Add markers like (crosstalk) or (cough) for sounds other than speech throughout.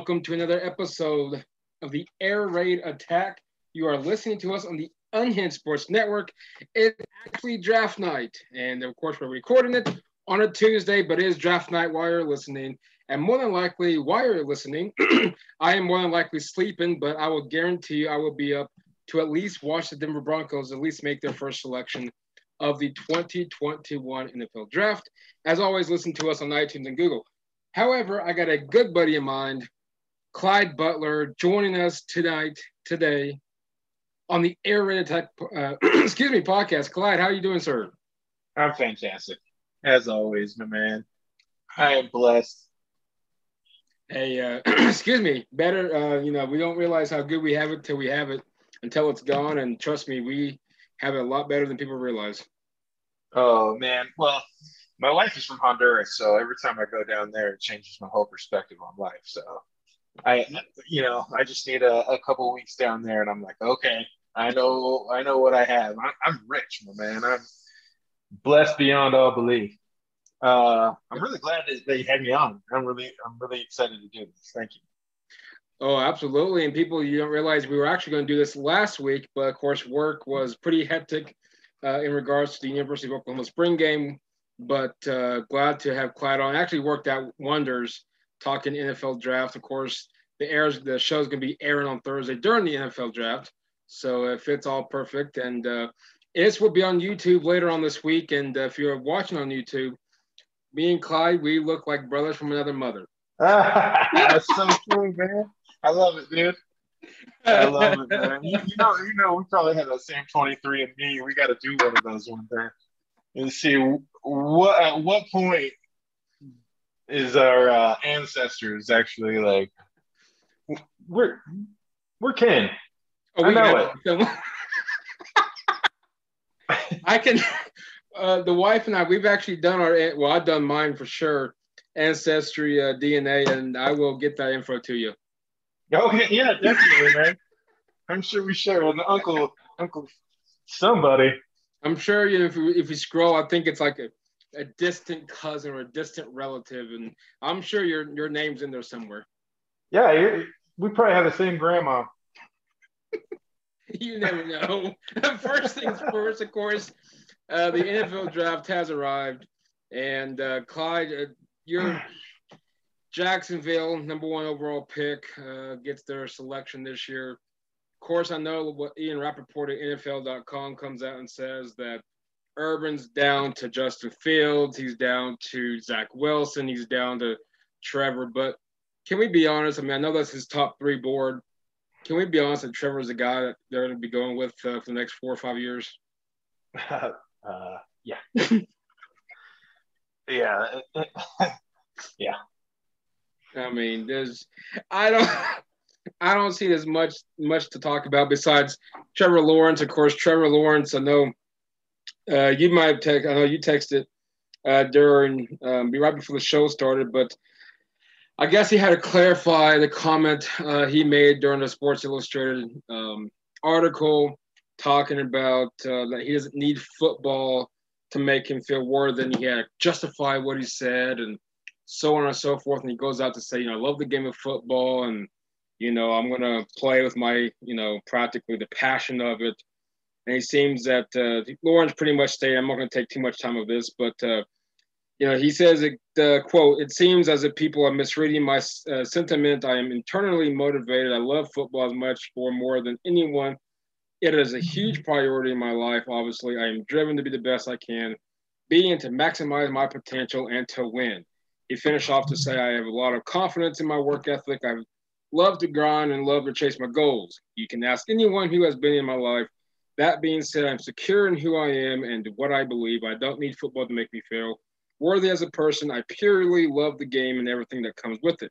welcome to another episode of the Air Raid Attack. You are listening to us on the Unhinged Sports Network. It's actually draft night, and of course, we're recording it on a Tuesday, but it is draft night while you're listening. And more than likely, while you're listening, (clears throat) I am more than likely sleeping, but I will guarantee you I will be up to at least watch the Denver Broncos at least make their first selection of the 2021 NFL Draft. As always, listen to us on iTunes and Google. However, I got a good buddy of mine, Clyde Butler, joining us tonight, today, on the Air Raid Attack, uh, (clears throat) excuse me, podcast. Clyde, how are you doing, sir? I'm fantastic, as always, my man. I am blessed. Hey, uh, (clears throat) excuse me, better, uh, you know, we don't realize how good we have it till we have it, until it's gone. And trust me, we have it a lot better than people realize. Oh, man. Well, my wife is from Honduras, so every time I go down there, it changes my whole perspective on life. So I, you know, I just need a, a couple weeks down there, and I'm like, okay, I know, I know what I have. I'm, I'm rich, my man. I'm blessed beyond all belief. Uh, I'm really glad that, that you had me on. I'm really, I'm really excited to do this. Thank you. Oh, absolutely. And people, you don't realize we were actually going to do this last week, but of course, work was pretty hectic uh, in regards to the University of Oklahoma spring game but uh, glad to have Clyde on. Actually worked out wonders talking NFL draft. Of course, the airs the show is going to be airing on Thursday during the NFL draft, so it fits all perfect. And uh, it will be on YouTube later on this week. And uh, if you're watching on YouTube, me and Clyde, we look like brothers from another mother. (laughs) That's so true, man. I love it, dude. I love it, man. You, you, know, you know, we probably had the same 23andMe. We got to do one of those one day and see what at what point is our uh, ancestors actually like we're we're kin. Oh, I know it. (laughs) I can. Uh, the wife and I, we've actually done our. Well, I've done mine for sure. Ancestry uh, DNA, and I will get that info to you. Oh yeah, definitely, man. I'm sure we share with uncle, uncle, somebody. I'm sure you know, if we, if we scroll, I think it's like a, a distant cousin or a distant relative, and I'm sure your your name's in there somewhere. Yeah, we probably have the same grandma. (laughs) you never know. (laughs) first things first, of course, uh, the NFL draft has arrived, and uh, Clyde, uh, your Jacksonville number one overall pick uh, gets their selection this year Of course, I know what Ian Rapoport at NFL.com comes out and says that Urban's down to Justin Fields, he's down to Zach Wilson, he's down to Trevor. But can we be honest? I mean, I know that's his top three board. Can we be honest that Trevor's the guy that they're going to be going with uh, for the next four or five years? (laughs) uh, yeah. (laughs) yeah. (laughs) yeah. I mean, there's, I don't, I don't see as much much to talk about besides Trevor Lawrence. Of course, Trevor Lawrence. I know uh, you might have text. I know you texted uh, during um, right before the show started, but I guess he had to clarify the comment uh, he made during the Sports Illustrated um, article talking about uh, that he doesn't need football to make him feel worthy, and he had to justify what he said and so on and so forth. And he goes out to say, you know, I love the game of football and you know, I'm going to play with my, you know, practically the passion of it. And it seems that uh, Lawrence pretty much stated, I'm not going to take too much time of this, but, uh, you know, he says, uh, quote, it seems as if people are misreading my uh, sentiment. I am internally motivated. I love football as much or more than anyone. It is a huge priority in my life. Obviously, I am driven to be the best I can, being to maximize my potential and to win. He finished off to say, I have a lot of confidence in my work ethic. I've love to grind and love to chase my goals. You can ask anyone who has been in my life. That being said, I'm secure in who I am and what I believe. I don't need football to make me feel worthy as a person. I purely love the game and everything that comes with it.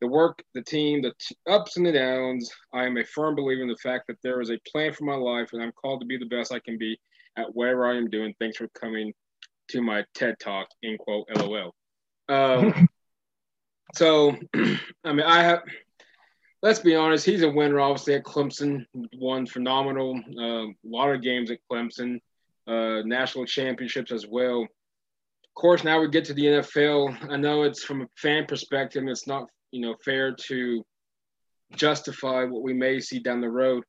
The work, the team, the t- ups and the downs. I am a firm believer in the fact that there is a plan for my life and I'm called to be the best I can be at whatever I am doing. Thanks for coming to my TED Talk, in quote, LOL. Um, (laughs) so, (clears throat) I mean, I have let's be honest, he's a winner. Obviously at Clemson, won phenomenal. Uh, a lot of games at Clemson, uh, national championships as well. Of course, now we get to the NFL. I know it's from a fan perspective, it's not you know, fair to justify what we may see down the road.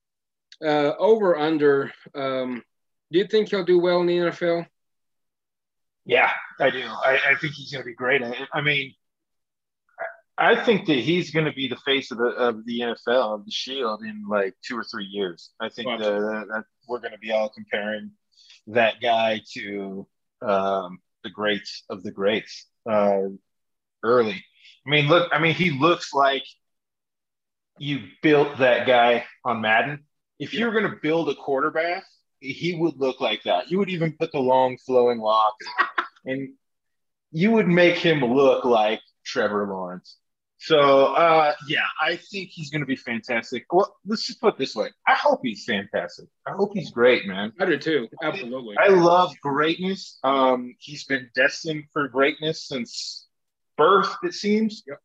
Uh, over under, um, do you think he'll do well in the NFL? Yeah, I do. I, I think he's going to be great. I, I, mean, I think that he's going to be the face of the of the NFL of the Shield in like two or three years. I think that, that we're going to be all comparing that guy to um, the greats of the greats uh, early. I mean, look. I mean, he looks like you built that guy on Madden. If you're going to build a quarterback, he would look like that. You would even put the long flowing locks, (laughs) and you would make him look like Trevor Lawrence. So uh, yeah, I think he's going to be fantastic. Well, let's just put it this way: I hope he's fantastic. I hope he's great, man. I do too. Absolutely. I, I love greatness. Um, he's been destined for greatness since birth, it seems. Yep.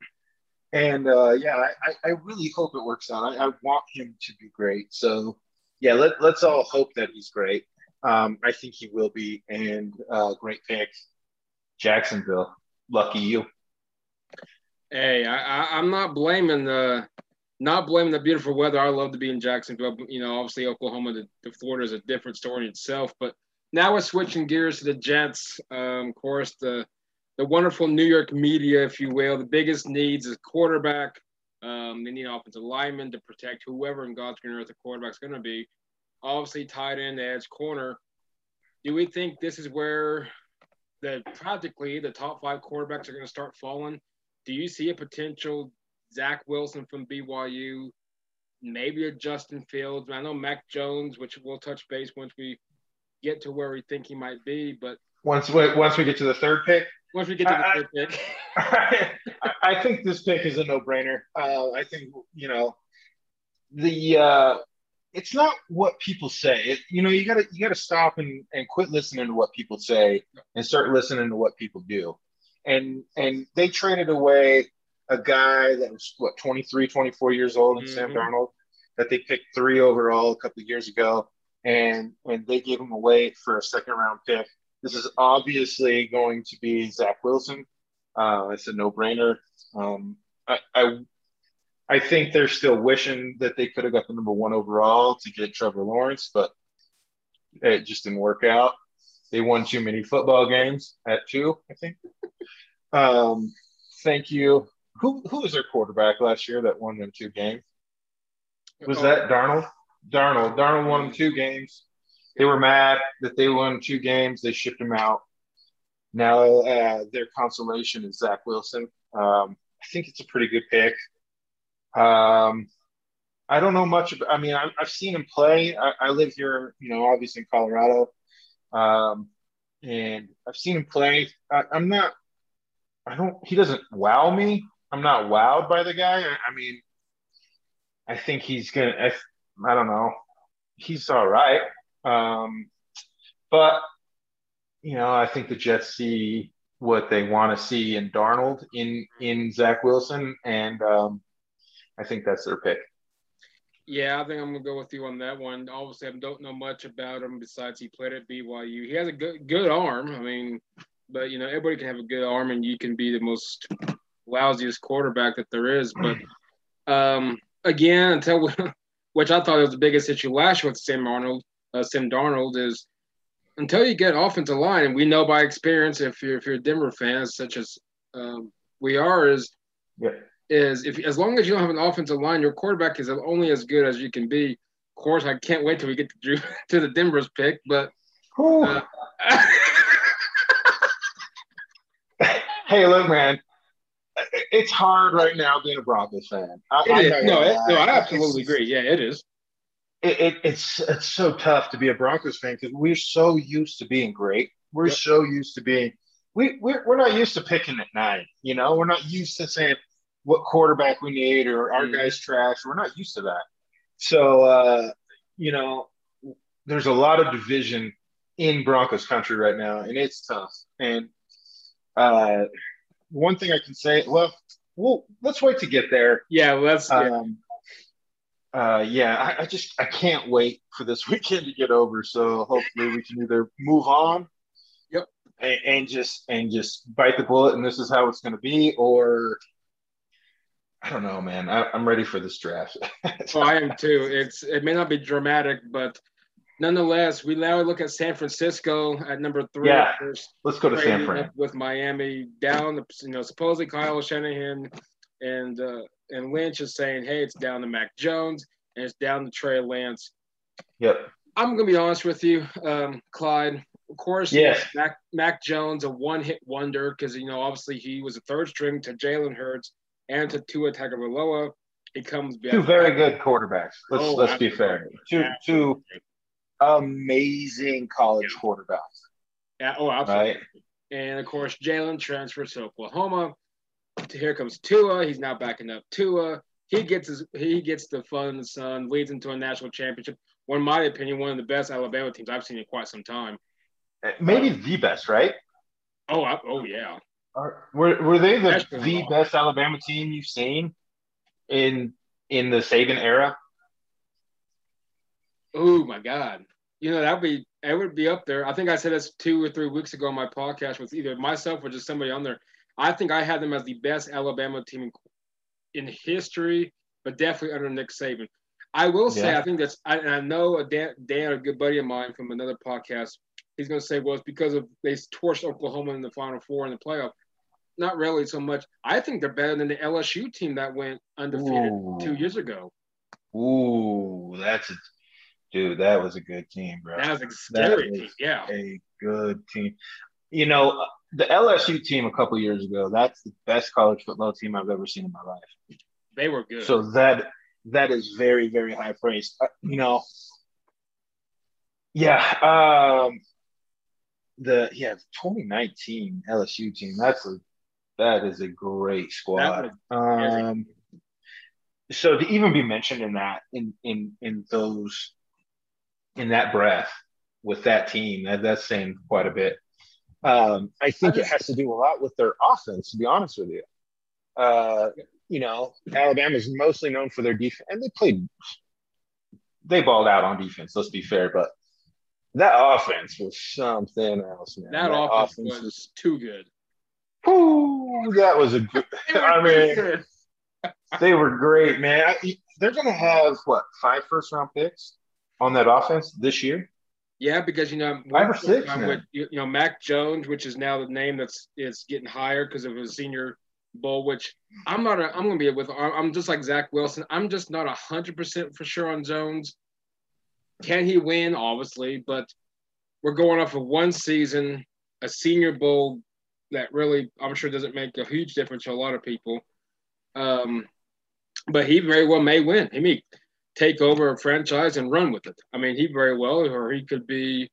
And uh, yeah, I, I really hope it works out. I, I want him to be great. So yeah, let, let's all hope that he's great. Um, I think he will be. And uh, great pick, Jacksonville. Lucky you. Hey, I, am not blaming the not blaming the beautiful weather. I love to be in Jacksonville. You know, obviously Oklahoma to, to Florida is a different story in itself. But now we're switching gears to the Jets. Um, of course, the the wonderful New York media, if you will. The biggest needs is quarterback. Um, they need offensive linemen to protect whoever in God's green earth the quarterback's going to be. Obviously, tight end, edge, corner. Do we think this is where the practically the top five quarterbacks are going to start falling? Do you see a potential Zach Wilson from BYU, maybe a Justin Fields? I know Mac Jones, which we'll touch base once we get to where we think he might be, but once we, once we get to the third pick. Once we get to the I, third pick. (laughs) I, I, think this pick is a no-brainer. Uh, I think you know the uh, it's not what people say. It, you know, you gotta you gotta stop and, and quit listening to what people say and start listening to what people do. And and they traded away a guy that was what 23, 24 years old in mm-hmm. Sam Darnold that they picked three overall a couple of years ago, and and they gave him away for a second round pick this is obviously going to be Zach Wilson. Uh, it's a no-brainer. Um, I, I, I think they're still wishing that they could have got the number one overall to get Trevor Lawrence, but it just didn't work out. They won too many football games at two, I think. Um, thank you. Who who was their quarterback last year that won them two games? Was that Darnold? Darnold. Darnold won them two games they were mad that they won two games. They shipped him out. Now uh, their consolation is Zach Wilson. Um, I think it's a pretty good pick. Um, I don't know much. About, I mean, I, have seen him play. I, I, live here, you know, obviously in Colorado, um, and I've seen him play. I, am not. I don't. He doesn't wow me. I'm not wowed by the guy. I, I mean, I think he's gonna. I, I don't know. He's all right. Um, but you know, I think the Jets see what they want to see in Darnold in in Zach Wilson, and um, I think that's their pick. Yeah, I think I'm gonna go with you on that one. Obviously, I don't know much about him besides he played at BYU. He has a good good arm. I mean, but you know, everybody can have a good arm, and you can be the most lousiest quarterback that there is. But um, again, until (laughs) which I thought was the biggest issue last year with Sam Arnold uh, Sam Darnold is until you get offensive line, and we know by experience if you're if you're a Denver fan, such as um, we are, is yeah. Is if as long as you don't have an offensive line, your quarterback is only as good as you can be. Of course, I can't wait till we get to Drew, (laughs) to the Denver's pick, but. Uh, (laughs) hey, look, man. It's hard right now being a Broncos fan. I, is. no, it, no, I absolutely agree. Yeah, it is it, it, it's it's so tough to be a Broncos fan because we're so used to being great. We're yep. so used to being we we're, we're not used to picking at nine. You know, we're not used to saying what quarterback we need or our mm. guys trash. We're not used to that. So uh, you know, there's a lot of division in Broncos country right now, and it's tough. And uh, one thing I can say, well, well, let's wait to get there. Yeah, let's. Um, uh, yeah, I, I, just I can't wait for this (laughs) weekend to get over. So hopefully we can either move on, yep, and, and just and just bite the bullet, and this is how it's going to be, or I don't know, man. I, am ready for this draft. (laughs) oh, I am too. It's it may not be dramatic, but nonetheless, we now look at San Francisco at number three. Yeah, let's go to San Fran with Miami down. You know, supposedly Kyle Shanahan and uh, and Lynch is saying, hey, it's down to Mac Jones and it's down to Trey Lance. Yep. I'm gonna be honest with you, um, Clyde. Of course, yes. Mac, Mac Jones, a one-hit wonder, because you know obviously he was a third string to Jalen Hurts and to Tua Tagovailoa. It comes back. Two very good quarterbacks. Let's oh, let's be fair. Two two amazing college yeah. quarterbacks. Yeah. Oh, absolutely. Right? And of course, Jalen transfers to Oklahoma. Here comes Tua. He's now backing up Tua. He gets his he gets the fun sun, leads into a national championship. One, in my opinion, one of the best Alabama teams I've seen in quite some time. Uh, maybe um, the best, right? Oh, I, oh yeah. Are, were were they the, the best Alabama team you've seen in in the Saban era? Oh my God! You know that'd be it would be up there. I think I said this two or three weeks ago on my podcast with either myself or just somebody on there. I think I had them as the best Alabama team in, in history, but definitely under Nick Saban. I will say, yeah. I think that's, I, I know Dan, Dan, a good buddy of mine from another podcast, he's going to say, well, it's because of they torched Oklahoma in the Final Four in the playoff. Not really so much. I think they're better than the LSU team that went undefeated Ooh. two years ago. Ooh, that's a dude. That was a good team, bro. That was a scary team. Yeah, a good team. You know, the LSU team a couple years ago. That's the best college football team I've ever seen in my life. They were good. So that that is very very high praise. Uh, you know, yeah. Um, the yeah 2019 LSU team. That's a that is a great squad. Um, so to even be mentioned in that in in in those in that breath with that team, that, that's saying quite a bit. Um, I think it has to do a lot with their offense, to be honest with you. Uh, you know, Alabama's mostly known for their defense, and they played, they balled out on defense. Let's be fair, but that offense was something else, man. That, that offense, offense, was too good. Ooh, that was a good. (laughs) I mean, they were great, man. I, they're gonna have what five first round picks on that offense this year. Yeah, because you know five or six. With, you know Mac Jones, which is now the name that's is getting higher because of his senior bowl. Which I'm not. A, I'm gonna be with. I'm just like Zach Wilson. I'm just not a hundred percent for sure on Jones. Can he win? Obviously, but we're going off of one season, a Senior Bowl that really, I'm sure, doesn't make a huge difference to a lot of people. Um, but he very well may win. He may take over a franchise and run with it. I mean, he very well, or he could be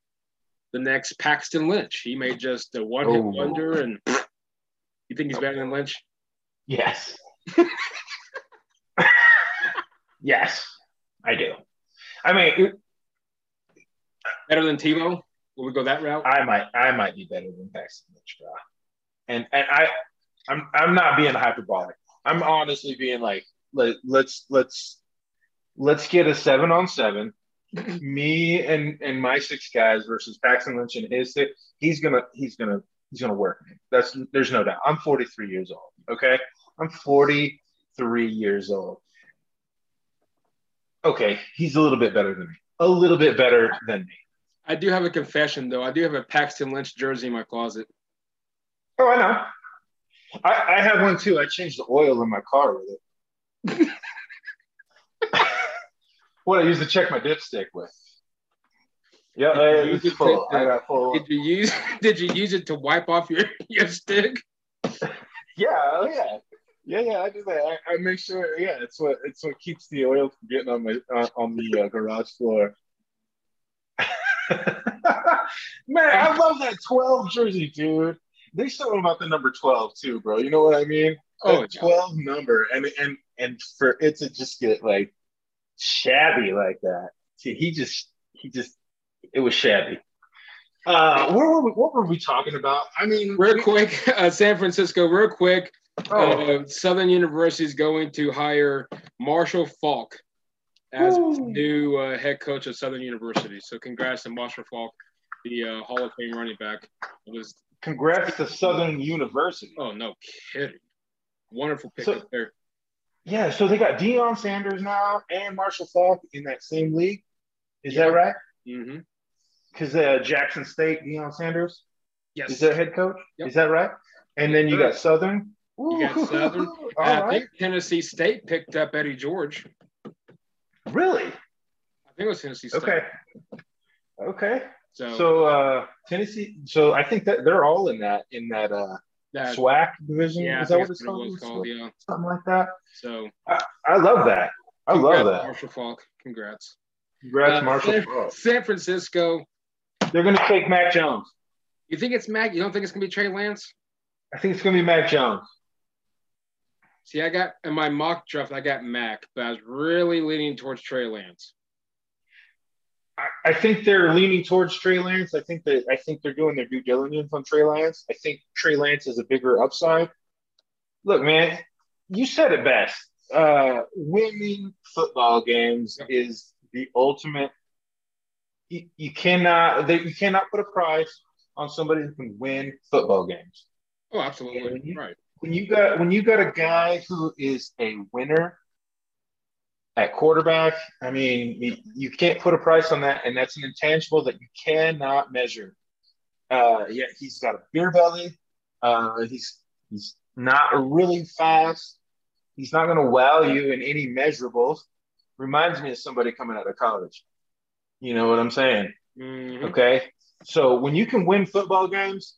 the next Paxton Lynch. He may just a one hit oh. wonder. And you think he's better than Lynch? Yes. (laughs) yes, I do. I mean, better than Tebow? Will we go that route? I might I might be better than Paxton Lynch, bro. And and I I'm I'm not being hyperbolic. I'm honestly being like let, let's let's let's get a seven on seven. (clears throat) Me and and my six guys versus Paxton Lynch and his six. He's gonna he's gonna he's gonna work me. That's there's no doubt. I'm 43 years old. Okay, I'm 43 years old. Okay, he's a little bit better than me. A little bit better than me. I do have a confession though. I do have a Paxton Lynch jersey in my closet. Oh, I know. I, I have one too. I changed the oil in my car with it. (laughs) what I used to check my dipstick with. Yeah, it's full. To, I got full. Did you use (laughs) Did you use it to wipe off your (laughs) your stick? yeah, oh yeah, yeah, yeah. I do that. I, I, make sure. Yeah, it's what it's what keeps the oil from getting on my uh, on the uh, garage floor. Man, I love that 12 jersey, dude. They something about the number 12 too, bro. You know what I mean? Oh, 12 number. And and and for it to just get like shabby like that. See, he just he just it was shabby. Uh, what were we, what were we talking about? I mean, real we, quick, (laughs) uh, San Francisco, real quick. Oh. Uh, Southern University is going to hire Marshall Faulk as new uh, head coach of Southern University. So congrats to Marshall Faulk, the uh, Hall of Fame running back. It was congrats to Southern University. Oh no kidding! Wonderful pick so, there. Yeah, so they got Deion Sanders now and Marshall Faulk in that same league. Is that right? Mm-hmm. Because uh, Jackson State, Deion Sanders Yes. is their head coach. Yep. Is that right? And then you got Southern. You got Southern. (laughs) I right. think Tennessee State picked up Eddie George. Really? I think it was Tennessee State. Okay. Okay. So, So uh Tennessee. So I think that they're all in that in that uh that, SWAC division. yeah, is that what it's it called? called. Yeah. Something like that. So I love that. I love that. Marshall Faulk. Congrats. Congrats, Uh, Marshall. San, Faulk. San Francisco. They're gonna take Mac Jones. You think it's Mac? You don't think it's gonna be Trey Lance? I think it's gonna be Mac Jones. See, I got in my mock draft, I got Mac, but I was really leaning towards Trey Lance. I, I think they're leaning towards Trey Lance. I think that I think they're doing their due diligence on Trey Lance. I think Trey Lance is a bigger upside. Look, man, you said it best. Uh, winning football games is the ultimate. You, you cannot they, you cannot put a price on somebody who can win football games. Oh, absolutely. Yeah. Right. When you got when you got a guy who is a winner at quarterback, I mean, you, can't put a price on that, and that's an intangible that you cannot measure. Uh, yeah, he's got a beer belly. Uh, he's he's not really fast. He's not going to wow you in any measurables. Reminds me of somebody coming out of college. You know what I'm saying? Mhm. Okay. So when you can win football games,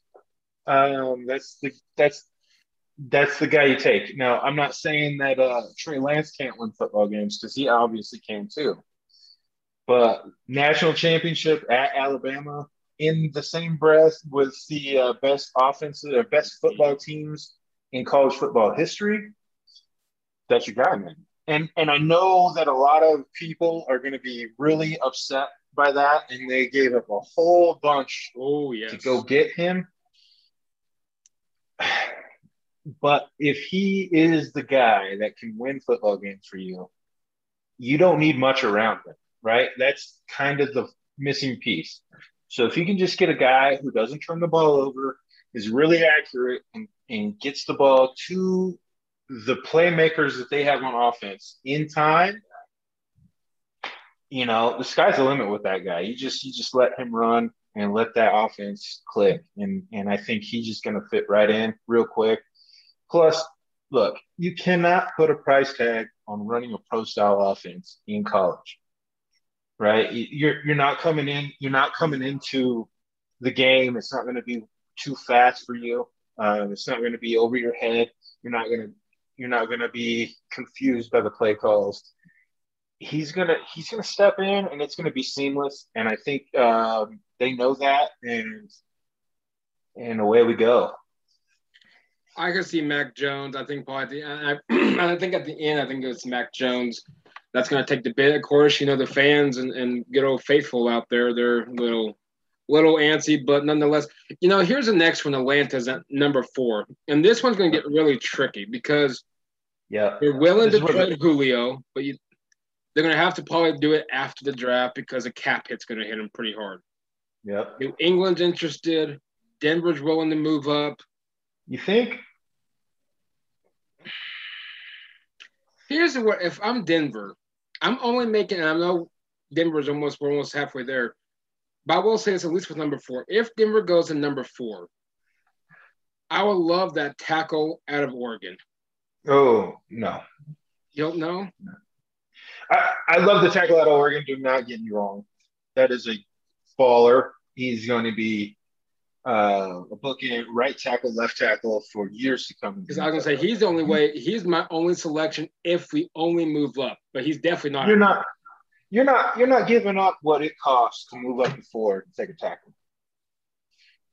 um, that's the that's that's the guy you take. Now, I'm not saying that uh, Trey Lance can't win football games because he obviously can too. But national championship at Alabama in the same breath with the uh, best offensive or best football teams in college football history, that's your guy, man. And and I know that a lot of people are going to be really upset by that, and they gave up a whole bunch Oh, yes. to go get him. But if he is the guy that can win football games for you, you don't need much around him, right? That's kind of the missing piece. So if you can just get a guy who doesn't turn the ball over, is really accurate, and, and gets the ball to the playmakers that they have on offense in time, you know, the sky's the limit with that guy. You just you just let him run and let that offense click. And and I think he's just gonna fit right in real quick. Plus, look, you cannot put a price tag on running a pro style offense in college. Right? You're you're not coming in, you're not coming into the game. It's not gonna be too fast for you. Um, it's not gonna be over your head. You're not gonna you're not gonna be confused by the play calls he's gonna he's gonna step in and it's gonna be seamless and i think um, they know that and and away we go I can see Mac Jones. I think probably at the end, I, (clears throat) I think at the end, I think it's Mac Jones that's going to take the bid. Of course, you know the fans and, and good old faithful out there. They're a little little antsy, but nonetheless, you know. Here's the next one. Atlanta's at number four, and this one's going to get really tricky because yeah they're willing This to trade Julio, but you, they're going to have to probably do it after the draft because the cap hit's going to hit them pretty hard. yep New England's interested. Denver's willing to move up. You think Here's what if I'm Denver, I'm only making, and I know Denver's almost, we're almost halfway there, but I will say it's at least with number four. If Denver goes to number four, I would love that tackle out of Oregon. oh no You don't know? I, I love the tackle out of oregon do not get me wrong that is a baller he's going to be uh, a bookend right tackle left tackle for years to come Because I was gonna say he's the only way, he's my only selection if we only move up, but he's definitely not. you're not you're not you're not giving up what it costs to move up and forward and take a tackle.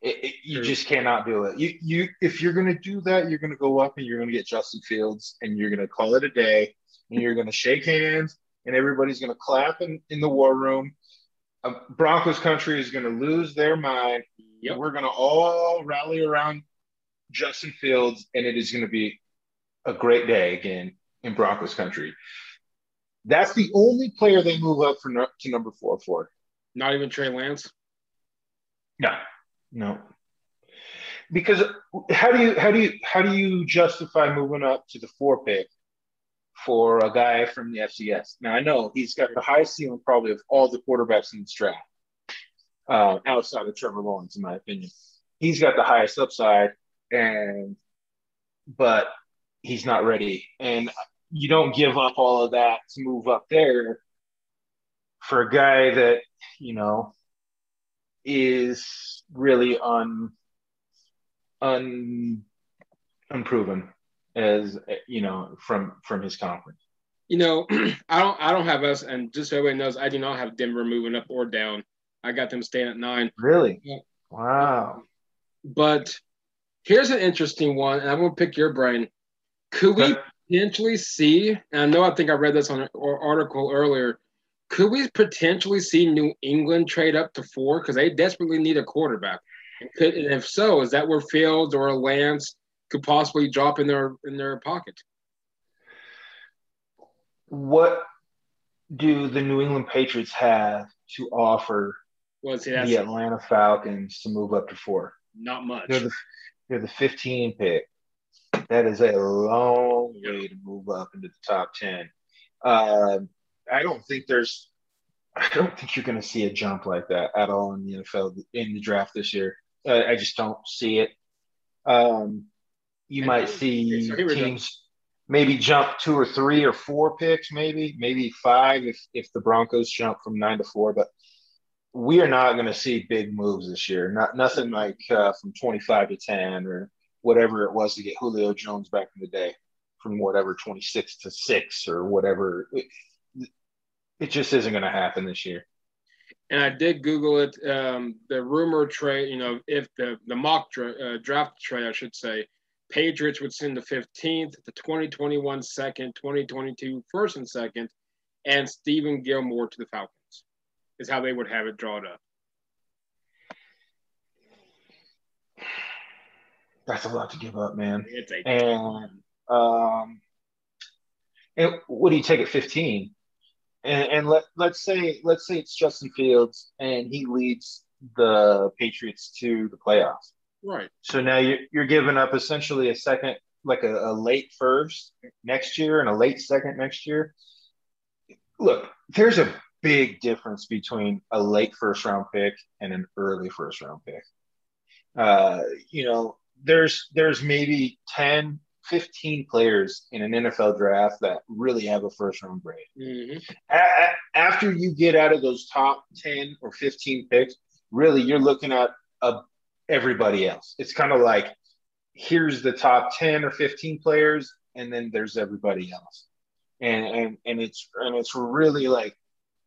It, it, you True. just cannot do it. You you if you're gonna do that, you're gonna go up and you're gonna get Justin Fields and you're gonna call it a day and you're gonna shake hands and everybody's gonna clap in, in the war room. Broncos country is gonna lose their mind. Yep. We're gonna all rally around Justin Fields and it is gonna be a great day again in Broncos country. That's the only player they move up for no, to number four for. Not even Trey Lance. No, no. Because how do you how do you how do you justify moving up to the four pick for a guy from the FCS. Now I know he's got the highest ceiling probably of all the quarterbacks in this draft, uh, outside of Trevor Lawrence, in my opinion. He's got the highest upside, and but he's not ready. And you don't give up all of that to move up there for a guy that you know is really un un unproven as eh, you know from from his conference. You know, (clears throat) I don't I don't have us, and just so everybody knows, I do not have Denver moving up or down. I got them staying at nine. Really? Yeah. Wow. But here's an interesting one, and I'm gonna pick your brain. Could we potentially see? And I know I think I read this on an article earlier. Could we potentially see New England trade up to four because they desperately need a quarterback? And, could, and if so, is that where Fields or Lance could possibly drop in their in their pocket? What do the New England Patriots have to offer well, see, the Atlanta Falcons to move up to four? Not much. They're the, they're the 15 pick. That is a long way to move up into the top 10. Uh, I don't think there's, I don't think you're going to see a jump like that at all in the NFL in the draft this year. Uh, I just don't see it. Um, you and might see so teams maybe jump two or three or four picks, maybe, maybe five if, if the Broncos jump from nine to four. But we are not going to see big moves this year. Not nothing like uh, from 25 to 10 or whatever it was to get Julio Jones back in the day from whatever 26 to 6 or whatever. It, it just isn't going to happen this year. And I did Google it. Um, the rumor trade, you know, if the, the mock dra- uh, draft trade, I should say, Patriots would send the 15th, the 2021 second, 2022 first and second, and Stephen Gilmore to the Falcons is how they would have it drawn up. That's a lot to give up, man. It's a and um, and what do you take at 15? And, and let let's say let's say it's Justin Fields and he leads the Patriots to the playoffs. Right. So now you're you're giving up essentially a second, like a, a late first next year and a late second next year. Look, there's a big difference between a late first round pick and an early first round pick. Uh, you know, there's there's maybe 10 15 players in an NFL draft that really have a first round grade. Mm-hmm. A- after you get out of those top 10 or 15 picks, really you're looking at a, everybody else. It's kind of like here's the top 10 or 15 players and then there's everybody else. And and and it's and it's really like,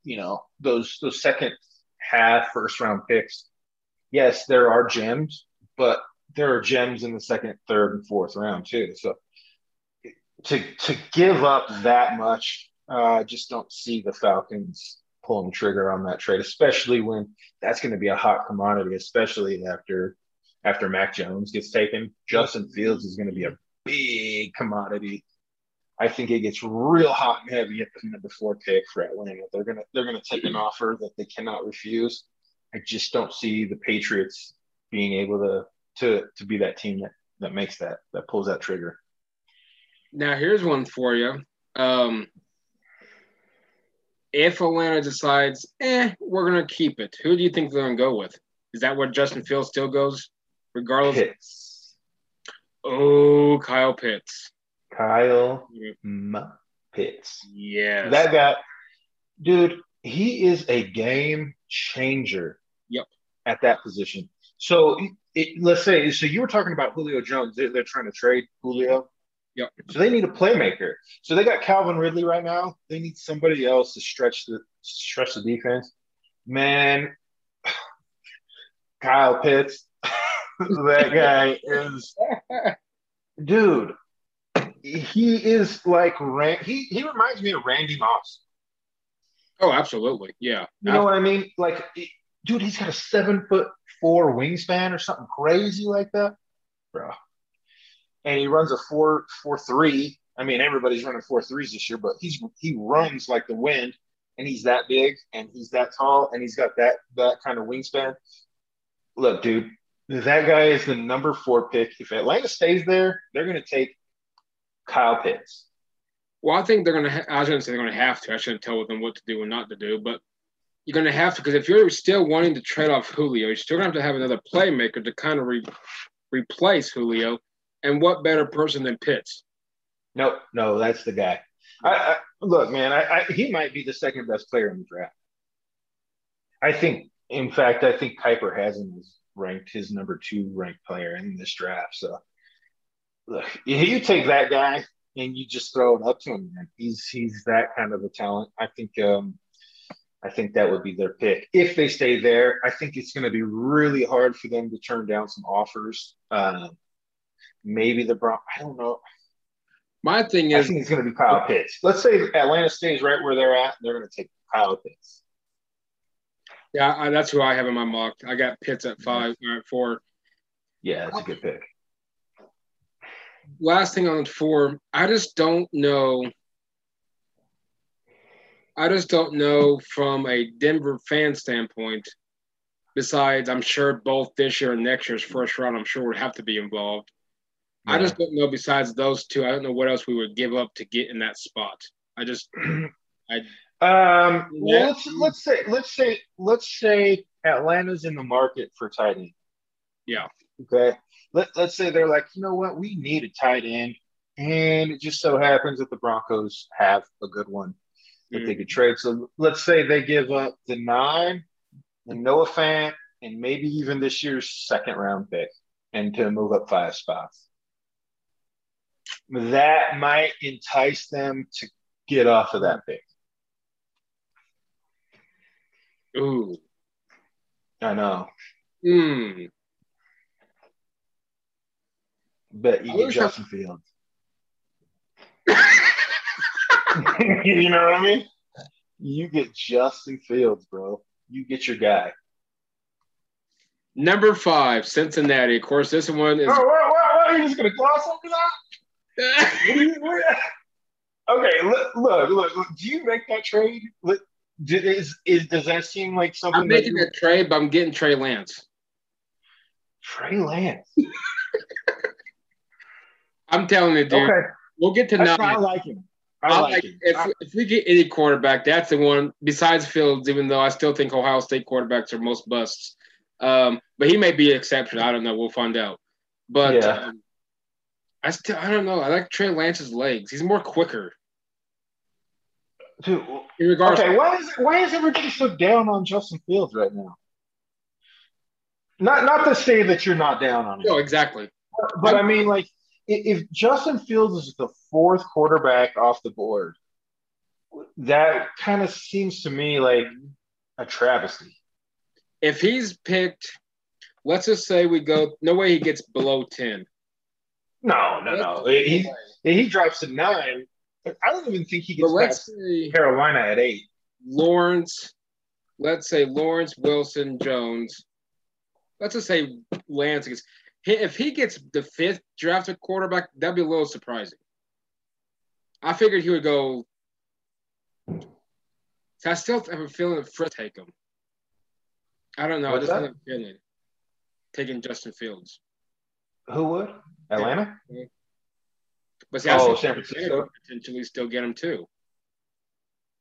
you know, those those second half first round picks. Yes, there are gems, but there are gems in the second, third, and fourth round too. So to to give up that much, uh, I uh, just don't see the Falcons pulling the trigger on that trade, especially when that's going to be a hot commodity, especially after after Mac Jones gets taken. Justin Fields is going to be a big commodity. I think it gets real hot and heavy at the number four pick for Atlanta. They're gonna they're gonna take an offer that they cannot refuse. I just don't see the Patriots being able to to to be that team that that makes that that pulls that trigger. Now here's one for you. Um, if Atlanta decides, eh, we're gonna keep it, who do you think they're gonna go with? Is that where Justin Fields still goes, regardless? Pitts. Oh, Kyle Pitts. Kyle Pitts. Yeah. That guy, dude, he is a game changer. Yep. At that position. So it, let's say, so you were talking about Julio Jones. They're, they're trying to trade Julio. Yep. So they need a playmaker. So they got Calvin Ridley right now. They need somebody else to stretch the stretch the defense. Man, (sighs) Kyle Pitts, (laughs) that guy is, dude. He is like he he reminds me of Randy Moss. Oh, absolutely, yeah. You know what I mean? Like, dude, he's got a seven foot four wingspan or something crazy like that, bro. And he runs a four four three. I mean, everybody's running four threes this year, but he's he runs like the wind, and he's that big, and he's that tall, and he's got that that kind of wingspan. Look, dude, that guy is the number four pick. If Atlanta stays there, they're going to take Kyle Pitts. Well, I think they're going to. Ha- I shouldn't say they're going to have to. I shouldn't tell them what to do and not to do. But you're going to have to because if you're still wanting to trade off Julio, you're still going to have to have another playmaker to kind of re- replace Julio. And what better person than Pitts? No, no, that's the guy. I, I look, man. I, I, he might be the second best player in the draft. I think, in fact, I think Kiper has him as ranked his number two ranked player in this draft. So, look, you take that guy and you just throw it up to him. Man. He's he's that kind of a talent. I think um, I think that would be their pick if they stay there. I think it's going to be really hard for them to turn down some offers. Uh, maybe the Bron. I don't know. My thing is, I think it's going to be Kyle Pitts. Let's say Atlanta stays right where they're at. They're going to take Kyle Pitts. yeah, I, that's who I have in my mock. I got Pitts at five or at four. Yeah, that's a good pick. Last thing on four, I just don't know. I just don't know from a Denver fan standpoint. Besides, I'm sure both this year and next year's first round, I'm sure would have to be involved. I just don't know. Besides those two, I don't know what else we would give up to get in that spot. I just, (clears throat) I Um, Yeah. well, let's let's say let's say let's say Atlanta's in the market for tight end. Yeah. Okay. Let let's say they're like, you know what, we need a tight end, and it just so happens that the Broncos have a good one that they could trade. So let's say they give up the nine, and Noah Fant, and maybe even this year's second round pick, and to move up five spots. That might entice them to get off of that pick. ooh, I know. hmm. Bet you I get Justin Fields. (laughs) you know what I mean? You get Justin Fields, bro. You get your guy. Number five, Cincinnati. Of course, this one is. Oh, what, what, what? Are you just gonna gloss over that? You- okay, look, look, look, look. Do you make that trade? Look, is, is does that seem like something I'm that making you, that trade, but I'm getting Trey Lance. Trey Lance? (laughs) I'm telling you, dude. Okay, We'll get to fine. I like him. I I like like him. if, if we get any quarterback, that's the one besides Fields, even though I still think Ohio State quarterbacks are most busts. Um, but he may be an exception. I don't know. We'll find out. But Yeah. um, I still I don't know. I like Trey Lance's legs. He's more quicker. Dude, In regards Okay, why is why is everybody so down on Justin Fields right now? Not not to say that you're not down on him, no, exactly. but I mean like if Justin Fields is the fourth quarterback off the board, that kind of seems to me like a travesty. If he's picked, let's just say we go. No way he gets below ten. No, no, no. He he drops to nine. I don't even think he gets past say Carolina at eight. Lawrence. Let's say Lawrence Wilson Jones. Let's just say Lance gets. If he gets the fifth drafted quarterback, that'd be a little surprising. I figured he would go. So I still have a feeling that Fritz take him. I don't know. What's I just that? have a feeling taking Justin Fields. Who would? Atlanta? But see, Oh, San Francisco? potentially still get him too.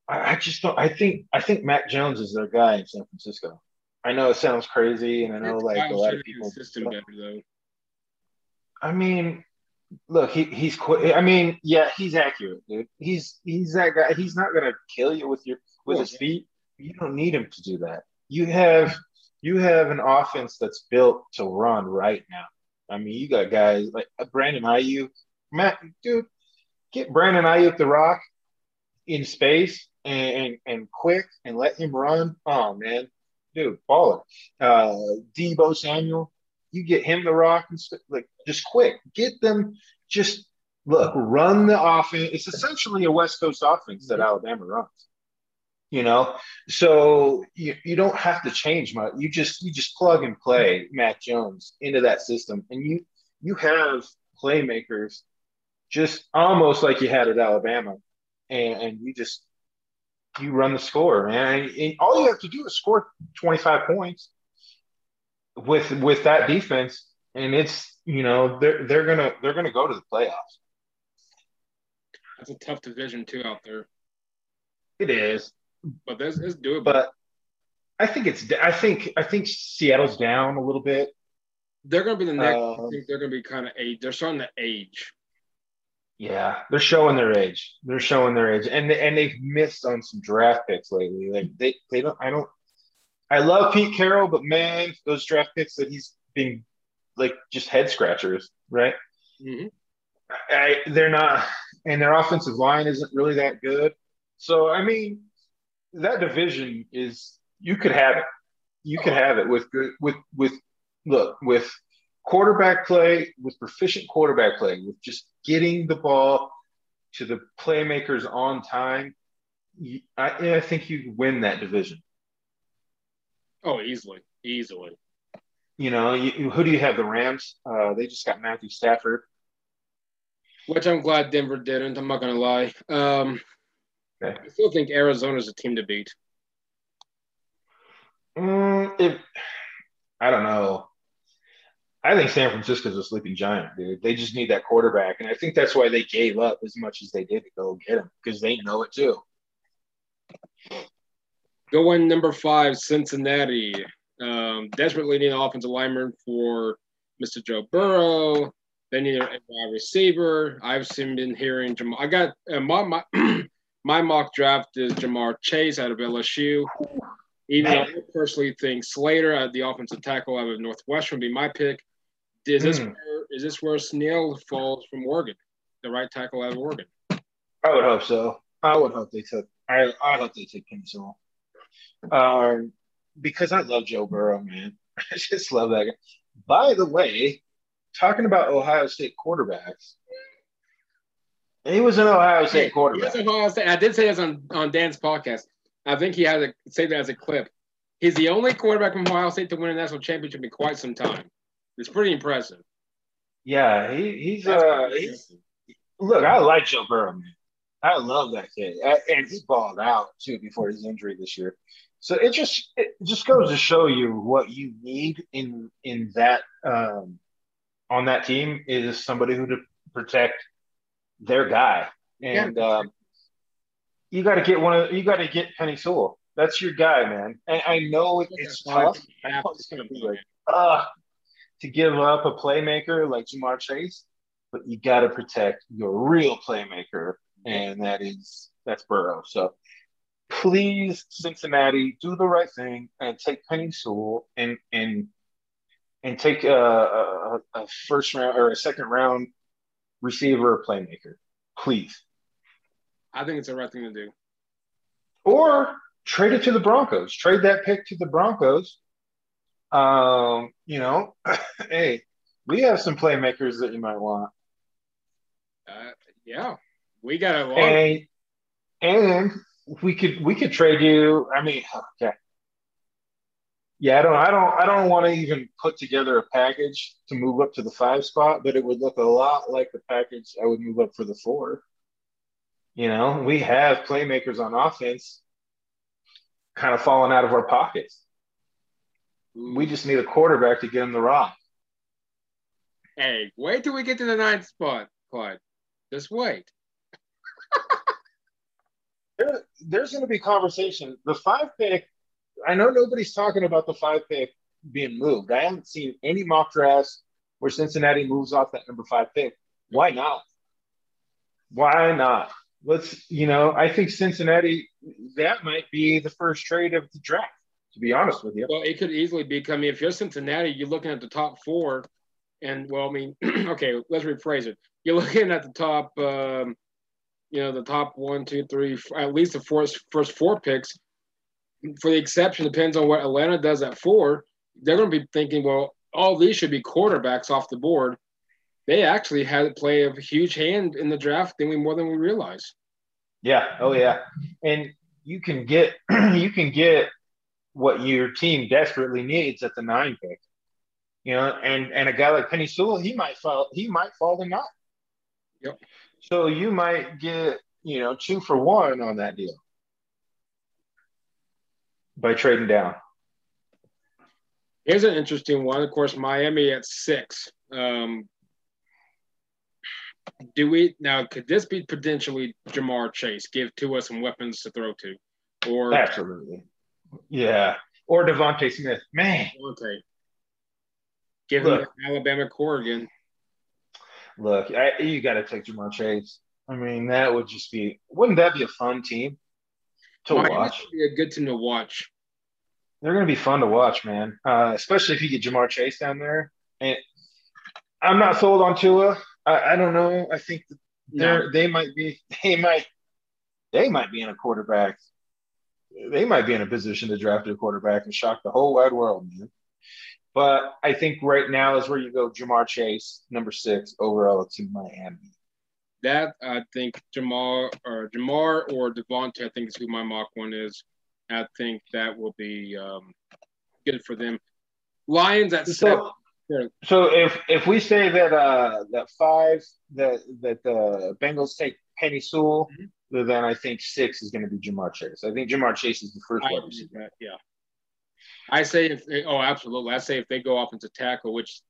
I, I just don't. I think I think Mac Jones is their guy in San Francisco. I know it sounds crazy, and I know like a lot of people. system better though. I mean, look, he he's quick. I mean, yeah, he's accurate, dude. He's he's that guy. He's not gonna kill you with your with his feet. You don't need him to do that. You have you have an offense that's built to run right now. I mean, you got guys like Brandon Aiyuk, Matt, dude. Get Brandon Aiyuk the rock in space and, and and quick and let him run. Oh man, dude, baller. Uh, Deebo Samuel, you get him the rock and st- like just quick. Get them just look, run the offense. It's essentially a West Coast offense that Alabama runs. You know, so you, you don't have to change much. You just you just plug and play Mac Jones into that system, and you you have playmakers just almost like you had at Alabama, and, and you just you run the score, man. And all you have to do is score twenty five points with with that defense, and it's you know they're they're gonna they're gonna go to the playoffs. That's a tough division too out there. It is, but this is doable. But I think it's. I think. I think Seattle's down a little bit. They're going to be the next. Um, I think they're going to be kind of age. They're starting to age. Yeah, they're showing their age. They're showing their age, and and they've missed on some draft picks lately. Like they they don't. I don't. I love Pete Carroll, but man, those draft picks that he's been like just head scratchers, right? Mm-hmm. I, they're not, and their offensive line isn't really that good. So I mean, that division is you could have it. You could have it with good with with look with quarterback play, with proficient quarterback play, with just getting the ball to the playmakers on time. I, I think you win that division. Oh, easily, easily. You know, you, who do you have? The Rams. Uh, they just got Matthew Stafford, which I'm glad Denver didn't. I'm not gonna lie. Um, okay. I still think Arizona's a team to beat. Mm, if I don't know. I think San Francisco's a sleeping giant, dude. They just need that quarterback, and I think that's why they gave up as much as they did to go get him because they know it too. Going number five, Cincinnati. Um, desperately need an offensive lineman for Mr. Joe Burrow. They need a wide receiver. I've seen him been hearing Jamal. I got uh, my my, (clears throat) my mock draft is Ja'Marr Chase out of LSU. Even though I personally think Slater at the offensive tackle out of Northwestern would be my pick. Is this mm. where, is this where Snell falls from Oregon, the right tackle out of Oregon? I would hope so. I would hope they took. I I hope they took Penei Sewell. Um, because I love Joe Burrow, man. (laughs) I just love that guy. By the way, talking about Ohio State quarterbacks, he was an Ohio State quarterback. Ohio State. I did say this on, on Dan's podcast. I think he had to say that as a clip. He's the only quarterback from Ohio State to win a national championship in quite some time. It's pretty impressive. Yeah, he, he's uh he's, look, I like Joe Burrow, man. I love that kid, and he balled out too before his injury this year. So it just it just goes to show you what you need in in that um, on that team is somebody who to protect their guy, and yeah. um, you got to get one of you got to get Penei Sewell. That's your guy, man. And I know it's tough. I know it's gonna be like, uh, to give up a playmaker like Ja'Marr Chase, but you got to protect your real playmaker, and that is that's Burrow. So please, Cincinnati, do the right thing and take Penei Sewell and and and take a, a, a first round or a second round receiver or playmaker, please. I think it's the right thing to do. Or trade it to the Broncos. Trade that pick to the Broncos um, you know, (laughs) hey, we have some playmakers that you might want. Uh, yeah, we got a lot. And, and we could we could trade you. I mean, (sighs) okay. Yeah, I don't, I don't, I don't want to even put together a package to move up to the five spot, but it would look a lot like the package I would move up for the four. You know, we have playmakers on offense kind of falling out of our pockets. We just need a quarterback to get him the rock. Hey, wait till we get to the ninth spot, Clyde. Just wait. (laughs) there, there's going to be conversation. The five pick, I know nobody's talking about the five pick being moved. I haven't seen any mock drafts where Cincinnati moves off that number five pick. Why not? Why not? Let's, you know, I think Cincinnati, that might be the first trade of the draft to be honest with you. Well, it could easily become I mean, if you're Cincinnati, you're looking at the top four, and well, I mean, (clears throat) okay, let's rephrase it. You're looking at the top, um, you know, the top one, two, three, at least the first first four picks. For the exception, depends on what Atlanta does at four. They're going to be thinking, well, all these should be quarterbacks off the board. They actually had play a huge hand in the draft, than we more than we realize. Yeah. Oh yeah. And you can get (clears throat) you can get what your team desperately needs at the nine pick. You know, and and a guy like Penei Sewell, he might fall he might fall to nine. Yep. So you might get, you know, two for one on that deal by trading down. Here's an interesting one. Of course, Miami at six. Um, do we now? Could this be potentially Ja'Marr Chase? Give to us some weapons to throw to, or Absolutely. Yeah. Or DeVonta Smith. Man, DeVonta? Give him Look. the Alabama core again. look, I, you got to take Ja'Marr Chase. I mean, that would just be, wouldn't that be a fun team to watch? be a good team to watch. They're going to be fun to watch, man. Uh, especially if you get Ja'Marr Chase down there. And I'm not sold on Tua. I, I don't know. I think they're they might be (laughs) they might they might be in a quarterback. They might be in a position to draft a quarterback and shock the whole wide world, man. But I think right now is where you go Ja'Marr Chase, number six, overall to Miami. That I think Ja'Marr or Ja'Marr or DeVonta, I think is who my mock one is. I think that will be um, good for them. Lions at seven. So, so if if we say that uh that five that that the Bengals take Penei Sewell, then I think six is going to be Ja'Marr Chase. I think Ja'Marr Chase is the first wide receiver. yeah. I say if they, oh absolutely. I say if they go offensive tackle, which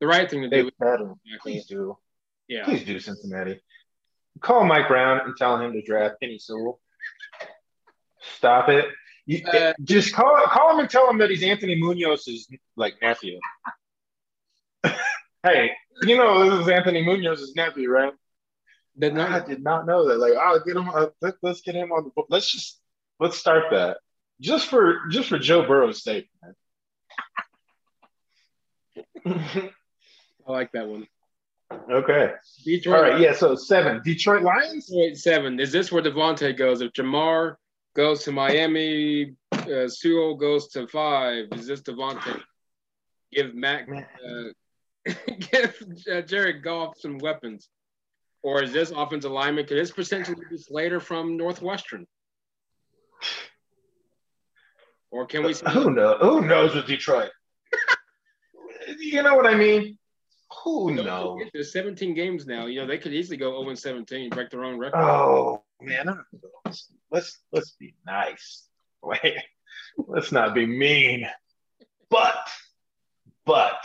the right thing to They do. better. Please do. Yeah. Please do, Cincinnati. Call Mike Brown and tell him to draft Penei Sewell. Stop it. You, Uh, just call call him and tell him that he's Anthony Munoz's like nephew. (laughs) hey, you know this is Anthony Munoz's nephew, right? They're I did not know that. Like, I'll get him. Uh, let, let's get him on the book. Let's just let's start that just for just for Joe Burrow's sake, man. (laughs) I like that one. Okay. Detroit All right. Yeah. So seven. Detroit Lions. Wait, seven. Is this where DeVonta goes? If Ja'Marr goes to Miami, uh, Sewell goes to five. Is this DeVonta? Give Mac, uh, (laughs) give uh, Jared Goff some weapons, or is this offensive lineman? Could this potentially be Slater from Northwestern? Or can we? Who knows? Who knows with Detroit? (laughs) you know what I mean? Who knows? There's 17 games now. You know they could easily go 0 17, break their own record. Oh man, I don't know. let's let's be nice. (laughs) Wait, let's not be mean. But but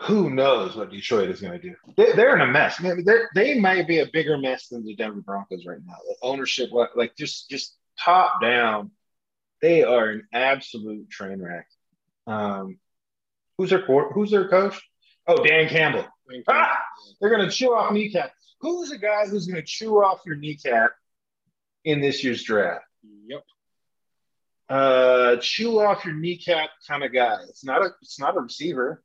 who knows what Detroit is going to do? They, they're in a mess. Man, they might be a bigger mess than the Denver Broncos right now. The ownership, like like, just just top down, they are an absolute train wreck. Um, who's their? Who's their coach? Oh, Dan Campbell. Ah! They're going to chew off kneecap. Who's a guy who's going to chew off your kneecap in this year's draft? Yep. Uh, chew off your kneecap kind of guy. It's not a. It's not a receiver.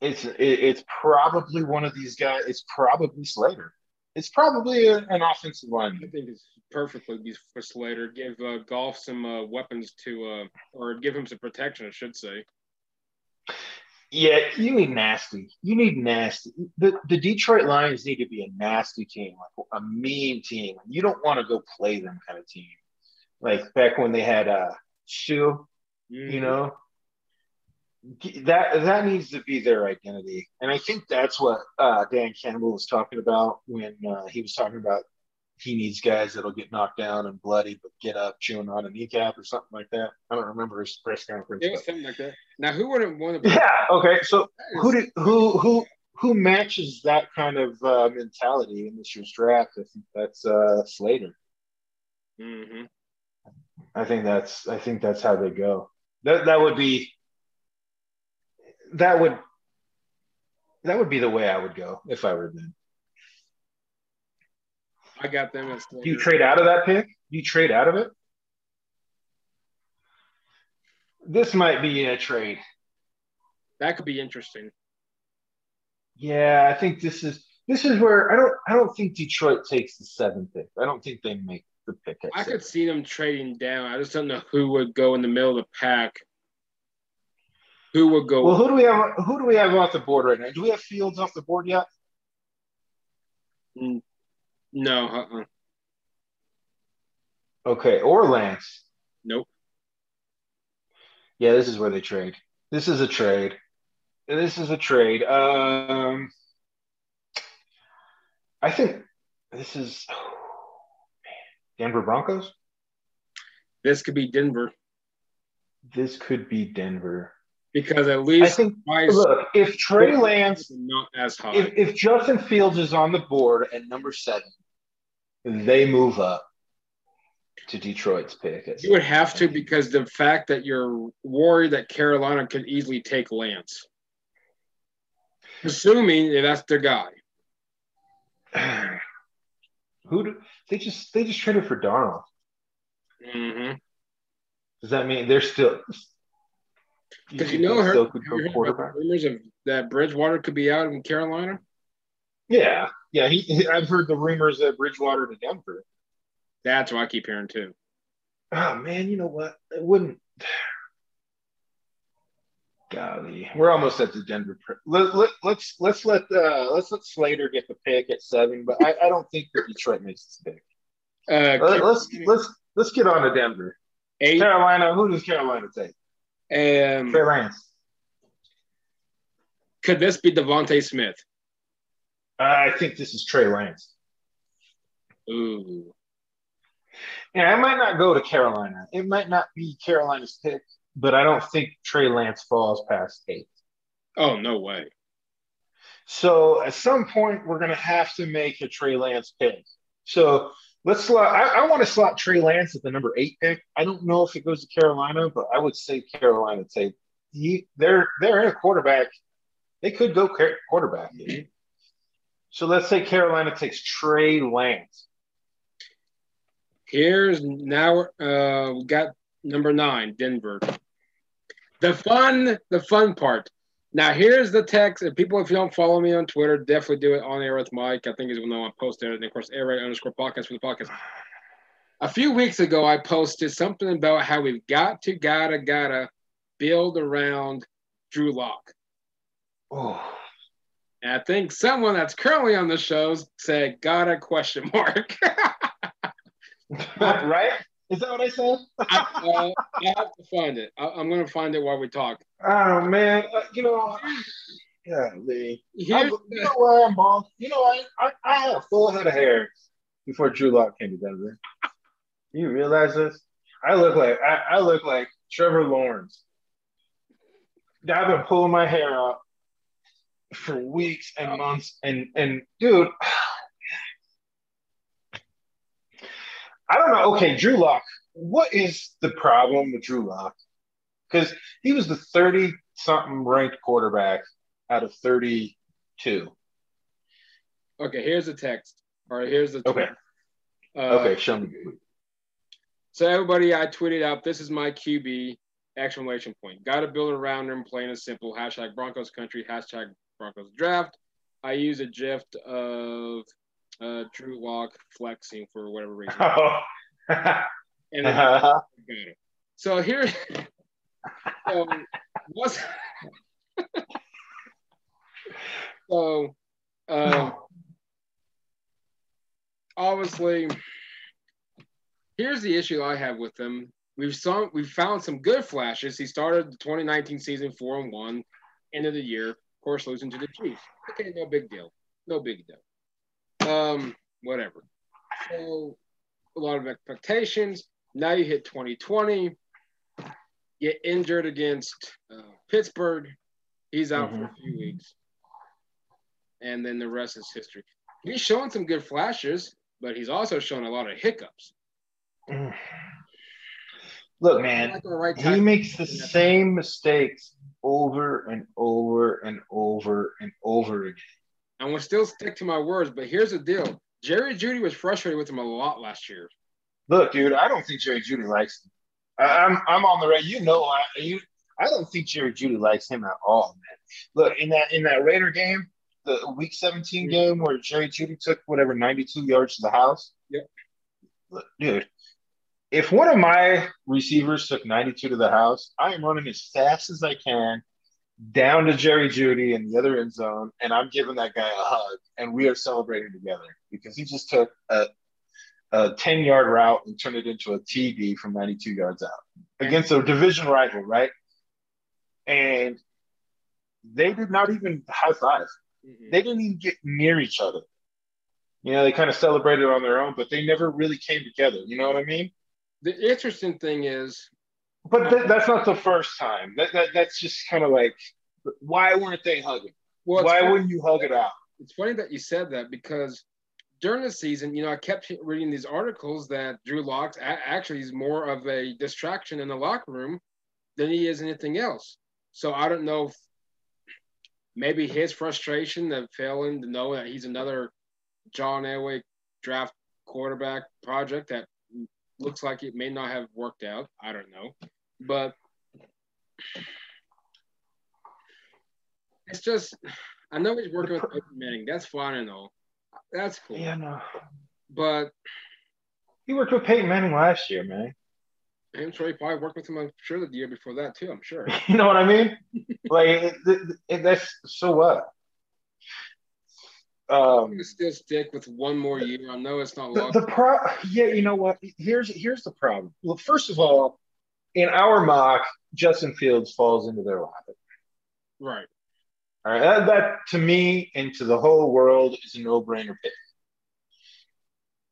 It's it, it's probably one of these guys. It's probably Slater. It's probably a, an offensive line. I think it's perfectly for Slater. Give uh, Goff some uh, weapons to, uh, or give him some protection, I should say. Yeah, you need nasty. You need nasty. The the Detroit Lions need to be a nasty team, like a mean team. You don't want to go play them kind of team. Like back when they had uh Suh, Mm. you know. That that needs to be their identity, and I think that's what uh, Dan Campbell was talking about when uh, he was talking about he needs guys that'll get knocked down and bloody but get up chewing on a kneecap or something like that. I don't remember his press conference. It was but- something like that. Now, who wouldn't want to be? Yeah. Okay. So who did who who who matches that kind of uh, mentality in this year's draft? I think that's uh, Slater. hmm I think that's I think that's how they go. That that would be that would that would be the way I would go if I were them. I got them as Do you trade out of that pick? Do you trade out of it? This might be a trade. That could be interesting. Yeah, I think this is this is where I don't I don't think Detroit takes the seventh pick. I don't think they make the pick. At I could see them trading down. I just don't know who would go in the middle of the pack. Who would go? Well, who do we have? Who do we have off the board right now? Do we have Fields off the board yet? Mm, no, uh-uh. Okay, or Lance. nope. Yeah, this is where they trade. This is a trade. This is a trade. Um, I think this is oh, (sighs) man. Denver Broncos. This could be Denver. This could be Denver. Because at least I think look if Trey Lance not as high. If, if Justin Fields is on the board at number seven, they move up to Detroit's pick. You would have to because the fact that you're worried that Carolina could easily take Lance, assuming that that's their guy. (sighs) Who do, they just they just traded for Darnold? Mm-hmm. Does that mean they're still? Because you, you know, her, rumors of that Bridgewater could be out in Carolina. Yeah, yeah. He, I've heard the rumors that Bridgewater to Denver. That's what I keep hearing too. Oh man, you know what? It wouldn't. (sighs) Golly, we're almost at the Denver. Let, let, let's let's let uh, let's let Slater get the pick at seven, but I, I don't think that Detroit makes this pick. Uh, let, us let's let's get on to Denver. Eight. Carolina. Who does Carolina take? Um, Trey Lance. Could this be DeVonta Smith? I think this is Trey Lance. Ooh. Yeah, I might not go to Carolina. It might not be Carolina's pick, but I don't think Trey Lance falls past eight. Oh, no way. So at some point, we're going to have to make a Trey Lance pick. So let's slot. I, I want to slot Trey Lance at the number eight pick. I don't know if it goes to Carolina, but I would say Carolina take. He, they're they're in a quarterback. They could go quarterback. So let's say Carolina takes Trey Lance. Here's now uh, we got number nine, Denver. The fun, the fun part. Now here's the text. And people, if you don't follow me on Twitter, definitely do it on air with Mike. I think he's going to post it. And of course, air right underscore podcast for the podcast. A few weeks ago, I posted something about how we've got to, gotta, gotta build around Drew Lock. Oh. And I think someone that's currently on the show said, got a question mark. (laughs) right? Is that what I said? I, uh, I, have to find it. I, am going to find it while we talk. Oh man, uh, you know, yeah, Lee. you know where I'm bald. You know, I, I I had a full head of hair before Drew Lock came to Denver. You realize this? I look like I, I look like Trevor Lawrence. I've been pulling my hair out for weeks and months, and and dude. I don't know. Okay, Drew Lock. What is the problem with Drew Lock? Because he was the 30 something ranked quarterback out of 32. Okay, here's the text. All right, here's the tweet. Okay. Uh, okay, show me. So everybody, I tweeted out, this is my QB, exclamation point. Got to build around him, plain and simple. Hashtag Broncos country, hashtag Broncos draft. I use a GIF of uh, Drew Lock flexing for whatever reason. (laughs) Oh. (laughs) and uh-huh. So here, (laughs) so what's so um, obviously here's the issue I have with him. We've saw we've found some good flashes. He started the 2019 season four and one, end of the year, of course, losing to the Chiefs. Okay, no big deal. No big deal. Um, whatever. So a lot of expectations. Now you hit 2020, get injured against uh, Pittsburgh. He's out mm-hmm. for a few weeks. And then the rest is history. He's shown some good flashes, but he's also shown a lot of hiccups. Look, man, right he makes the same mistakes over and over and over and over again. I'm gonna still stick to my words, but here's the deal: Jerry Jeudy was frustrated with him a lot last year. Look, dude, I don't think Jerry Jeudy likes him. I'm I'm on the right. You know, I you I don't think Jerry Jeudy likes him at all, man. Look in that in that Raider game, the Week 17 mm-hmm. game where Jerry Jeudy took whatever 92 yards to the house. Yep. Look, dude, if one of my receivers took 92 to the house, I am running as fast as I can down to Jerry Jeudy in the other end zone, and I'm giving that guy a hug, and we are celebrating together because he just took a, a 10 yard route and turned it into a TD from 92 yards out against a division rival, right? And they did not even high 5 mm-hmm. They didn't even get near each other. You know, they kind of celebrated on their own, but they never really came together. You know what I mean? The interesting thing is But th- that's not the first time. That, that that's just kind of like, why weren't they hugging? Well, why funny. wouldn't you hug it out? It's funny that you said that because during the season, you know, I kept reading these articles that Drew Lock actually is more of a distraction in the locker room than he is anything else. So I don't know if maybe his frustration of failing to know that he's another John Elway draft quarterback project that looks like it may not have worked out. I don't know. But it's just I know he's working with Peyton Manning. That's fine and all. That's cool. Yeah, no. But he worked with Peyton Manning last year, man. I'm sure he probably worked with him. I'm sure the year before that too. I'm sure. (laughs) you know what I mean? like it, it, it, that's so what. Um, I'm gonna still stick with one more year. I know it's not the, the pro. Yeah, you know what? Here's here's the problem. Well, first of all, in our mock, Justin Fields falls into their lap. Right. All right. That, that to me and to the whole world is a no-brainer pick.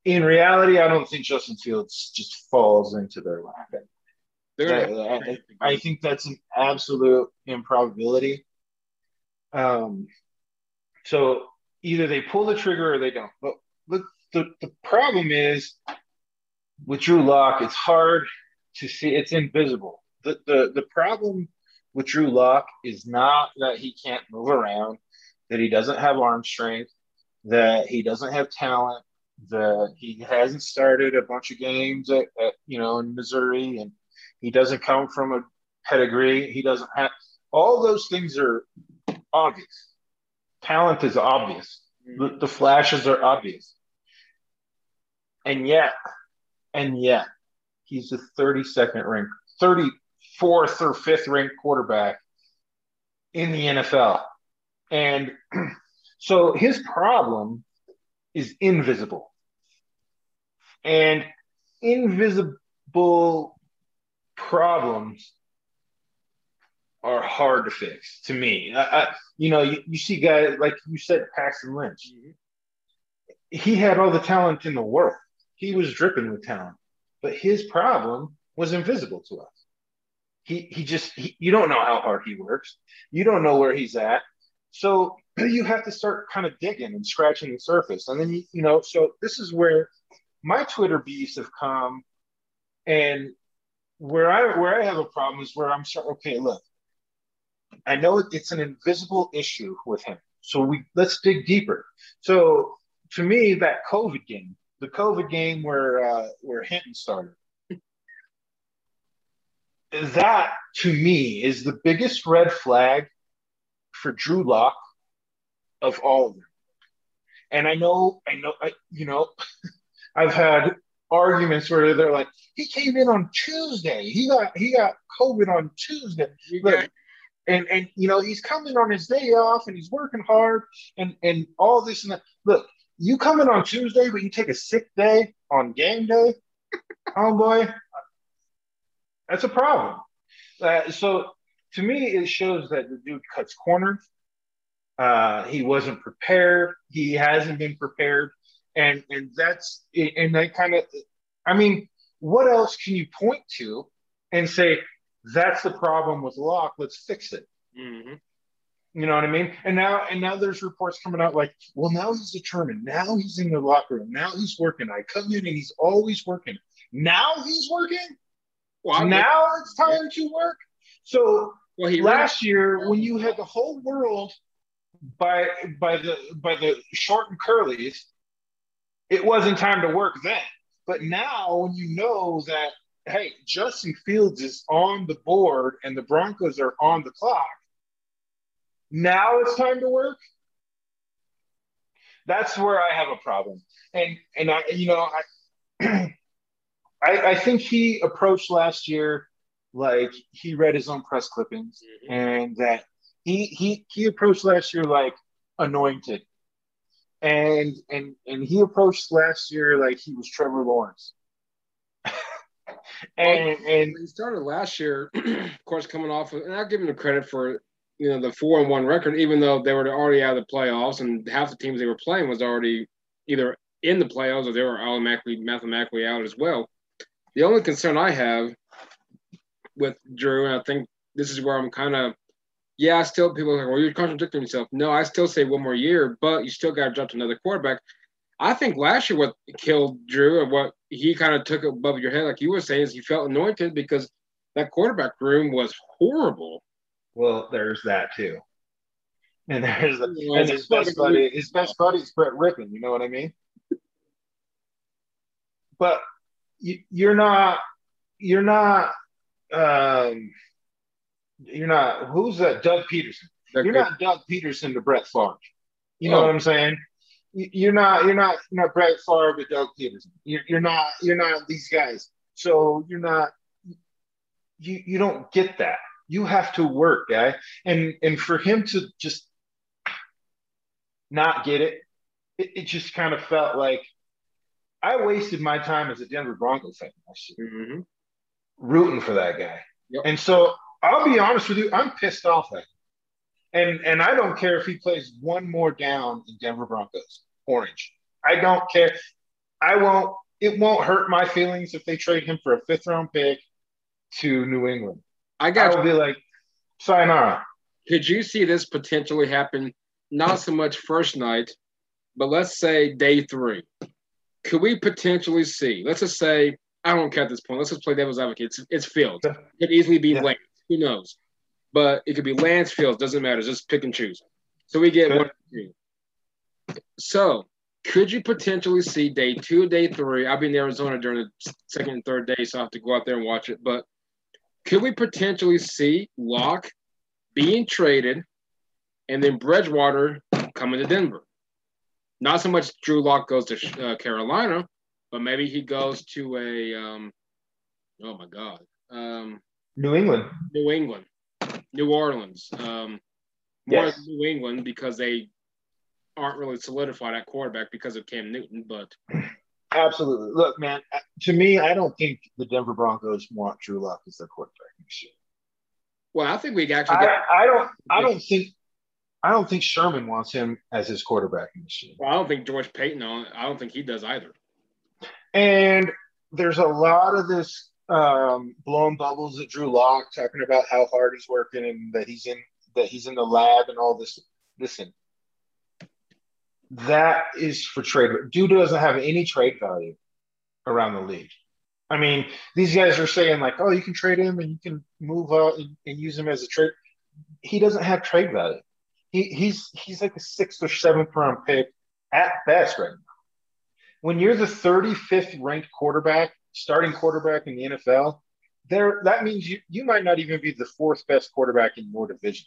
In reality, I don't think Justin Fields just falls into their lap. I, I, I think that's an absolute improbability. Um, so either they pull the trigger or they don't. But, but the, the problem is with Drew Lock, it's hard to see, it's invisible. The, the, the problem with Drew Lock is not that he can't move around, that he doesn't have arm strength, that he doesn't have talent, that he hasn't started a bunch of games at, at you know in Missouri, and he doesn't come from a pedigree. He doesn't have all those things are obvious talent is obvious. The, mm. the flashes are obvious. And yet, and yet, he's the 32nd ranked, 34th or 5th ranked quarterback in the NFL. And (clears throat) so his problem is invisible. And invisible problems are hard to fix to me. I, I, you know, you, you, see guys like you said, Paxton Lynch. Mm-hmm. He had all the talent in the world. He was dripping with talent, but his problem was invisible to us. He he just he, you don't know how hard he works. You don't know where he's at. So (clears throat) you have to start kind of digging and scratching the surface, and then you you know. So this is where my Twitter beasts have come, and where I where I have a problem is where I'm sorry. Okay, look, I know it's an invisible issue with him. So we let's dig deeper. So to me, that COVID game, the COVID game where uh, where Hinton started, that to me is the biggest red flag for Drew Lock of all of them. And I know, I know, I, you know, (laughs) I've had arguments where they're like, he came in on Tuesday. He got he got COVID on Tuesday. And and you know he's coming on his day off and he's working hard and and all this and that. Look, you come in on Tuesday, but you take a sick day on game day, (laughs) oh boy, that's a problem. Uh, so to me, it shows that the dude cuts corners. Uh, he wasn't prepared. He hasn't been prepared, and and that's and that kind of. I mean, what else can you point to and say that's the problem with Lock. Let's fix it. Mm-hmm. You know what I mean? And now, and now there's reports coming out like, well, now he's determined. Now he's in the locker room. Now he's working. I come in and he's always working. Now he's working. Well, now it's time to work. So well, last year, when you had the whole world by by the by the short and curlies, it wasn't time to work then. But now, when you know that hey, Justin Fields is on the board and the Broncos are on the clock. Now it's time to work. That's where I have a problem. And and I you know I (clears throat) I, I think he approached last year like he read his own press clippings mm-hmm. and that he he he approached last year like anointed. And and and he approached last year like he was Trevor Lawrence (laughs) and, and he started last year, (clears throat) of course, coming off, of, and I'll give him the credit for you know the four and one record, even though they were already out of the playoffs, and half the teams they were playing was already either in the playoffs or they were automatically mathematically out as well. The only concern I have with Drew, and I think this is where I'm kind of, yeah, I still people are like, well, you're contradicting yourself. No, I still say one more year, but you still got to drop to another quarterback. I think last year what killed Drew and what he kind of took it above your head, like you were saying, is he felt anointed because that quarterback room was horrible. Well, there's that too. And there's the, and his best buddy, his best buddy is Brett Rypien. You know what I mean? But you, you're not, you're not, um, you're not. Who's that? Doug Pederson. You're not Doug Pederson to Brett Favre. You know oh. what I'm saying? You're not. You're not. You're not Brett Favre to Doug Pederson. You're, you're not. You're not these guys. So you're not. You you don't get that. You have to work, guy. And and for him to just not get it, it, it just kind of felt like I wasted my time as a Denver Broncos fan mm-hmm. rooting for that guy. Yep. And so I'll be honest with you, I'm pissed off at him. And and I don't care if he plays one more down in Denver Broncos orange. I don't care. I won't. It won't hurt my feelings if they trade him for a fifth round pick to New England. I got. I will be like, sayonara. Could you see this potentially happen? Not so much first night, but let's say day three. Could we potentially see? Let's just say I don't care at this point. Let's just play devil's advocate. It's, it's Fields. It could easily be yeah. Who knows? But it could be Lance Fields. Doesn't matter. Just pick and choose. So we get one. So could you potentially see day two, day three? I'll be in Arizona during the second and third day, so I have to go out there and watch it. But could we potentially see Lock being traded and then Bridgewater coming to Denver? Not so much Drew Lock goes to uh, Carolina, but maybe he goes to a, um, oh my God, um, New England. New England. New Orleans. Um, more yes. New England because they aren't really solidified at quarterback because of Cam Newton, but absolutely. Look, man, to me, I don't think the Denver Broncos want Drew Lock as their quarterback Well, I think we actually. I, I don't. I don't think. I don't think Sherman wants him as his quarterback machine. Well, I don't think George Paton. I don't think he does either. And there's a lot of this um, blowing bubbles at Drew Lock, talking about how hard he's working and that he's in that he's in the lab and all this. Listen, that is for trade. Dude doesn't have any trade value around the league. I mean, these guys are saying like, oh, you can trade him and you can move out and, and use him as a trade. He doesn't have trade value. He, he's he's like a sixth or seventh round pick at best right now. When you're the 35th ranked quarterback, starting quarterback in the NFL, there that means you, you might not even be the fourth best quarterback in your division.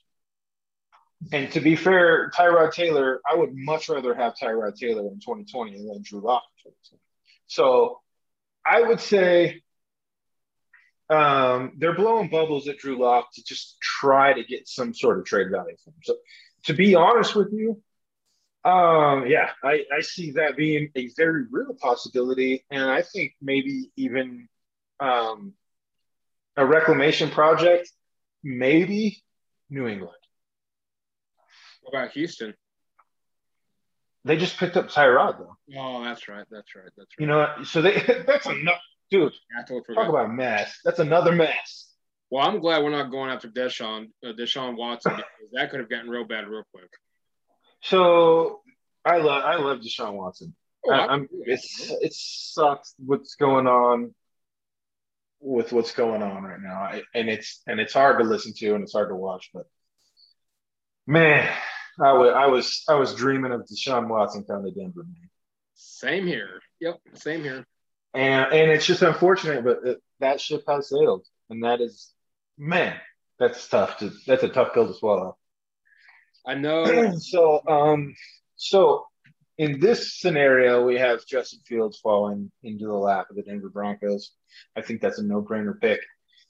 And to be fair, Tyrod Taylor, I would much rather have Tyrod Taylor in 2020 than Drew Lock So I would say um, they're blowing bubbles at Drew Lock to just try to get some sort of trade value from him. So to be honest with you, um, yeah, I, I see that being a very real possibility. And I think maybe even um, a reclamation project, maybe New England. What about Houston? They just picked up Tyrod though. Oh, that's right. That's right. That's right. You know, so they (laughs) that's enough, dude. Yeah, talk about mess. That's another mess. Well, I'm glad we're not going after Deshaun, uh, Deshaun Watson because that could have gotten real bad real quick. So I love I love Deshaun Watson. Oh, I, am it's it sucks what's going on with what's going on right now, I, and it's and it's hard to listen to and it's hard to watch, but man, I was I was I was dreaming of Deshaun Watson coming to Denver. Man. Same here. Yep, same here. And and it's just unfortunate, but it, that ship has sailed, and that is man, that's tough. To, that's a tough pill to swallow. I know. (clears throat) so um, so in this scenario, we have Justin Fields falling into the lap of the Denver Broncos. I think that's a no-brainer pick.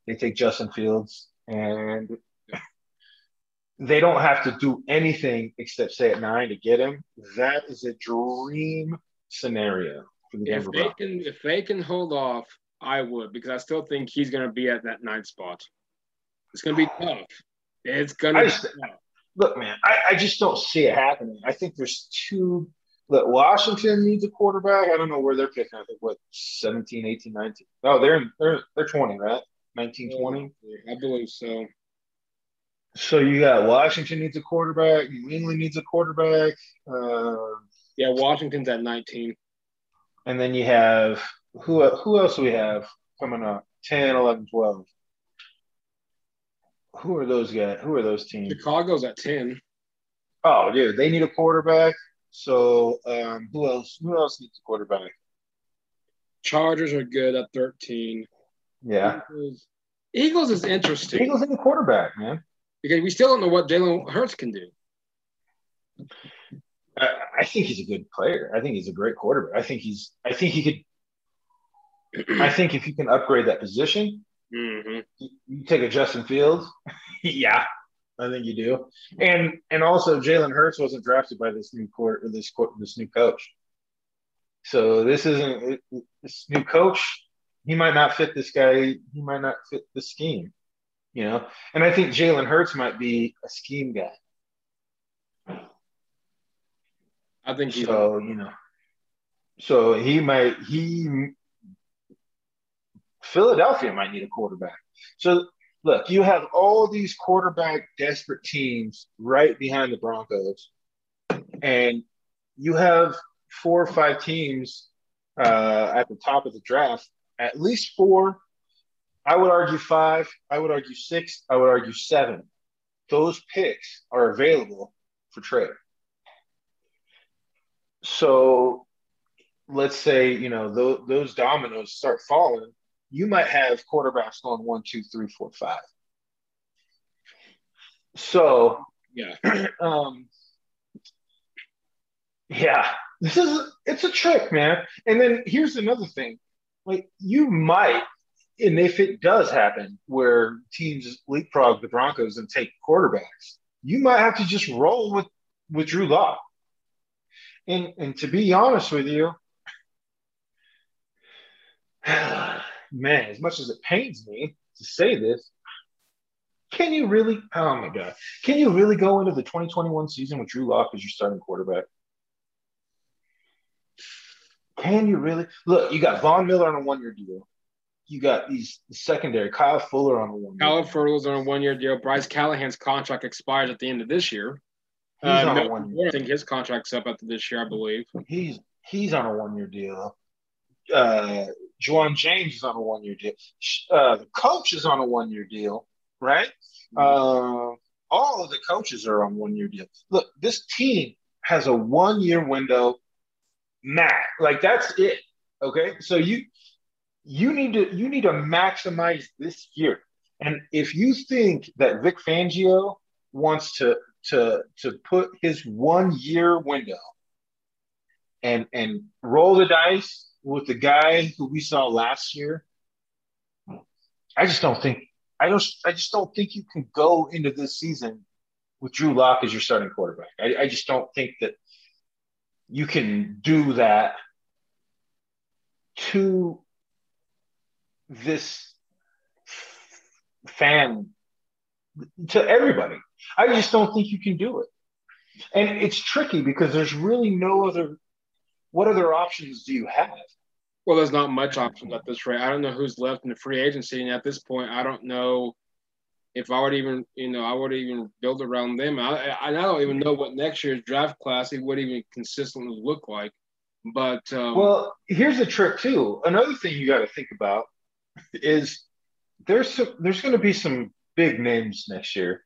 They take Justin Fields and (laughs) they don't have to do anything except say at nine to get him. That is a dream scenario for the Denver if they Can, if they can hold off, I would because I still think he's going to be at that ninth spot. It's going to be (sighs) tough. It's going to be tough. Look, man, I, I just don't see it happening. I think there's two. Look, Washington needs a quarterback. I don't know where they're picking. I think what 17, 18, 19. No, they're in, they're they're 20, right? 1920. I believe so. So you got Washington needs a quarterback. New England needs a quarterback. Uh, yeah, Washington's at 19. And then you have who who else do we have coming up? 10, 11, 12. Who are those guys? Who are those teams? Chicago's at 10. Oh, dude, they need a quarterback. So um, who else? Who else needs a quarterback? Chargers are good at 13. Yeah. Eagles, Eagles is interesting. Eagles need a quarterback, man. Because we still don't know what Jalen Hurts can do. I, I think he's a good player. I think he's a great quarterback. I think he's. I think he could. I think if you can upgrade that position, mm-hmm. you, take a Justin Fields. (laughs) yeah, I think you do. And and also Jalen Hurts wasn't drafted by this new court or this court, this new coach. So this isn't this new coach. He might not fit this guy. He might not fit the scheme, you know. And I think Jalen Hurts might be a scheme guy. I think so you know. So he might he Philadelphia might need a quarterback. So look, you have all these quarterback desperate teams right behind the Broncos, and you have four or five teams uh, at the top of the draft. At least four, I would argue five. I would argue six. I would argue seven. Those picks are available for trade. So let's say you know those, those dominoes start falling you might have quarterbacks going one, two, three, four, five. So yeah, (clears throat) um, yeah, this is it's a trick, man. And then here's another thing: like you might, and if it does happen, where teams leapfrog the Broncos and take quarterbacks, you might have to just roll with with Drew Lock. And and to be honest with you. (sighs) man, as much as it pains me to say this, can you really? Oh my God, can you really go into the 2021 season with Drew Lock as your starting quarterback? Can you really? Look, you got Von Miller on a one-year deal. You got these the secondary, Kyle Fuller on a one. Kyle Fuller's on a one-year deal. Bryce Callahan's contract expires at the end of this year. He's uh, on a one-year. I think his contract's up after this year, I believe. He's he's on a one-year deal. Uh, Ja'Wuan James is on a one year deal. Uh, the coach is on a one year deal, right? Uh, all of the coaches are on one year deal. Look, this team has a one year window max. Like that's it. Okay. So you you need to you need to maximize this year. And if you think that Vic Fangio wants to to to put his one year window and and roll the dice with the guy who we saw last year, I just don't think I don't I just don't think you can go into this season with Drew Lock as your starting quarterback. I, I just don't think that you can do that to this fan to everybody. I just don't think you can do it. And it's tricky because there's really no other what other options do you have? Well, there's not much options at this rate. I don't know who's left in the free agency, and at this point, I don't know if I would even, you know, I would even build around them. I, I don't even know what next year's draft class would even consistently look like. But um, well, here's the trick too. Another thing you got to think about is there's some, there's going to be some big names next year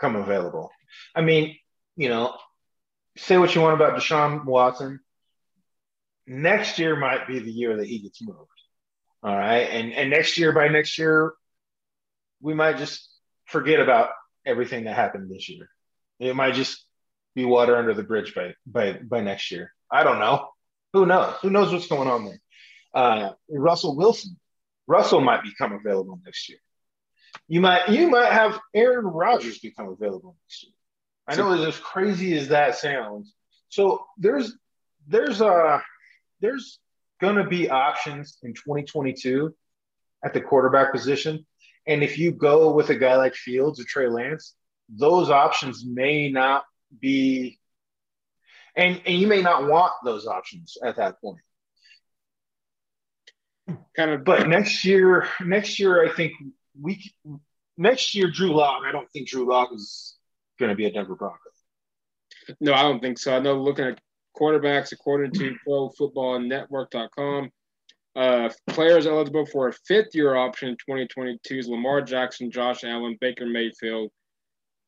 come available. I mean, you know, say what you want about Deshaun Watson next year might be the year that he gets moved. All right. And and next year, by next year, we might just forget about everything that happened this year. It might just be water under the bridge by by by next year. I don't know. Who knows? Who knows what's going on there? Uh, Russell Wilson. Russell might become available next year. You might you might have Aaron Rodgers become available next year. I know it's as crazy as that sounds. So there's there's a there's going to be options in 2022 at the quarterback position. And if you go with a guy like Fields or Trey Lance, those options may not be, and, and you may not want those options at that point. kind of. But next year, next year, I think we next year, Drew Lock. I don't think Drew Lock is going to be a Denver Bronco. No, I don't think so. I know looking at quarterbacks according to ProFootballNetwork.com, uh, players eligible for a fifth year option in 2022 is Lamar Jackson, Josh Allen, Baker Mayfield.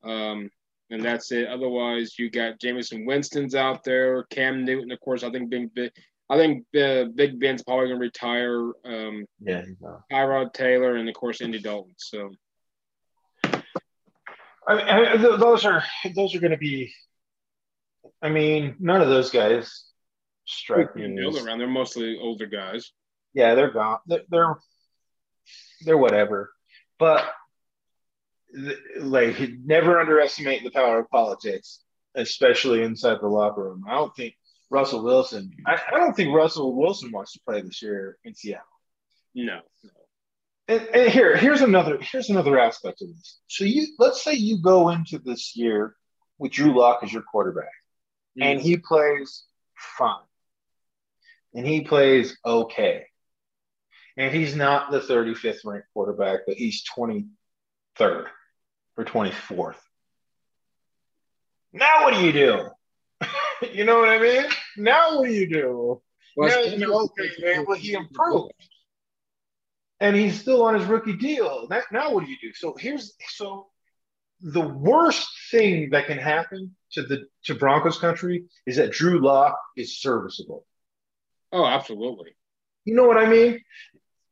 Um, and that's it. Otherwise, you got Jameis Winston's out there, Cam Newton, of course. I think Big, Big I think uh, Big Ben's probably going to retire. Um, yeah, Tyrod Taylor, and of course Andy Dalton. So, I mean, I, those are those are going to be. I mean, none of those guys strike me as around. They're mostly older guys. Yeah, they're gone. They're they're, they're whatever, but like never underestimate the power of politics, especially inside the locker room. I don't think Russell Wilson. I, I don't think Russell Wilson wants to play this year in Seattle. No, no. And, and, here, here's another here's another aspect of this. So you let's say you go into this year with Drew Lock as your quarterback, mm-hmm. and he plays fine, and he plays okay, and he's not the 35th ranked quarterback, but he's 23rd or 24th. Now what do you do? (laughs) you know what I mean? Now what do you do? Well, now, you know, okay, man, well, he improved. And he's still on his rookie deal. That, now what do you do? So here's so the worst thing that can happen to the to Broncos country is that Drew Lock is serviceable. Oh, absolutely. You know what I mean?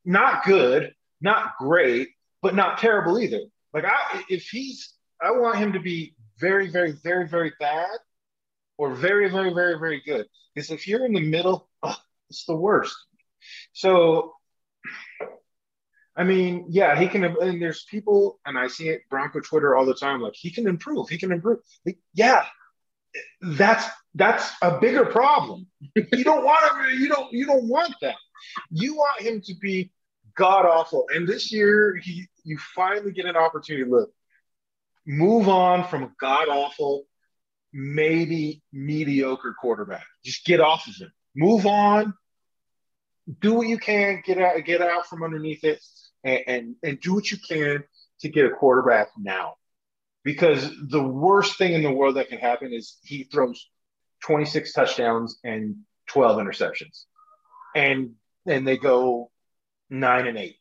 Not good, not great, but not terrible either. Like I, if he's, I want him to be very, very, very, very bad, or very, very, very, very good. Because if you're in the middle, oh, it's the worst. So, I mean, yeah, he can. And there's people, and I see it Bronco Twitter all the time. Like he can improve. He can improve. Like, yeah, that's that's a bigger problem. (laughs) you don't want him. You don't. You don't want that. You want him to be god awful. And this year, he you finally get an opportunity to look, move on from god awful, maybe mediocre quarterback. Just get off of him. Move on. Do what you can. Get out. Get out from underneath it, and, and, and do what you can to get a quarterback now. Because the worst thing in the world that can happen is he throws 26 touchdowns and 12 interceptions, and and they go nine and eight.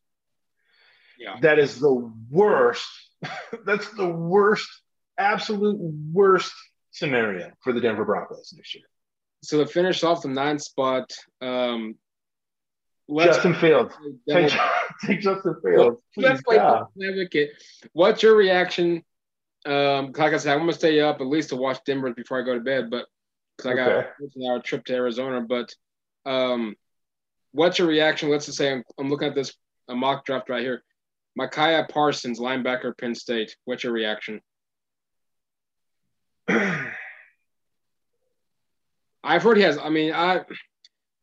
Yeah. That is the worst. (laughs) That's the worst, absolute worst scenario for the Denver Broncos next year. So to finish off the nine spot, um, Justin Fields. (laughs) Take, take, Justin Fields. let's play advocate. What's your reaction? Um, like I said, I'm gonna stay up at least to watch Denver before I go to bed, but because I got okay. an hour trip to Arizona. But um, what's your reaction? Let's just say I'm, I'm looking at this a mock draft right here. Micah Parsons, linebacker, Penn State. What's your reaction? (clears throat) I've heard he has. I mean, I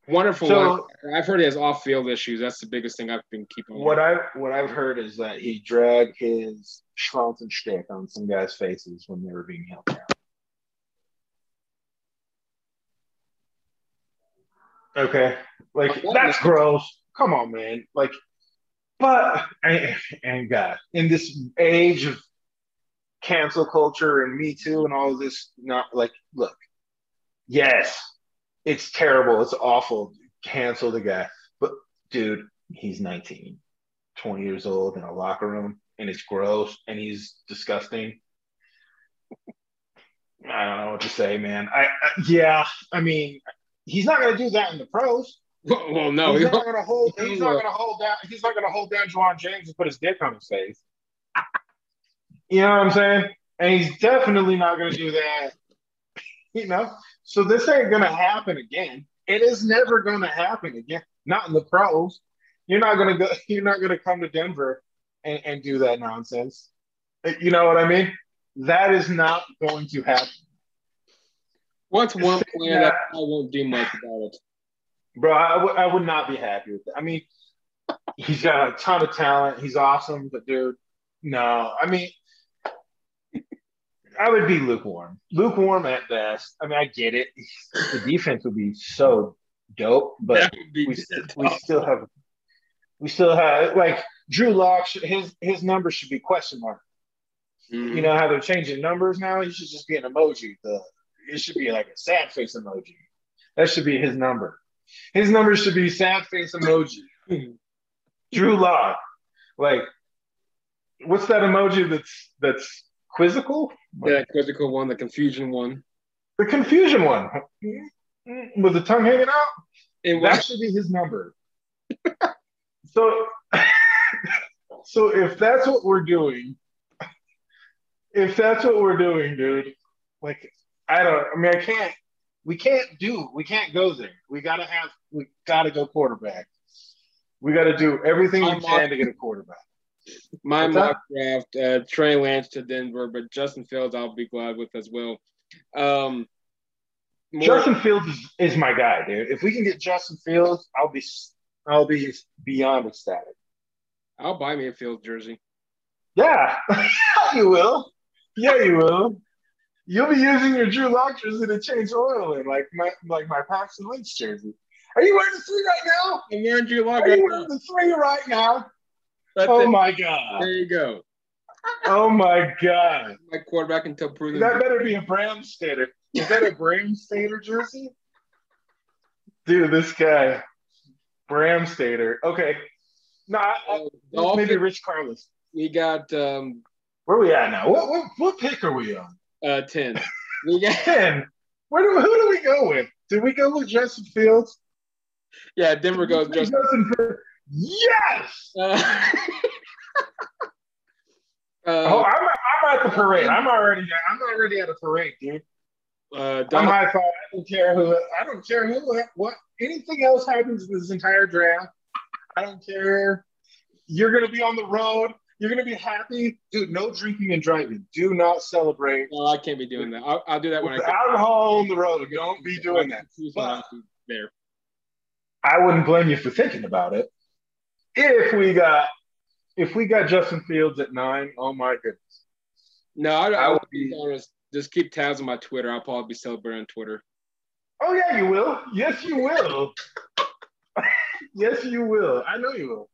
wonderful. So, I've heard he has off-field issues. That's the biggest thing I've been keeping. What I what I've heard is that he dragged his Schmelzen stick on some guys' faces when they were being held down. Okay, like oh, that's gross. Come on, man. Like but and, and God, in this age of cancel culture and Me Too and all of this, not like, look, yes, it's terrible, it's awful, cancel the guy. But dude, he's 19, 20 years old in a locker room, and it's gross and he's disgusting. I don't know what to say, man. I, I yeah, I mean, he's not going to do that in the pros. (laughs) Well, no, he's not gonna hold. He's not gonna hold down. He's not gonna hold down Ja'Wuan James and put his dick on his face. you know what I'm saying? And he's definitely not gonna do that. You know, so this ain't gonna happen again. It is never gonna happen again. Not in the pros. You're not gonna go. (laughs) You're not gonna come to Denver and, and do that nonsense. Uh, you know what I mean? That is not going to happen. What's one (laughs) player that I won't do much about it? bro, I, w- I would not be happy with that. I mean, (laughs) he's got a ton of talent. He's awesome, but dude, no. I mean, I would be lukewarm. Lukewarm at best. I mean, I get it. (laughs) The defense would be so dope, but we, we still have We still have like Drew Lock. His his number should be question mark. Mm-hmm. You know how they're changing numbers now? He should just be an emoji. The it should be like a sad face emoji. That should be his number. His number should be sad face emoji. (laughs) Drew Lock. Like, what's that emoji that's that's quizzical? Yeah, quizzical one, the confusion one. The confusion one. With the tongue hanging out? And that should be his number. (laughs) so (laughs) so if that's what we're doing, (laughs) if that's what we're doing, dude, like I don't I mean I can't we can't do we can't go there. We gotta have we gotta go quarterback. We gotta do everything we can to get a quarterback. My mock draft, uh, Trey Lance to Denver, but Justin Fields I'll be glad with as well. Um, more- Justin Fields is, is my guy, dude. If we can get Justin Fields, I'll be I'll be beyond ecstatic. I'll buy me a Fields jersey. Yeah, (laughs) you will. Yeah, you will. You'll be using your Drew Lock jersey to change oil in, like my like my Paxton Lynch jersey. Are you wearing the three right now? I'm wearing Drew Lock. Are you wearing the three right now? That's oh it. my god! There you go. Oh my god! (laughs) My quarterback until proven. That better be a Bram Stater. Is that a Bram Stater jersey? Dude, this guy, Bram Stater. Okay, no, nah, uh, maybe Rich Carlos. We got. um Where are we at now? What what, what pick are we on? Uh, ten. (laughs) We got (laughs) ten. Where do who do we go with? Did we go with Justin Fields? Yeah, Denver goes Justin. Justin Fields. Yes. (laughs) Uh, oh, I'm, I'm at the parade. I'm already I'm already at a parade, dude. Uh, I'm high five. I don't care who. I don't care who. What anything else happens in this entire draft. I don't care. You're gonna be on the road. You're gonna be happy, dude. No drinking and driving. Do not celebrate. No, I can't be doing that. I'll, I'll do that when I get alcohol on the road. Don't be doing that. But there. I wouldn't blame you for thinking about it. If we got if we got Justin Fields at nine, oh my goodness. No, I, I, I would be honest. Just keep tabs on my Twitter. I'll probably be celebrating on Twitter. Oh yeah, you will. Yes, you will. (laughs) yes, you will. I know you will.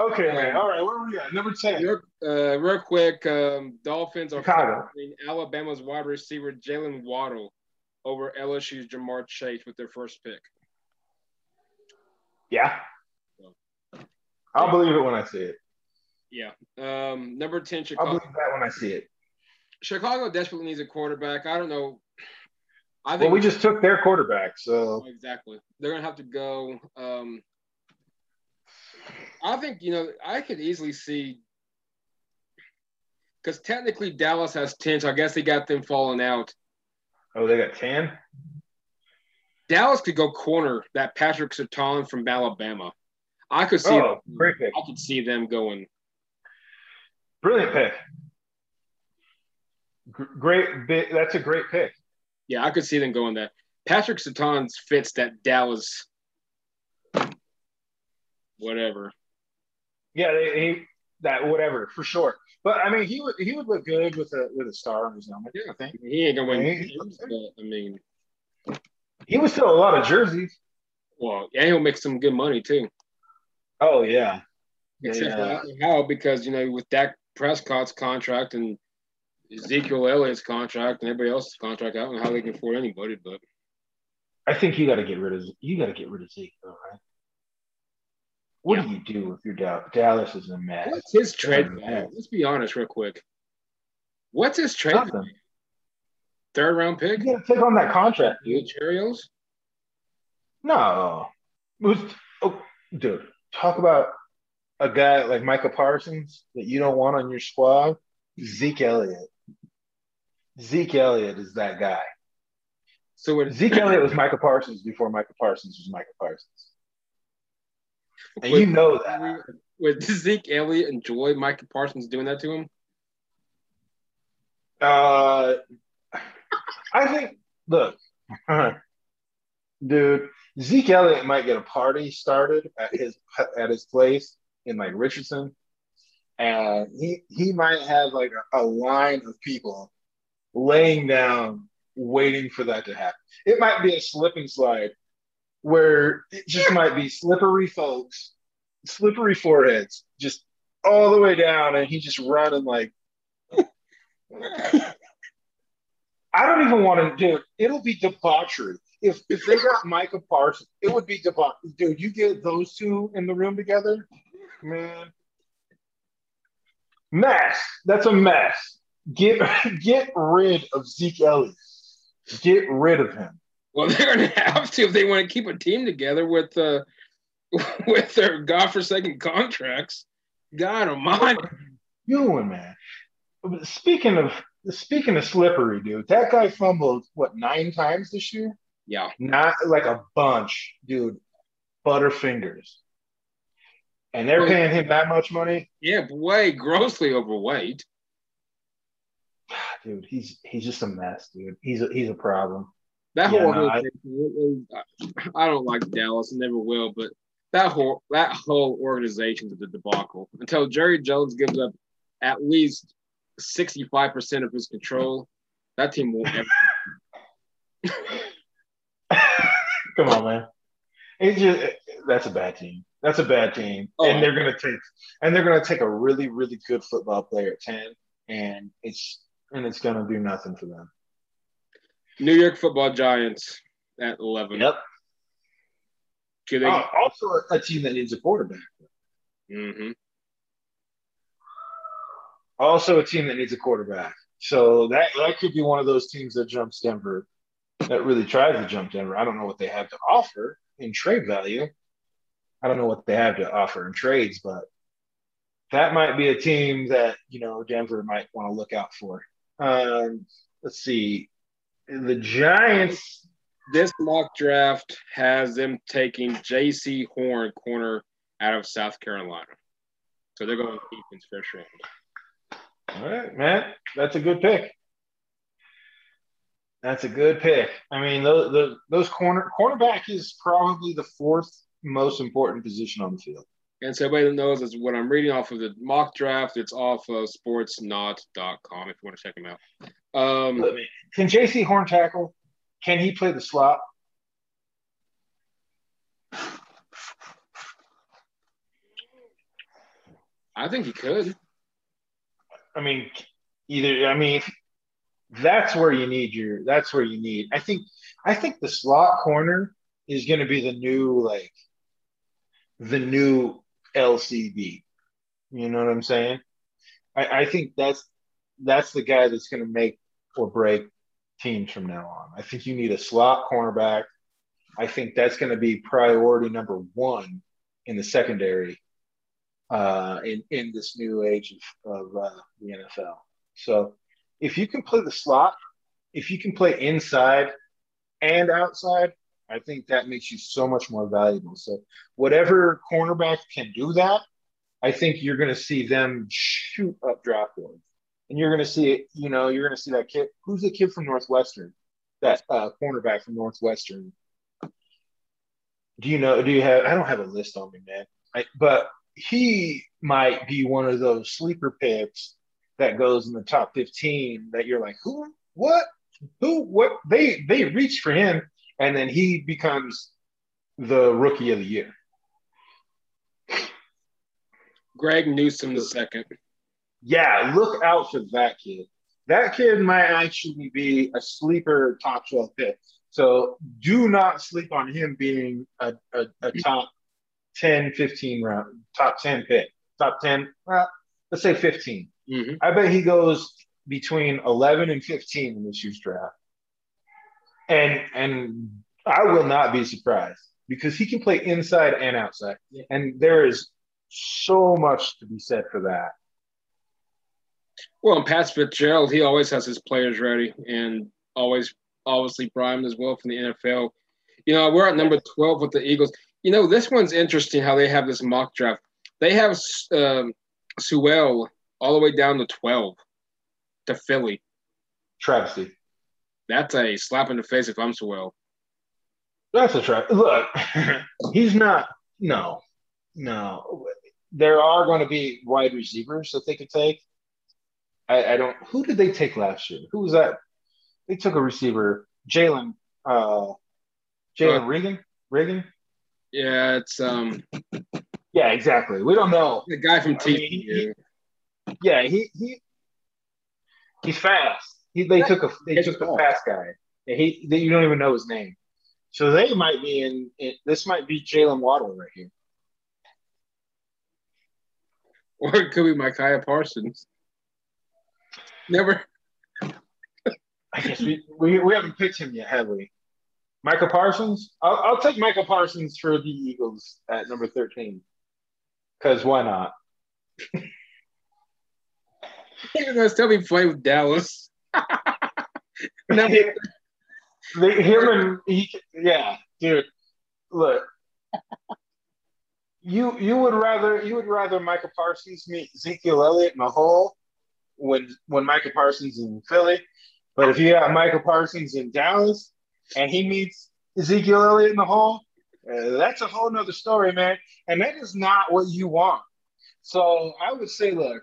Okay, man. All right, where are we at? Number 10. Real, uh, real quick, um, Dolphins are Alabama's wide receiver Jalen Waddle over LSU's Ja'Marr Chase with their first pick. Yeah. I'll believe it when I see it. Yeah. Um, number 10, Chicago. I'll believe that when I see it. Chicago desperately needs a quarterback. I don't know. I think well, we just took their quarterback, so exactly. They're gonna have to go. Um, I think you know I could easily see because technically Dallas has ten, so I guess they got them falling out. Oh, they got ten. Dallas could go corner that Patrick Surtain from Alabama. I could see. Oh, them, great pick. I could see them going. Brilliant pick. Great. That's a great pick. Yeah, I could see them going that. Patrick Surtain fits that Dallas. Whatever. Yeah, he that whatever for sure. But I mean, he would he would look good with a with a star on his helmet. Yeah, I think he ain't gonna win. Games, but, I mean, he was still a lot of jerseys. Well, and he'll make some good money too. Oh yeah. Except yeah. how because you know with Dak Prescott's contract and Ezekiel Elliott's contract and everybody else's contract, I don't know how they can afford anybody, but I think you got to get rid of you got to get rid of Zeke, though, right? What yeah. do you do if you're Dallas? Dallas is a mess. What's his trade value? Let's be honest, real quick. What's his trade value? Third round pick? You got to take on that contract, dude. Cheerios? No. Was, oh, dude, talk about a guy like Micah Parsons that you don't want on your squad. Zeke Elliott. Zeke Elliott is that guy. So when Zeke Elliott was Micah Parsons before Micah Parsons was Micah Parsons. And would, you know that. Would (laughs) Zeke Elliott enjoy Micah Parsons doing that to him? Uh, I think, look, (laughs) dude, Zeke Elliott might get a party started at his at his place in like Richardson, and he he might have like a, a line of people laying down waiting for that to happen. It might be a slip and slide where it just might be slippery folks slippery foreheads, just all the way down, and he just running like. (laughs) I don't even want to do it. It'll be debauchery. If if they got Micah Parsons, it would be debauchery. Dude, you get those two in the room together, man. Mess. That's a mess. Get (laughs) get rid of Zeke Elliott. Get rid of him. Well, they're to have to if they want to keep a team together with uh, (laughs) with their godforsaken contracts. God Almighty, doing man. Speaking of speaking of slippery, dude, that guy fumbled what nine times this year? Yeah, not like a bunch, dude. Butterfingers, and they're paying him that much money. Yeah, way grossly overweight. Ah, dude, he's he's just a mess, dude. He's a, he's a problem. That whole yeah, no, I, I don't like Dallas never will, but that whole that whole organization is a debacle. Until Jerry Jones gives up at least sixty five percent of his control, that team won't ever. (laughs) Come on, man. It's just that's a bad team. That's a bad team, oh, and they're gonna take and they're gonna take a really really good football player at ten, and it's and it's gonna do nothing for them. New York Football Giants at eleven. Yep. They... Oh, also a team that needs a quarterback. Mm-hmm. Also a team that needs a quarterback. So that that could be one of those teams that jumps Denver, that really tries to jump Denver. I don't know what they have to offer in trade value. I don't know what they have to offer in trades, but that might be a team that you know Denver might want to look out for. Um, let's see, the Giants. This mock draft has them taking Jaycee Horn, corner out of South Carolina. So they're going defense first round. All right, man. That's a good pick. That's a good pick. I mean, those, those, those corner cornerback is probably the fourth most important position on the field. And so everybody knows is what I'm reading off of the mock draft. It's off of sportsnaut.com if you want to check them out. Um, Can Jaycee Horn tackle? Can he play the slot? I think he could. I mean, either. I mean, that's where you need your. That's where you need. I think. I think the slot corner is going to be the new like the new LCD. You know what I'm saying? I, I think that's that's the guy that's going to make or break teams from now on. I think you need a slot cornerback. I think that's going to be priority number one in the secondary uh, in in this new age of, of uh, the NFL. So if you can play the slot, if you can play inside and outside, I think that makes you so much more valuable. So whatever cornerback can do that, I think you're going to see them shoot up draft boards, and you're going to see it. You know, you're going to see that kid. Who's the kid from Northwestern? That uh, cornerback from Northwestern. Do you know? Do you have? I don't have a list on me, man. I, but he might be one of those sleeper picks that goes in the top 15 that you're like, who, what, who, what? They they reach for him and then he becomes the rookie of the year. Greg Newsome the second. Yeah, look out for that kid. That kid might actually be a sleeper top 12 pick. So do not sleep on him being a, a, a top 10, 15 round, top 10 pick, top 10, well, let's say 15. Mm-hmm. I bet he goes between 11 and 15 in this year's draft and and I will not be surprised because he can play inside and outside, yeah. and there is so much to be said for that. Well, and Pat Fitzgerald, he always has his players ready and always obviously primed as well from the NFL. You know, we're at number 12 with the Eagles. You know, this one's interesting how they have this mock draft. They have um, Sewell all the way down to 12 to Philly. Travesty. That's a slap in the face if I'm Sewell. That's a trap. Look, (laughs) he's not. No, no. There are going to be wide receivers that they could take. I, I don't. Who did they take last year? Who was that? They took a receiver, Jalen. Uh, Jalen uh, Reagor. Reagor. Yeah, it's um. Yeah, exactly. We don't know. The guy from I mean, he- Yeah, he he he's fast. He, they took a they took the fast guy. And he they, you don't even know his name. So they might be in, in this might be Jalen Waddle right here. (laughs) or it could be Micah Parsons. Never. I guess we, we, we haven't picked him yet, have we? Michael Parsons? I'll, I'll take Michael Parsons for the Eagles at number 13. Because why not? (laughs) Even though still be playing with Dallas. (laughs) They- him and he, yeah, dude. Look, you you would rather you would rather Michael Parsons meet Ezekiel Elliott in a hole when when Michael Parsons in Philly, but if you got Michael Parsons in Dallas and he meets Ezekiel Elliott in the hole, uh, that's a whole nother story, man. And that is not what you want. So I would say, look,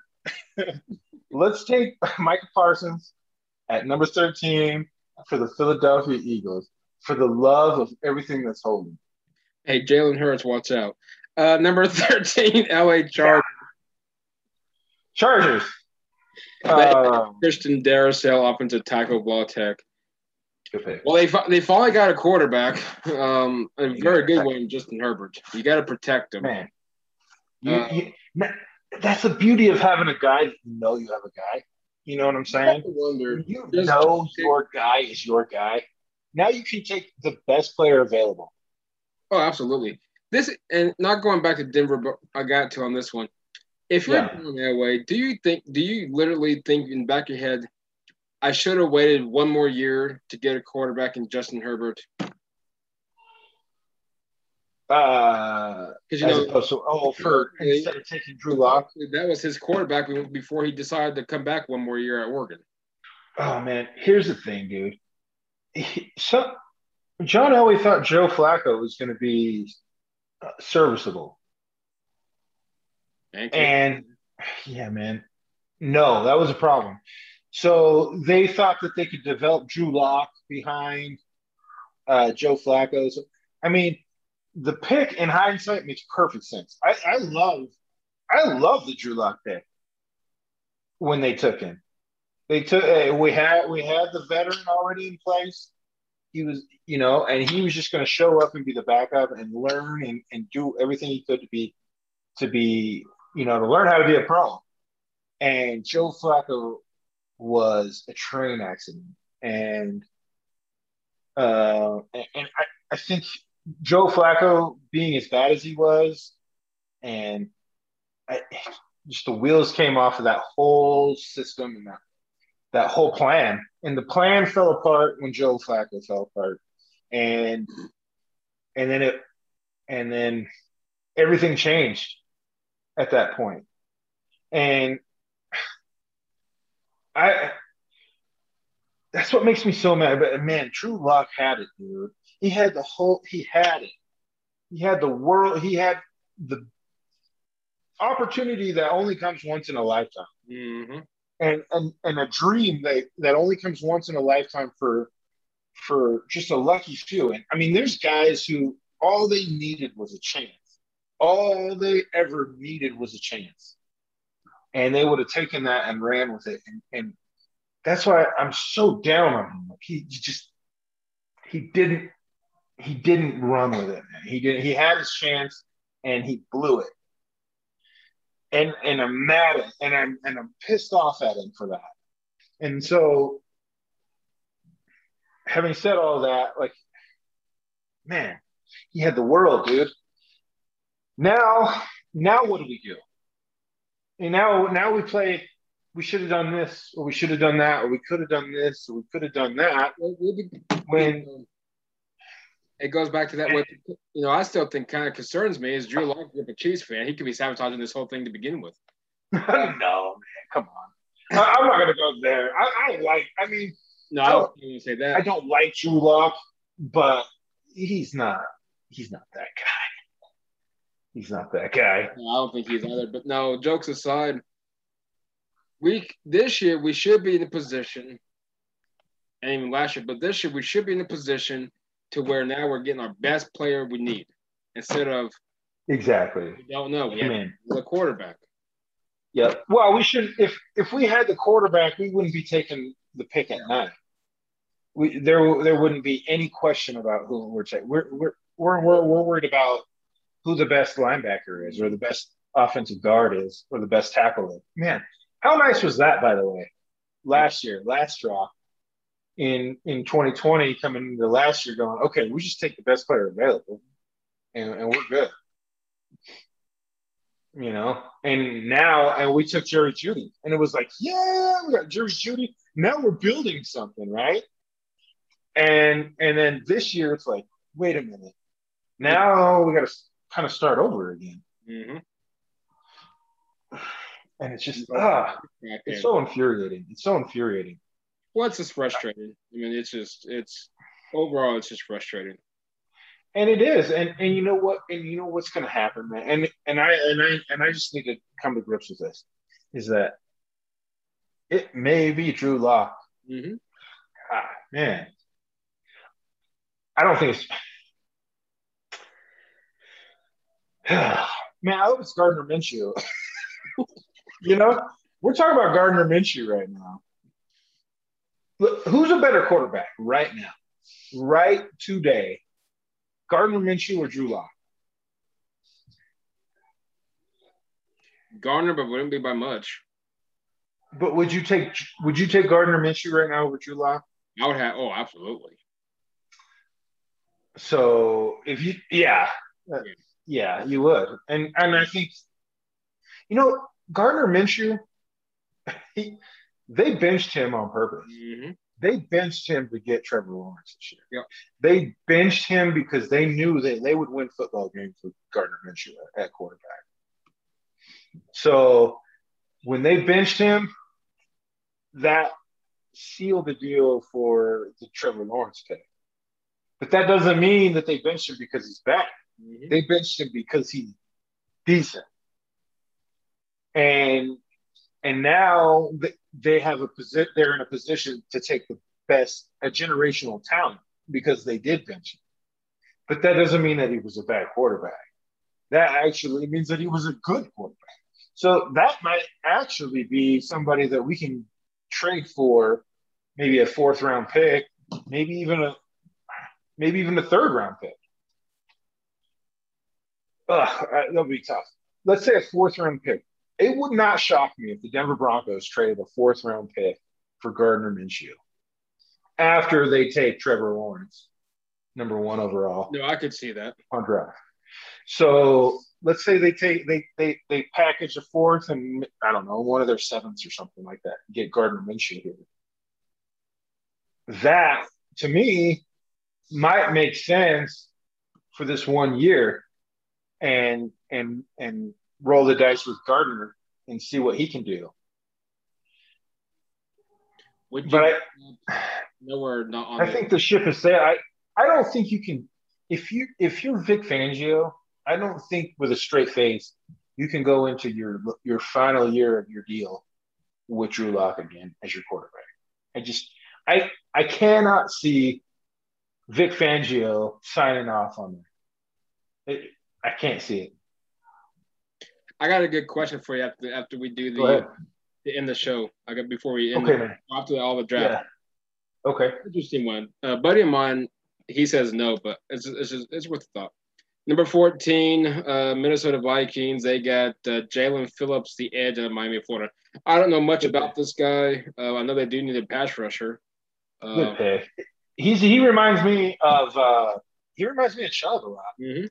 (laughs) let's take (laughs) Michael Parsons at number 13 for the Philadelphia Eagles for the love of everything that's holy. Hey, Jalen Hurts, watch out. Uh, number (laughs) 13, LA Chargers. Chargers. Uh, Christian Darrisaw, offensive tackle, ball tech. Well, they they finally got a quarterback, um, a very good one, Justin Herbert. You got to protect him. Man, you, Uh, you, that's the beauty of having a guy that you know you have a guy. You know what I'm I saying? wonder. You know your guy is your guy. Now you can take the best player available. Oh, absolutely. This and not going back to Denver, but I got to on this one. If you're Yeah. going that way, do you think? Do you literally think in the back of your head, I should have waited one more year to get a quarterback in Justin Herbert? Uh, Because you know opposed to oh, for instead of taking Drew Lock. that was his quarterback before he decided to come back one more year at Oregon. Oh man, here's the thing, dude. He, so, John Elway thought Joe Flacco was going to be uh, serviceable, And, and yeah, man, no, that was a problem. So they thought that they could develop Drew Lock behind uh, Joe Flacco. So, I mean, the pick in hindsight makes perfect sense. I, I love, I love the Drew Lock pick when they took him. They took uh, we had we had the veteran already in place. He was, you know, and he was just going to show up and be the backup and learn and, and do everything he could to be to be, you know, to learn how to be a pro. And Joe Flacco was a train accident, and uh, and, and I, I think Joe Flacco being as bad as he was, and I, just the wheels came off of that whole system and that that whole plan. And the plan fell apart when Joe Flacco fell apart. And and then it and then everything changed at that point. And I that's what makes me so mad. But man, Drew Lock had it, dude. He had the whole he had it. He had the world, he had the opportunity that only comes once in a lifetime hmm and and and a dream that that only comes once in a lifetime for for just a lucky few. And I mean, there's guys who all they needed was a chance. All they ever needed was a chance, and they would have taken that and ran with it. And, and that's why I'm so down on him. Like he just he didn't he didn't run with it. Man. He did. He had his chance and he blew it and and I'm mad at and I'm and I'm pissed off at him for that. And so having said all that, like man, he had the world, dude. Now, now what do we do? And now now we play we should have done this, or we should have done that, or we could have done this, or we could have done that. When it goes back to that. What you know, I still think kind of concerns me is Drew Lock, if a Chiefs fan, he could be sabotaging this whole thing to begin with. (laughs) no, man, come on. I, I'm not gonna go there. I, I like, I mean, No, I don't even say that. I don't like Drew Lock, but he's not. He's not that guy. He's not that guy. No, I don't think he's either. But no, jokes aside, we this year we should be in a position, and even last year, but this year we should be in a position to where now we're getting our best player we need instead of Exactly. We don't know. We the quarterback. Yeah. Well, we should if if we had the quarterback, we wouldn't be taking the pick at nine. We there there wouldn't be any question about who we're taking. We're we're we're we're, we're worried about who the best linebacker is, or the best offensive guard is, or the best tackle is. Man, how nice was that, by the way? Last year, last draw in in 2020, coming into last year, going, okay, we just take the best player available, and, and we're good. You know, and now and we took Jerry Jeudy and it was like, yeah, we got Jerry Jeudy. Now we're building something, right? And and then this year it's like, wait a minute, now we got to kind of start over again, Mm-hmm. and it's just ah, it's so infuriating. It's so infuriating. Well, it's just frustrating. I mean, it's just it's overall, it's just frustrating. And it is, and and you know what, and you know what's going to happen, man. And and I and I and I just need to come to grips with this, is that it may be Drew Lock. Mm-hmm. Ah, man, I don't think it's. (sighs) man, I hope it's Gardner Minshew. (laughs) you know, we're talking about Gardner Minshew right now. Look, who's a better quarterback right now, right today? Gardner Minshew or Drew Lock? Garner, but wouldn't be by much. But would you take would you take Gardner Minshew right now over Drew Lock? I would have. Oh, absolutely. So if you yeah, uh, yeah, you would. And and I think you know, Gardner Minshew, (laughs) he, they benched him on purpose. Mm-hmm. They benched him to get Trevor Lawrence this year. Yep. They benched him because they knew that they would win football games with Gardner Minshew at, quarterback. So when they benched him, that sealed the deal for the Trevor Lawrence pick. But that doesn't mean that they benched him because he's bad. Mm-hmm. They benched him because he's decent. And and now they have a position. They're in a position to take the best, a generational talent because they did bench him. But that doesn't mean that he was a bad quarterback. That actually means that he was a good quarterback. So that might actually be somebody that we can trade for, maybe a fourth round pick, maybe even a maybe even a third round pick. Ugh, that'll be tough. Let's say a fourth round pick. It would not shock me if the Denver Broncos traded a fourth round pick for Gardner Minshew after they take Trevor Lawrence, number one overall No, I could see that. on draft. So let's say they take they they they package a fourth and I don't know one of their sevenths or something like that. Get Gardner Minshew here. That to me might make sense for this one year, and and and roll the dice with Gardner and see what he can do. Would you? But I, no, we're not on. I think the ship is set. I I don't think you can if you if you're Vic Fangio, I don't think with a straight face you can go into your your final year of your deal with Drew Lock again as your quarterback. I just I I cannot see Vic Fangio signing off on that. It, I can't see it. I got a good question for you after after we do the, the end the show. I got before we end Okay, the- man. after all the draft. Yeah. Okay. Interesting one. A buddy of mine, he says no, but it's it's just, it's worth a thought. Number fourteen, uh, Minnesota Vikings. They got uh, Jaelan Phillips, the edge of Miami, Florida. I don't know much about this guy. Uh, I know they do need a pass rusher. Good Uh, pick. He's he reminds me of uh he reminds me of Chubb a lot. mhm.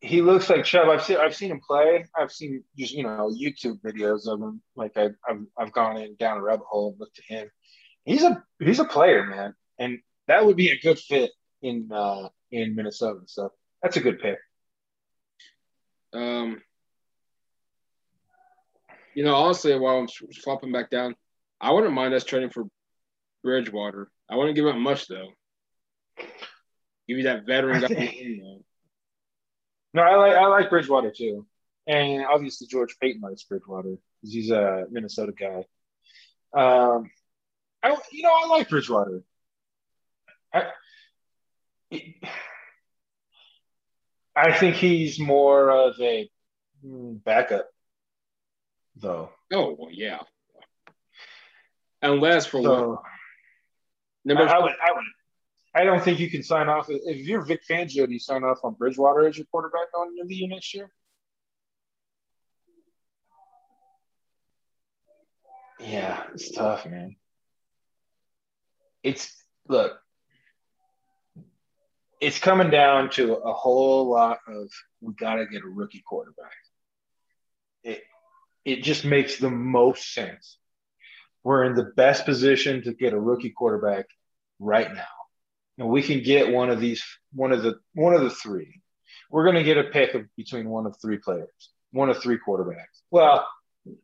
He looks like Chubb. I've seen I've seen him play. I've seen just you know YouTube videos of him. Like I, I've I've gone in down a rabbit hole and looked at him. He's a he's a player, man, and that would be a good fit in uh, in Minnesota. So that's a good pick. Um, you know, honestly, while I'm flopping back down, I wouldn't mind us trading for Bridgewater. I wouldn't give up much though. Give you that veteran guy. (laughs) No, I like I like Bridgewater too, and obviously George Paton likes Bridgewater because he's a Minnesota guy. Um, I you know I like Bridgewater. I, I think he's more of a backup, though. Oh well, yeah. Unless for So number I, I would, I would, I don't think you can sign off if you're Vic Fangio. Do you sign off on Bridgewater as your quarterback going into the year next year? Yeah, it's tough, man. It's look, it's coming down to a whole lot of we got to get a rookie quarterback. It it just makes the most sense. We're in the best position to get a rookie quarterback right now. And we can get one of these one of the one of the three. We're going to get a pick of between one of three players, one of three quarterbacks. Well,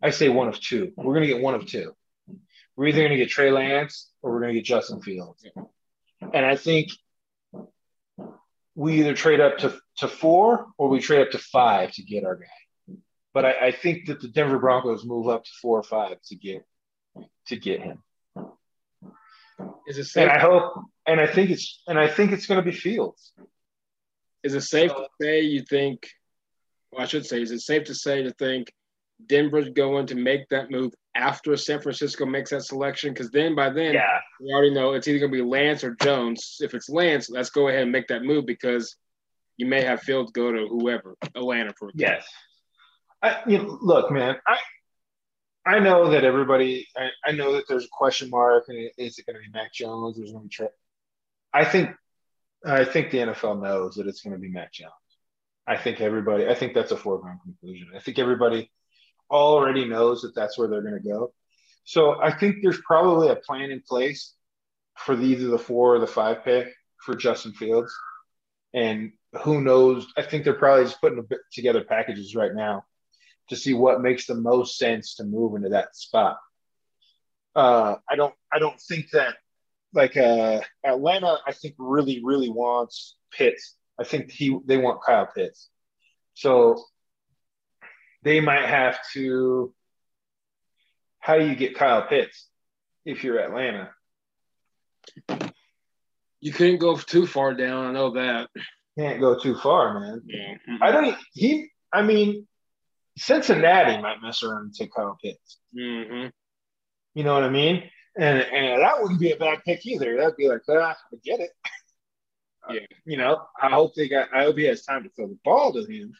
I say one of two. We're going to get one of two. We're either going to get Trey Lance or we're going to get Justin Fields. And I think we either trade up to, to four or we trade up to five to get our guy. But I, I think that the Denver Broncos move up to four or five to get to get him. is it safe? And I hope and I think it's and I think it's going to be Fields. Is it safe to say you think? Well, I should say, is it safe to say to think Denver's going to make that move after San Francisco makes that selection? Because then, by then, Yeah. we already know it's either going to be Lance or Jones. If it's Lance, let's go ahead and make that move because you may have Fields go to whoever, Atlanta for Yes. I, you know, look, man, I I know that everybody, I, I know that there's a question mark, and is it going to be Mac Jones? There's going to be Trey. I think, I think the NFL knows that it's going to be Mac Jones. I think everybody, I think that's a foregone conclusion. I think everybody already knows that that's where they're going to go. So I think there's probably a plan in place for the, either the four or the five pick for Justin Fields. And who knows? I think they're probably just putting together packages right now to see what makes the most sense to move into that spot. Uh, I don't. I don't think that like uh, Atlanta. I think really, really wants Pitts. I think he they want Kyle Pitts. So they might have to. How do you get Kyle Pitts if you're Atlanta? You couldn't go too far down. I know that. Can't go too far, man. Yeah. I don't. He. I mean, Cincinnati might mess around and take Kyle Pitts. Mm-hmm. You know what I mean? And and that wouldn't be a bad pick either. That'd be like, ah, I get it. Yeah. You know, I hope they got. I hope he has time to throw the ball to him.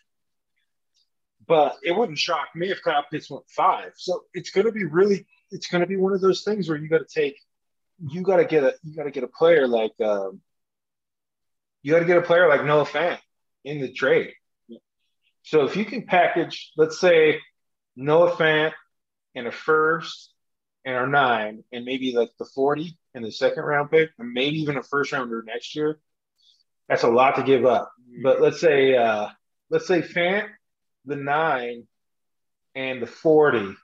But it wouldn't shock me if Kyle Pitts went five. So it's going to be really. It's going to be one of those things where you got to take. You got to get a. You got to get a player like. Um, you got to get a player like Noah Fant in the trade. So if you can package, let's say, Noah Fant and a first and our nine, and maybe like the 40 and the second round pick, and maybe even a first rounder next year, that's a lot to give up. But let's say, uh, let's say Fant, the nine, and the 40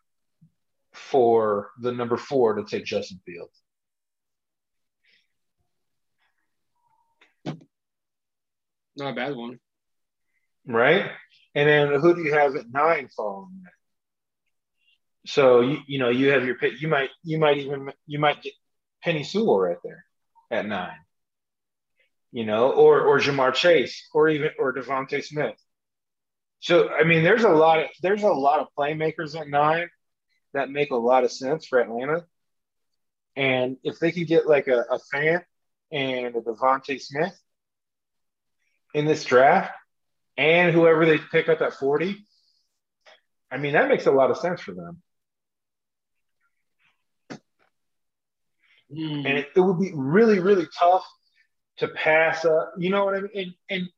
for the number four to take Justin Fields. Not a bad one. right? And then who do you have at nine following that? So you you know you have your. You might you might even you might get Penei Sewell right there at nine. You know, or or Ja'Marr Chase, or even or DeVonta Smith. So I mean, there's a lot of there's a lot of playmakers at nine that make a lot of sense for Atlanta. And if they could get like a, a fan and a DeVonta Smith in this draft, and whoever they pick up at 40, I mean, that makes a lot of sense for them. Mm. And it, it would be really, really tough to pass up. You know what I mean? And, and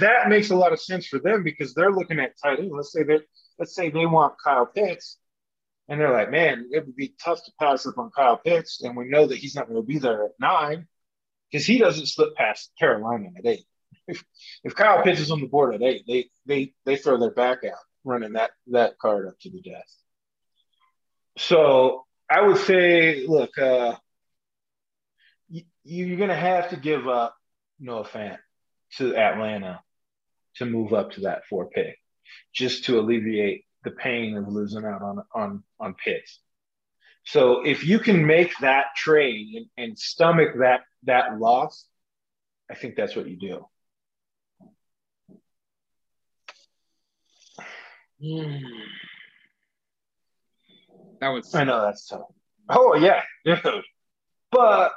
that makes a lot of sense for them because they're looking at tight end. Let's say they let's say they want Kyle Pitts, and they're like, man, it would be tough to pass up on Kyle Pitts, and we know that he's not going to be there at nine because he doesn't slip past Carolina at eight. (laughs) If, if Kyle Pitts is on the board at eight, they they they throw their back out running that that card up to the death. So I would say, look, uh, you're going to have to give up Noah Fant to Atlanta to move up to that four pick, just to alleviate the pain of losing out on on on Pitts. So if you can make that trade and, and stomach that that loss, I think that's what you do. (sighs) That was. I know that's tough. Oh yeah, dude. (laughs) But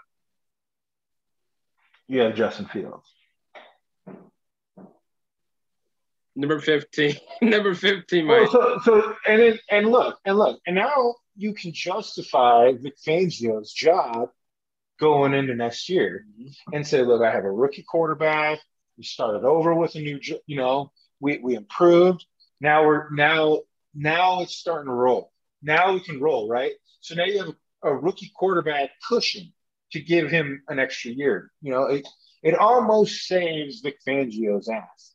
you have Justin Fields. Number 15. (laughs) Number 15, Well, so, so and then, and look and look and now you can justify Vic Fangio's job going into next year mm-hmm. and say, look, I have a rookie quarterback. We started over with a new, you know, we we improved. Now we're now now it's starting to roll. Now we can roll, right? So now you have a, a rookie quarterback cushion to give him an extra year. You know, it it almost saves Vic Fangio's ass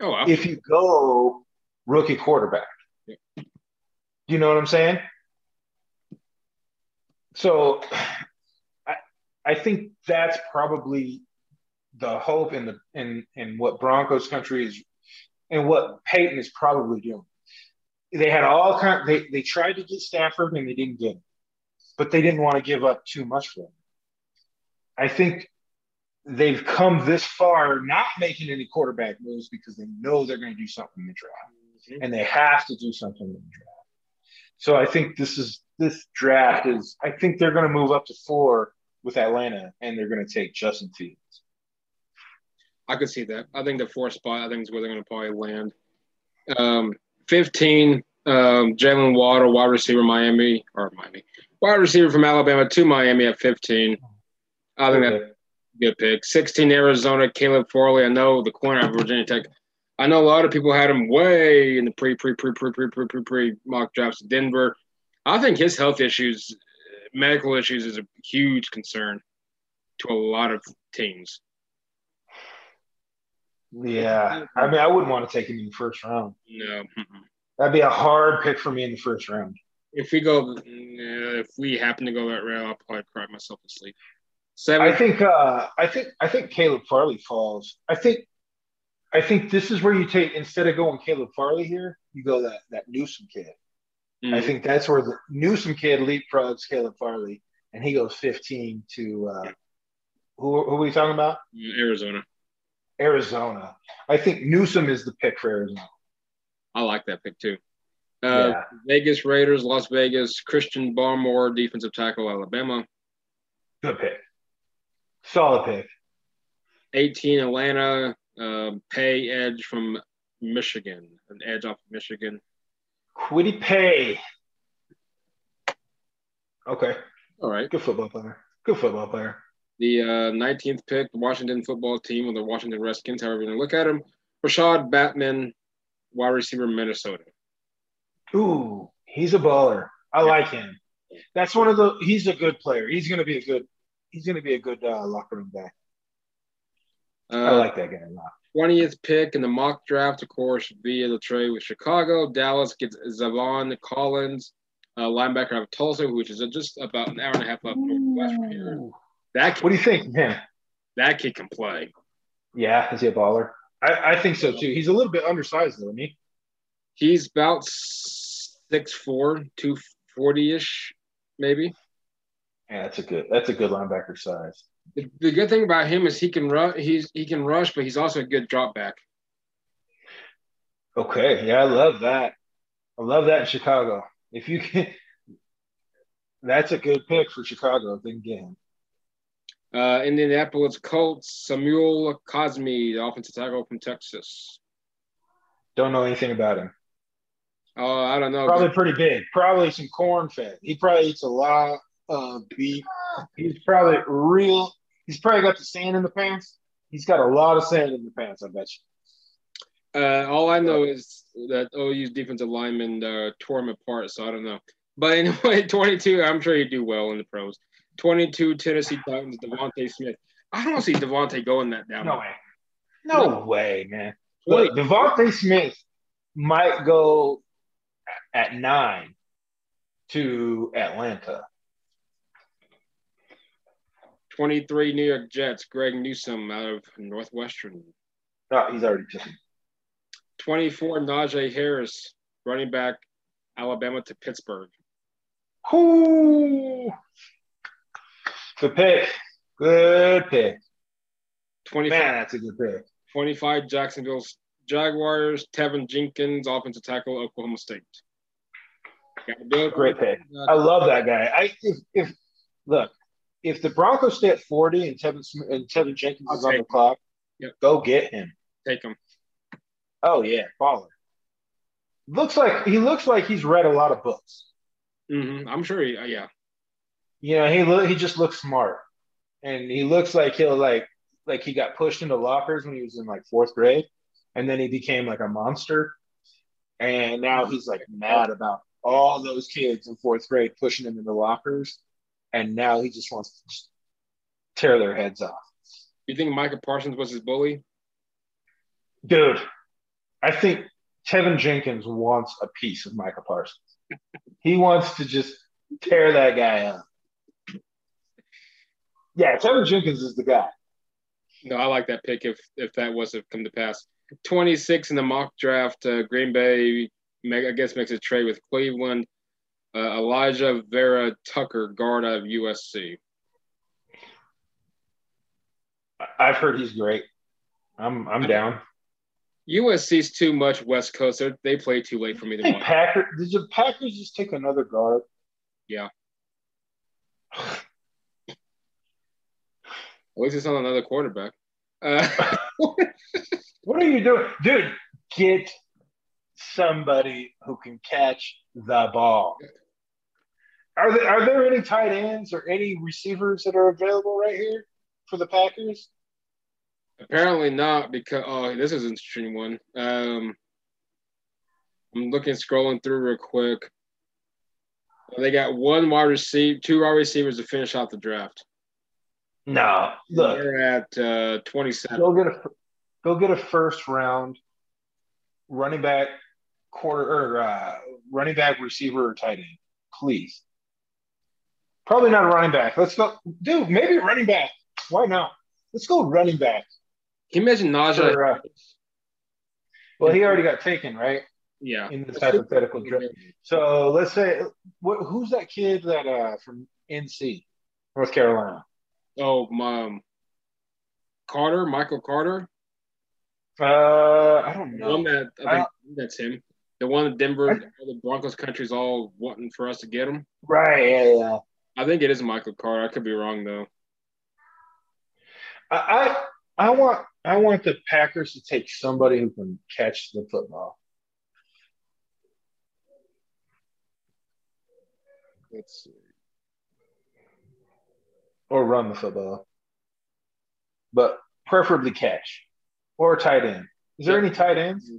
Oh, wow. if you go rookie quarterback. Yeah. You know what I'm saying? So I I think that's probably the hope in the in in what Broncos country is and what Peyton is probably doing. They had all kind they they tried to get Stafford and they didn't get him. But they didn't want to give up too much for him. I think they've come this far not making any quarterback moves because they know they're going to do something in the draft Mhm. and they have to do something in the draft. So I think this is this draft is I think they're going to move up to four with Atlanta and they're going to take Justin Fields. I could see that. I think the fourth spot, I think, is where they're going to probably land. Um, 15, um, Jaylen Waddle, wide receiver, Miami, or Miami, wide receiver from Alabama to Miami at 15. I think that's Okay. a good pick. 16, Arizona, Caleb Farley. I know the corner of Virginia Tech. I know a lot of people had him way in the pre, pre, pre, pre, pre, pre, pre, pre mock drafts. Of Denver. I think his health issues, medical issues, is a huge concern to a lot of teams. Yeah, I mean I wouldn't want to take him in the first round. No. That'd be a hard pick for me in the first round. If we go, if we happen to go that route, I'll probably cry myself to sleep. I think uh, I think I think Caleb Farley falls. I think I think this is where you take instead of going Caleb Farley here, you go that that Newsome kid. Mm. I think that's where the Newsome kid leapfrogs Caleb Farley, and he goes 15 to uh, who, who are we talking about? Mm, Arizona. Arizona. I think Newsome is the pick for Arizona. I like that pick too. Uh, yeah, Vegas Raiders, Las Vegas, Christian Barmore, defensive tackle, Alabama. good pick. Solid pick. 18, Atlanta, um, Paye Edge from Michigan, an edge off of Michigan. Kwity Paye. Okay, All right. good football player. Good football player. The uh, 19th pick, the Washington football team, or the Washington Redskins, however you want to look at him. Rashod Bateman, wide receiver, Minnesota. Ooh, he's a baller. I like him. That's one of the. He's a good player. He's going to be a good. He's going to be a good uh, locker room guy. I Uh, like that guy a lot. 20th pick in the mock draft, of course, via the trade with Chicago. Dallas gets Zaven Collins, uh, linebacker out of Tulsa, which is just about an hour and a half up northwest from here. That kid, What do you think of him? that kid can play. Yeah, is he a baller? I, I think so too. He's a little bit undersized though, isn't he? He's about 6'4", 240-ish, maybe. Yeah, that's a good. That's a good linebacker size. The, the good thing about him is he can rush. He's he can rush, but he's also a good drop back. Okay, yeah, I love that. I love that in Chicago. If you can, that's a good pick for Chicago. If they can get him. Uh, Indianapolis Colts, Samuel Cosmi, the offensive tackle from Texas. Don't know anything about him. Uh, I don't know. Probably pretty big. Probably some corn fed. He probably eats a lot of beef. He's probably real. He's probably got the sand in the pants. He's got a lot of sand in the pants. I bet you. Uh, all I know is that OU's defensive lineman uh, tore him apart, so I don't know. But anyway, (laughs) 22, I'm sure he'd do well in the pros. 22, Tennessee Titans, DeVonta Smith. I don't see DeVonta going that down. No way. No way, man. Wait, DeVonta Smith might go at nine to Atlanta. 23, New York Jets, Greg Newsome out of Northwestern. No, he's already taken. 24, Najee Harris, running back, Alabama to Pittsburgh. Ooh. Good pick. Good pick. 25, Man, that's a good pick. 25 Jacksonville Jaguars. Teven Jenkins, offensive tackle, Oklahoma State. Great pick. I love that guy. I if, if look, if the Broncos stay at 40 and Teven and Teven Jenkins is on the clock, Yep. go get him. Take him. Oh yeah, baller. Looks like he looks like he's read a lot of books. hmm I'm sure. He, uh, yeah. You know, he look he just looks smart, and he looks like he'll like like he got pushed into lockers when he was in like fourth grade, and then he became like a monster, and now he's like mad about all those kids in fourth grade pushing him into lockers, and now he just wants to just tear their heads off. You think Micah Parsons was his bully? Dude, I think Teven Jenkins wants a piece of Michael Parsons. (laughs) he wants to just tear that guy up. Yeah, Teven Jenkins is the guy. No, I like that pick. If if that was to come to pass, 26 in the mock draft. Uh, Green Bay, I guess, makes a trade with Cleveland. Uh, Elijah Vera Tucker, guard of USC. I've heard he's great. I'm I'm down. USC's too much West Coast. They're, they play too late for me to watch. Packer, did the Packers just take another guard? Yeah. (sighs) At least it's not another quarterback. Uh, (laughs) What are you doing, dude? Get somebody who can catch the ball. Are there, are there any tight ends or any receivers that are available right here for the Packers? apparently not because oh, this is an interesting one. Um, I'm looking, scrolling through real quick. They got one wide receiver, two wide receivers to finish out the draft. No. Look, They're at uh, 27. go get a go get a first round running back, quarter or uh, running back, receiver, or tight end, please. Probably not a running back. Let's go, dude. Maybe running back. Why not? Let's go running back. Can you imagine Najee? Uh, well, he already got taken, right? yeah. In this hypothetical draft. So let's say, what, who's that kid that uh from NC, North Carolina? Oh, my, Carter, Michael Carter. Uh, I don't know. that I think that's him. The one in Denver, the Broncos country's all wanting for us to get him. Right? Yeah, yeah. I think it is Michael Carter. I could be wrong though. I, I I want I want the Packers to take somebody who can catch the football. Let's see. or run the football, but preferably catch or tight end. Is there Yeah. any tight ends? Mm-hmm.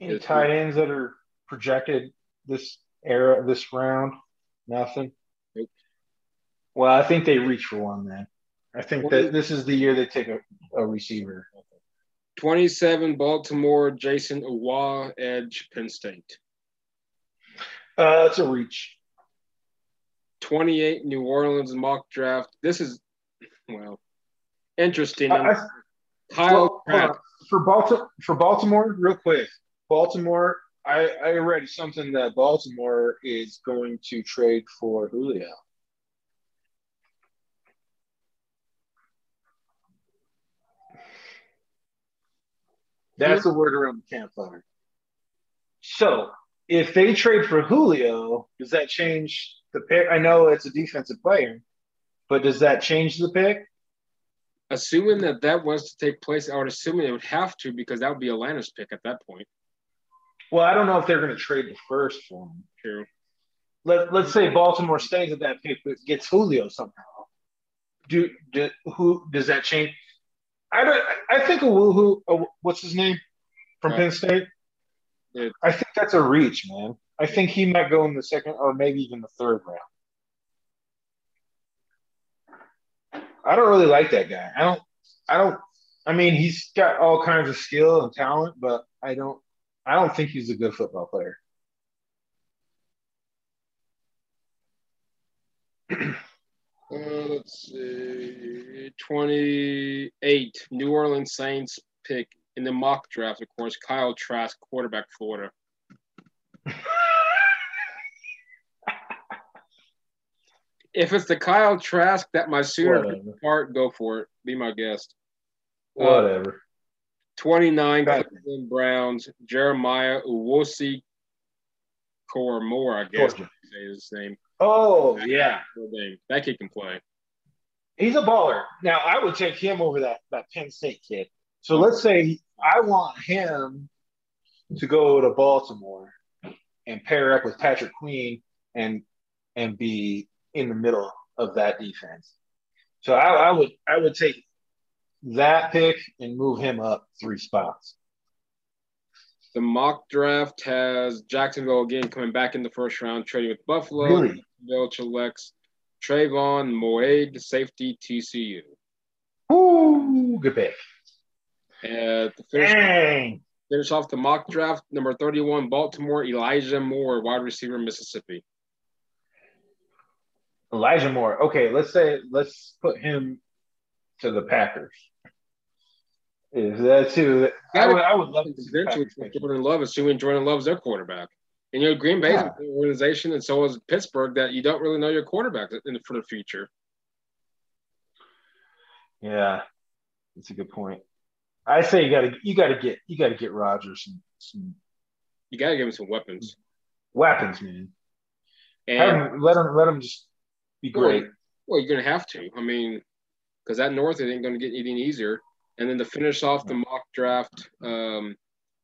Any tight ends that are projected this era, this round? Nothing. Nope. Well, I think they reach for one then. I think that this is the year they take a, a receiver. 27 Baltimore, Jayson Oweh, Edge, Penn State. Uh, that's a reach. 28 New Orleans mock draft. This is, well, interesting. I- I- Kyle Well, hold Trask. on. for Baltimore, for Baltimore, real quick. Baltimore, I, I read something that Baltimore is going to trade for Julio. That's the word around the campfire. So, if they trade for Julio, does that change the pick? I know it's a defensive player, but does that change the pick? Assuming that that was to take place, I would assume it would have to because that would be Atlanta's pick at that point. Well, I don't know if they're going to trade the first for him. True. Let, let's say Baltimore stays at that pick, but gets Julio somehow. Do, do who does that change? I don't. I think a woohoo. Uh, what's his name from Uh, Penn State? I think that's a reach, man. I think he might go in the second or maybe even the third round. I don't really like that guy. I don't. I don't. I mean, he's got all kinds of skill and talent, but I don't. I don't think he's a good football player. (clears throat) Uh, let's see. 28 New Orleans Saints pick in the mock draft, of course, Kyle Trask, quarterback, Florida. (laughs) If it's the Kyle Trask that my sooner part, go for it. Be my guest. Uh, Whatever. 29 Cleveland Browns, Jeremiah Uwosi More, I guess Georgia. say his name. Oh yeah, Full name. That kid can play. he's a baller. Now I would take him over that that Penn State kid. So let's say I want him to go to Baltimore and pair up with Patrick Queen and and be in the middle of that defense. So I, I would I would take that pick and move him up three spots. The mock draft has Jacksonville again coming back in the first round, trading with Buffalo. Really? Bill selects Trayvon Moade, safety TCU. Ooh, good pick. To finish, Dang. finish off the mock draft, number 31, Baltimore, Elijah Moore, wide receiver, Mississippi. Elijah Moore. Okay, let's say let's put him to the Packers. Is that too? I would, I would love to Eventually, Jordan Love, assuming Jordan Love's their quarterback. And you know, Green Bay's Yeah. an organization, and so is Pittsburgh, that you don't really know your quarterback in the, for the future. Yeah, that's a good point. I say you gotta you gotta get you gotta get Rogers some, some You got to give him some weapons. weapons, man. And him, let him let him just be great. Well, you're gonna have to. I mean, because that North it ain't gonna get anything easier. And then to finish off the mock draft, um,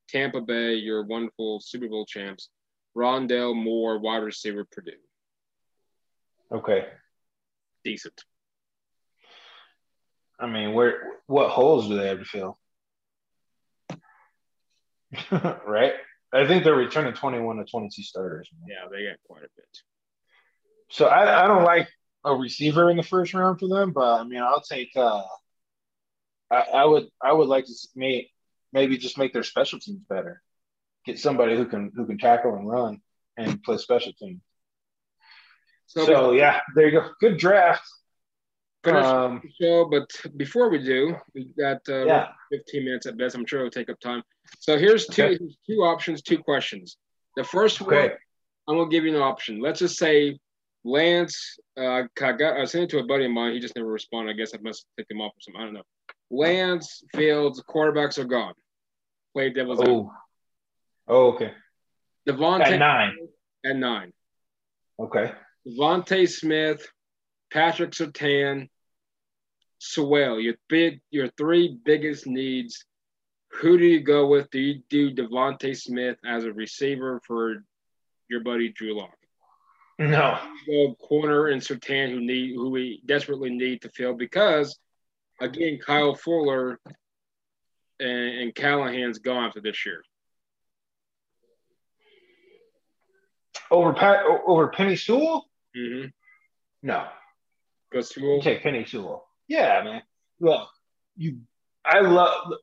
Tampa Bay, your wonderful Super Bowl champs, Rondale Moore, wide receiver, Purdue, Okay. decent. I mean, where what holes do they have to fill? (laughs) right? I think they're returning 21 to 22 starters. man. Yeah, they got quite a bit. So I, I don't like a receiver in the first round for them, but I mean, I'll take. Uh, I, I would I would like to me maybe just make their special teams better. Get somebody who can who can tackle and run and play special teams. So, So yeah, there you go. Good draft. Um, show, but before we do, we got uh, yeah. 15 minutes at best. I'm sure it'll take up time. So here's two Okay. two options, two questions. The first one, Okay. I'm gonna give you an option. Let's just say Lance. Uh, I got I sent it to a buddy of mine. He just never responded. I guess I must have picked him off or something. I don't know. Lance Fields, quarterbacks are gone. Play devil's advocate. Oh. Oh, okay. DeVonta At nine. at nine. Okay. DeVonta Smith, Patrick Surtain, Sewell. Your big, your three biggest needs. Who do you go with? Do you do DeVonta Smith as a receiver for your buddy Drew Lock? No. Go corner and Surtain, who need who we desperately need to fill because, again, Kyle Fuller and, and Callahan's gone for this year. Over Pat over Penei Sewell? Mm-hmm. No. Go Sewell. You take Penei Sewell. Yeah, man. Well, you I love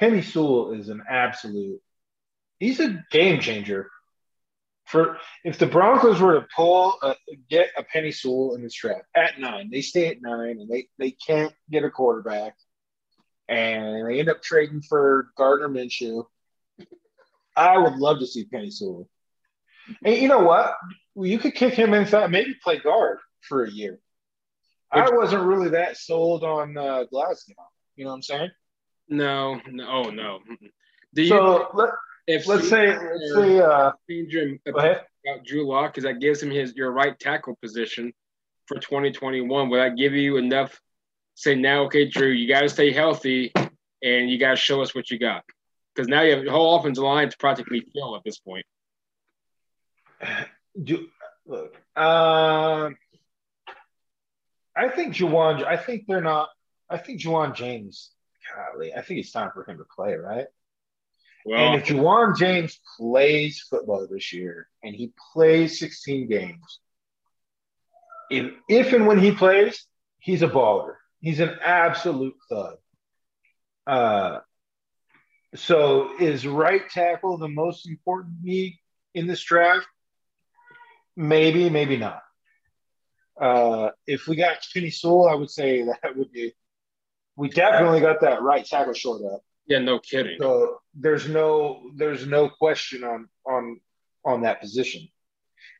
Penei Sewell is an absolute he's a game changer. For if the Broncos were to pull a, get a Penei Sewell in this draft at nine, they stay at nine and they, they can't get a quarterback, and they end up trading for Gardner Minshew. I would love to see Penei Sewell. And you know what? You could kick him inside, maybe play guard for a year. I wasn't really that sold on uh, Glasgow. You know what I'm saying? No, no, oh no. Do you? So let, if let's say let's say uh, your ahead. about Drew Lock because that gives him his your right tackle position for 2021. Will that give you enough? Say now, okay, Drew, you got to stay healthy and you got to show us what you got because now you have the whole offensive line to practically fill at this point. (sighs) Do, look, um, I think Ja'Wuan. I think they're not. I think Ja'Wuan James. Golly, I think it's time for him to play, right? Well, And if Ja'Wuan James plays football this year and he plays 16 games, if, if and when he plays, he's a baller. He's an absolute thug. Uh, so is right tackle the most important need in this draft? Maybe, maybe not. Uh, if we got Penei Sewell, I would say (laughs) that would be. We definitely got that right tackle short up. Yeah, no kidding. So there's no there's no question on on on that position.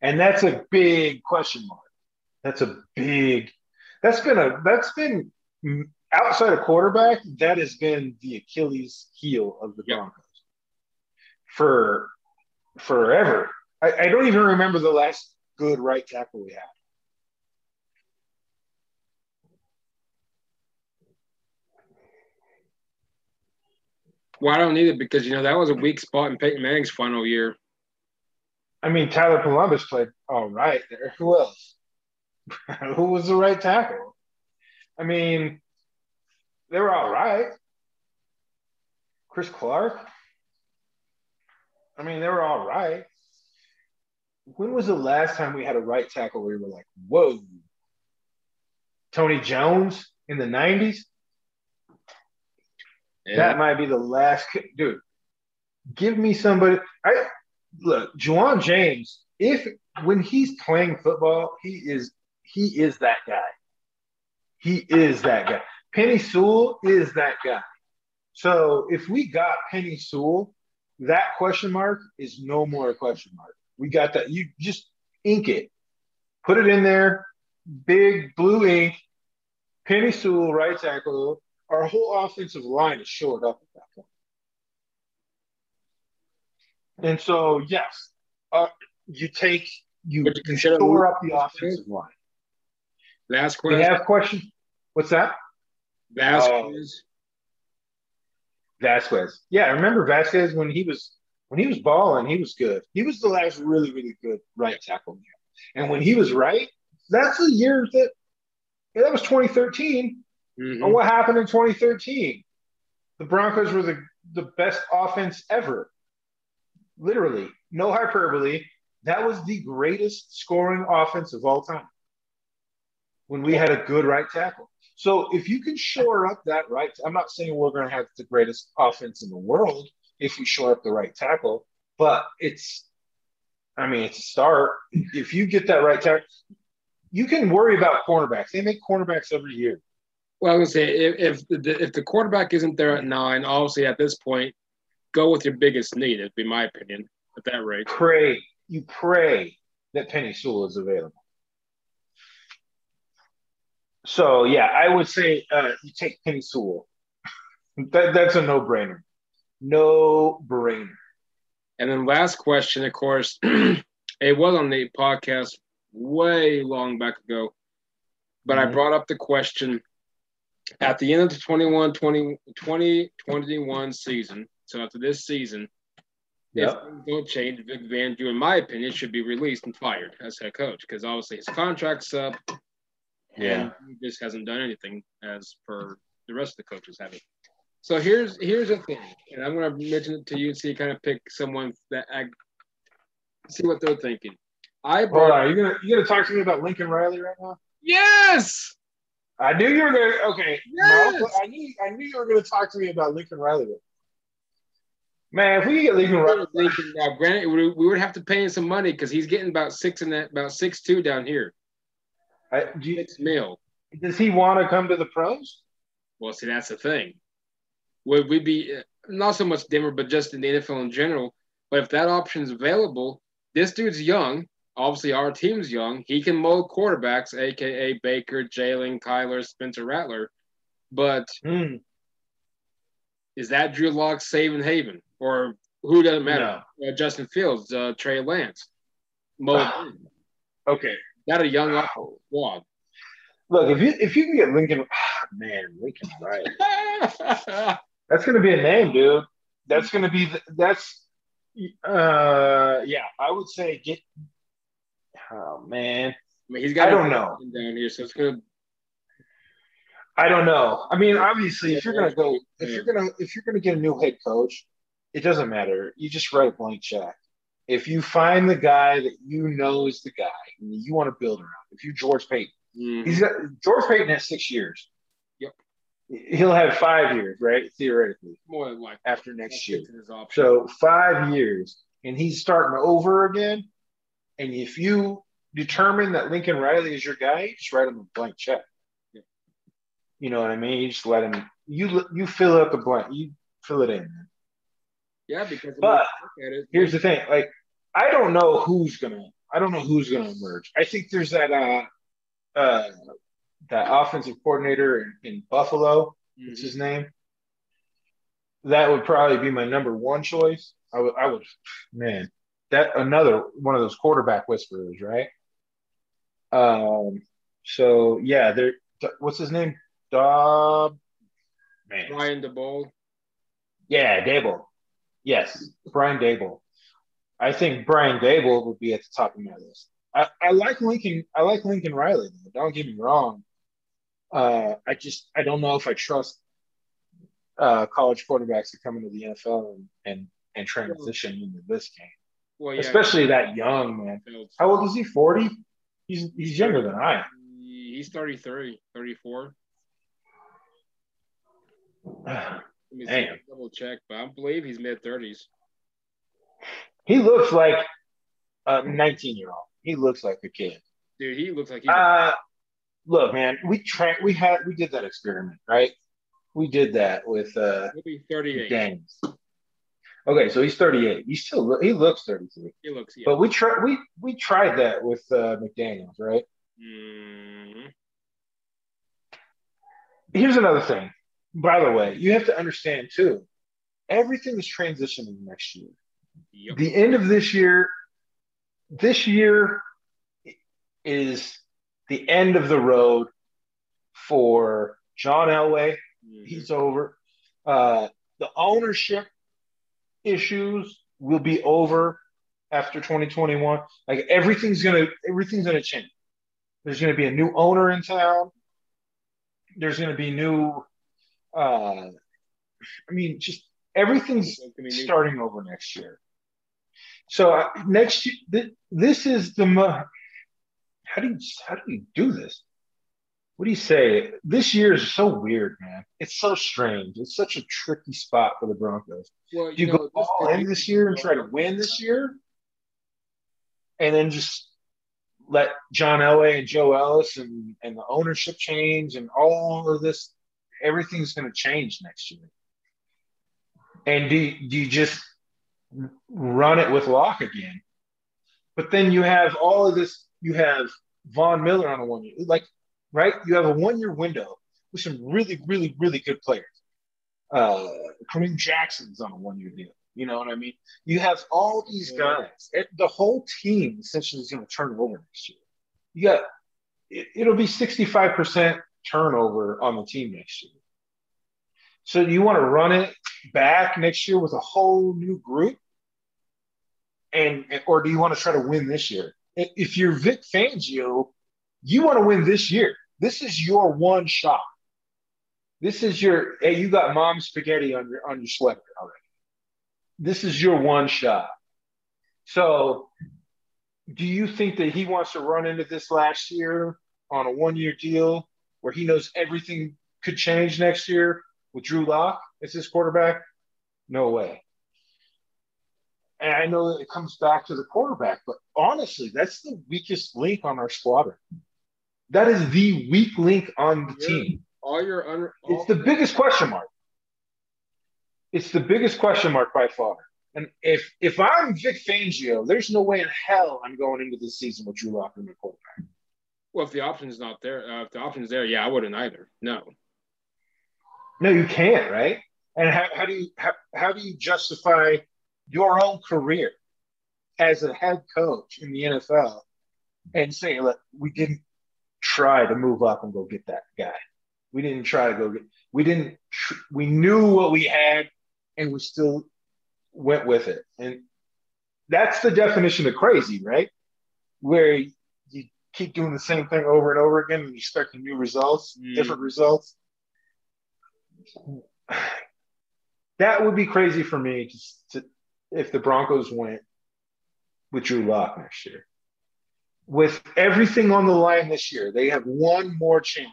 And that's a big question mark. That's a big that's been a that's been mm, outside of quarterback, that has been the Achilles heel of the Yep. Broncos for forever. I, I don't even remember the last good right tackle we had. Well, I don't need it because you know that was a weak spot in Peyton Manning's final year. I mean, Tyler Polumbus played all right there. Who else? (laughs) Who was the right tackle? I mean, they were all right. Chris Clark. I mean, they were all right. When was the last time we had a right tackle where we were like, whoa? Tony Jones in the 90s? That might be the last dude. Give me somebody. I look, Ja'Wuan James. If when he's playing football, he is he is that guy. He is that guy. Penei Sewell is that guy. So if we got Penei Sewell, that question mark is no more a question mark. We got that. You just ink it, put it in there, big blue ink. Penei Sewell, right tackle. Our whole offensive line is shored up at that point. And so, yes, uh, you take you, you shore up the offensive line. Last question. have question. What's that? Vasquez. Vasquez. Yeah, I remember Vasquez when he was when he was balling, he was good. He was the last really, really good right tackle. And when he was right, that's the year that yeah, that was 2013. Mhm. And what happened in 2013? The Broncos were the, the best offense ever. Literally, no hyperbole. That was the greatest scoring offense of all time when we had a good right tackle. So if you can shore up that right, I'm not saying we're going to have the greatest offense in the world if you shore up the right tackle, but it's, I mean, it's a start. If you get that right tackle, you can worry about cornerbacks. They make cornerbacks every year. Well, I was gonna say if if the, if the quarterback isn't there at nine, obviously at this point, go with your biggest need. It'd be my opinion at that rate. pray, you pray that Penei Sewell is available. So yeah, I would say uh, you take Penei Sewell. (laughs) that, that's a no-brainer. No-brainer. And then last question, of course, (clears throat) it was on the podcast way long back ago, but I Mhm. brought up the question at the end of the 21 20, 2021 season. So after this season, Yep. if things don't change, Vic Fangio, in my opinion, should be released and fired as head coach because obviously his contract's up. and he just hasn't done anything as per the rest of the coaches haven't. So here's here's the thing, and I'm going to mention it to you and see kind of pick someone that I see what they're thinking. I Hold brought on, you gonna you gonna talk to me about Lincoln Riley right now? yes, I knew you were gonna. Okay, Yes! Mark, I knew I knew you were gonna talk to me about Lincoln Riley. Man, if we get Lincoln Riley, Lincoln. Now, granted, we we would have to pay him some money because he's getting about six and that about six two down here, I, do you, six mil. does he want to come to the pros? Well, see, that's the thing. Would we be uh, not so much Denver, but just in the NFL in general? But if that option is available, this dude's young. Obviously, our team's young. He can mold quarterbacks, aka Baker, Jalen, Kyler, Spencer Rattler. But Hmm. is that Drew Lock's saving haven, or who doesn't matter? Uh, Justin Fields, uh, Trey Lance, mold. Okay. that a young offensive squad. Look, if you if you can get Lincoln, ah, (sighs) man, Lincoln Riley. (laughs) That's gonna be a name, dude. That's gonna be the, that's uh yeah, I would say get oh man. I mean, he's got I don't know. down here, so it's gonna I don't know. I mean, obviously if you're gonna go if you're gonna if you're gonna get a new head coach, it doesn't matter. You just write a blank check. If you find the guy that you know is the guy and you want to build around, if you're George Paton, Mhm. he's got George Paton has six years. Yep. He'll have five years, right? Theoretically, more than like after next year. So five years, and he's starting over again. And if you determine that Lincoln Riley is your guy, you just write him a blank check. Yeah. You know what I mean? You just let him. You you fill out the blank. You fill it in. yeah, because But look at it, Here's the thing. Like I don't know who's gonna. I don't know who's gonna emerge. I think there's that. Uh, uh, that offensive coordinator in, in Buffalo. Mm-hmm. What's his name? That would probably be my number one choice. I would, I would, man, that another one of those quarterback whisperers, right? Um. So yeah, there. What's his name? Dob. Man. Brian Daboll. Yeah, Daboll. Yes, Brian Daboll. I think Brian Daboll would be at the top of my list. I, I like Lincoln. I like Lincoln Riley. Though. Don't get me wrong. Uh, I just I don't know if I trust uh, college quarterbacks to come into the NFL and and, and transition into this game, Well, yeah, especially that young man. How old is he? Forty. He's he's younger than I am. He's 33, 34. (sighs) Let me see, double check, but I believe he's mid 30s. He looks like a 19 year old. He looks like a kid. Dude, he looks like he's Uh, look, man, we tra- we had we did that experiment, right? We did that with uh he'll be 38. Daniels. Okay, so he's 38. He still he looks 33. He looks, yeah. But we tried we we tried that with uh, McDaniels, right? Mhm. Here's another thing. By the way, you have to understand too. Everything is transitioning next year. Yep. The end of this year, this year is the end of the road for John Elway. Mhm. He's over. Uh, the ownership issues will be over after 2021. Like everything's gonna everything's gonna change. There's gonna be a new owner in town. There's gonna be new. Uh, I mean, just everything's There's gonna be new- starting over next year. So uh, next year, th- this is the. Mo- how do you how do you do this? What do you say? This year is so weird, man. It's so strange. It's such a tricky spot for the Broncos. Well, Do you know, go this all in this year and try to win this year, and then just let John Elway and Joe Ellis and and the ownership change and all of this? Everything's going to change next year. And do you, do you just run it with Lock again? But then you have all of this. You have Von Miller on a one year, like right. You have a one year window with some really, really, really good players. Uh, Kareem Jackson's on a one year deal. You know what I mean? You have all these guys. It, the whole team essentially is going to turn over next year. You got it, it'll be sixty five percent turnover on the team next year. So you want to run it back next year with a whole new group, and or do you want to try to win this year? If if you're Vic Fangio, you want to win this year. This is your one shot. This is your hey, you got mom spaghetti on your on your sweater already. This is your one shot. So, do you think that he wants to run into this last year on a one year deal where he knows everything could change next year with Drew Lock as his quarterback? No way. And I know that it comes back to the quarterback, but honestly, that's the weakest link on our squadron. That is the weak link on the Yeah. team. all your un- It's all- the biggest question mark. It's the biggest question mark by far. And if if I'm Vic Fangio, there's no way in hell I'm going into this season with Drew Lock in the quarterback. Well, if the option's not there, uh, if the option's there, yeah, I wouldn't either. No. No, you can't, right? And how, how do you how, how do you justify your own career as a head coach in the NFL and say, look, we didn't try to move up and go get that guy. We didn't try to go get. We didn't. Tr- we knew what we had, and we still went with it. And that's the definition of crazy, right? Where you keep doing the same thing over and over again and you expecting new results, Mm. different results. That would be crazy for me just to, if the Broncos went with Drew Lock next year. With everything on the line this year, they have one more chance.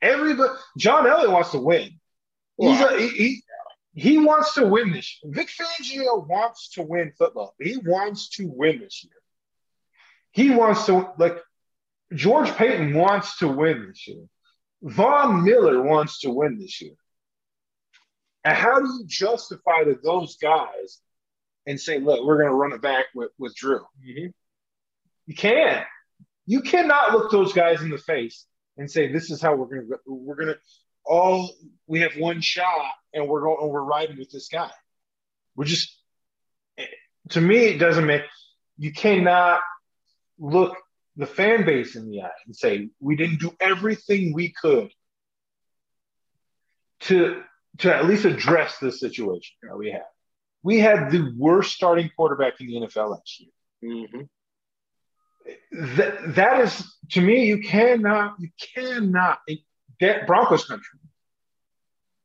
Everybody, John Elliott wants to win. A, he, he he wants to win this year. Vic Fangio wants to win football. He wants to win this year. He wants to like George Paton wants to win this year. Von Miller wants to win this year. And how do you justify to those guys and say, look, we're going to run it back with, with Drew? Mhm. You can't. You cannot look those guys in the face and say, "This is how we're gonna we're gonna all we have one shot, and we're going we're riding with this guy." We're just to me, it doesn't make you cannot look the fan base in the eye and say we didn't do everything we could to to at least address the situation that we had. We had the worst starting quarterback in the NFL last year. Mm-hmm. That, that is to me, you cannot, you cannot get Broncos country.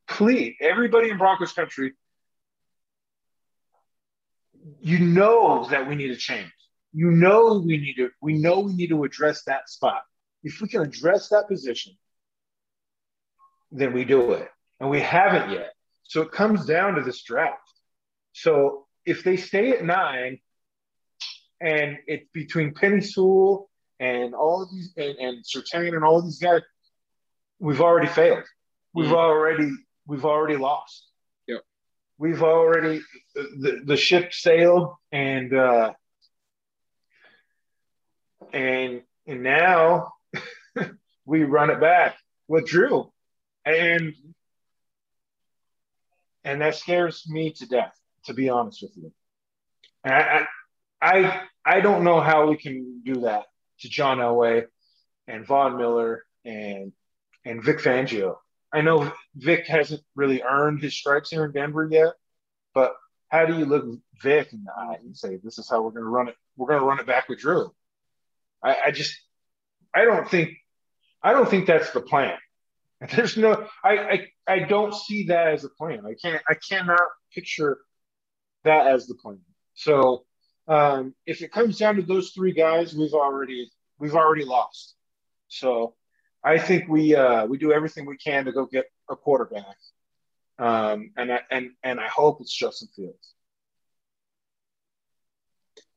Please, everybody in Broncos country, you know that we need a change. You know we need to, we know we need to address that spot. If we can address that position, then we do it. And we haven't yet. So it comes down to this draft. So if they stay at nine and it's between Penei Sewell and all of these and, and and all these guys, we've already failed. We've mm-hmm. already we've already lost. Yep. We've already the, the ship sailed and uh and and now (laughs) we run it back with Drew. And and that scares me to death, to be honest with you. And I, I, I I don't know how we can do that to John Elway and Von Miller and and Vic Fangio. I know Vic hasn't really earned his stripes here in Denver yet, but how do you look Vic in the eye and say, "This is how we're going to run it. We're going to run it back with Drew"? I, I just, I don't think, I don't think that's the plan. (laughs) There's no, I, I, I don't see that as a plan. I can't, I cannot picture that as the plan. So um, if it comes down to those three guys, we've already, we've already lost. So I think we, uh, we do everything we can to go get a quarterback. Um, and I, and, and I hope it's Justin Fields.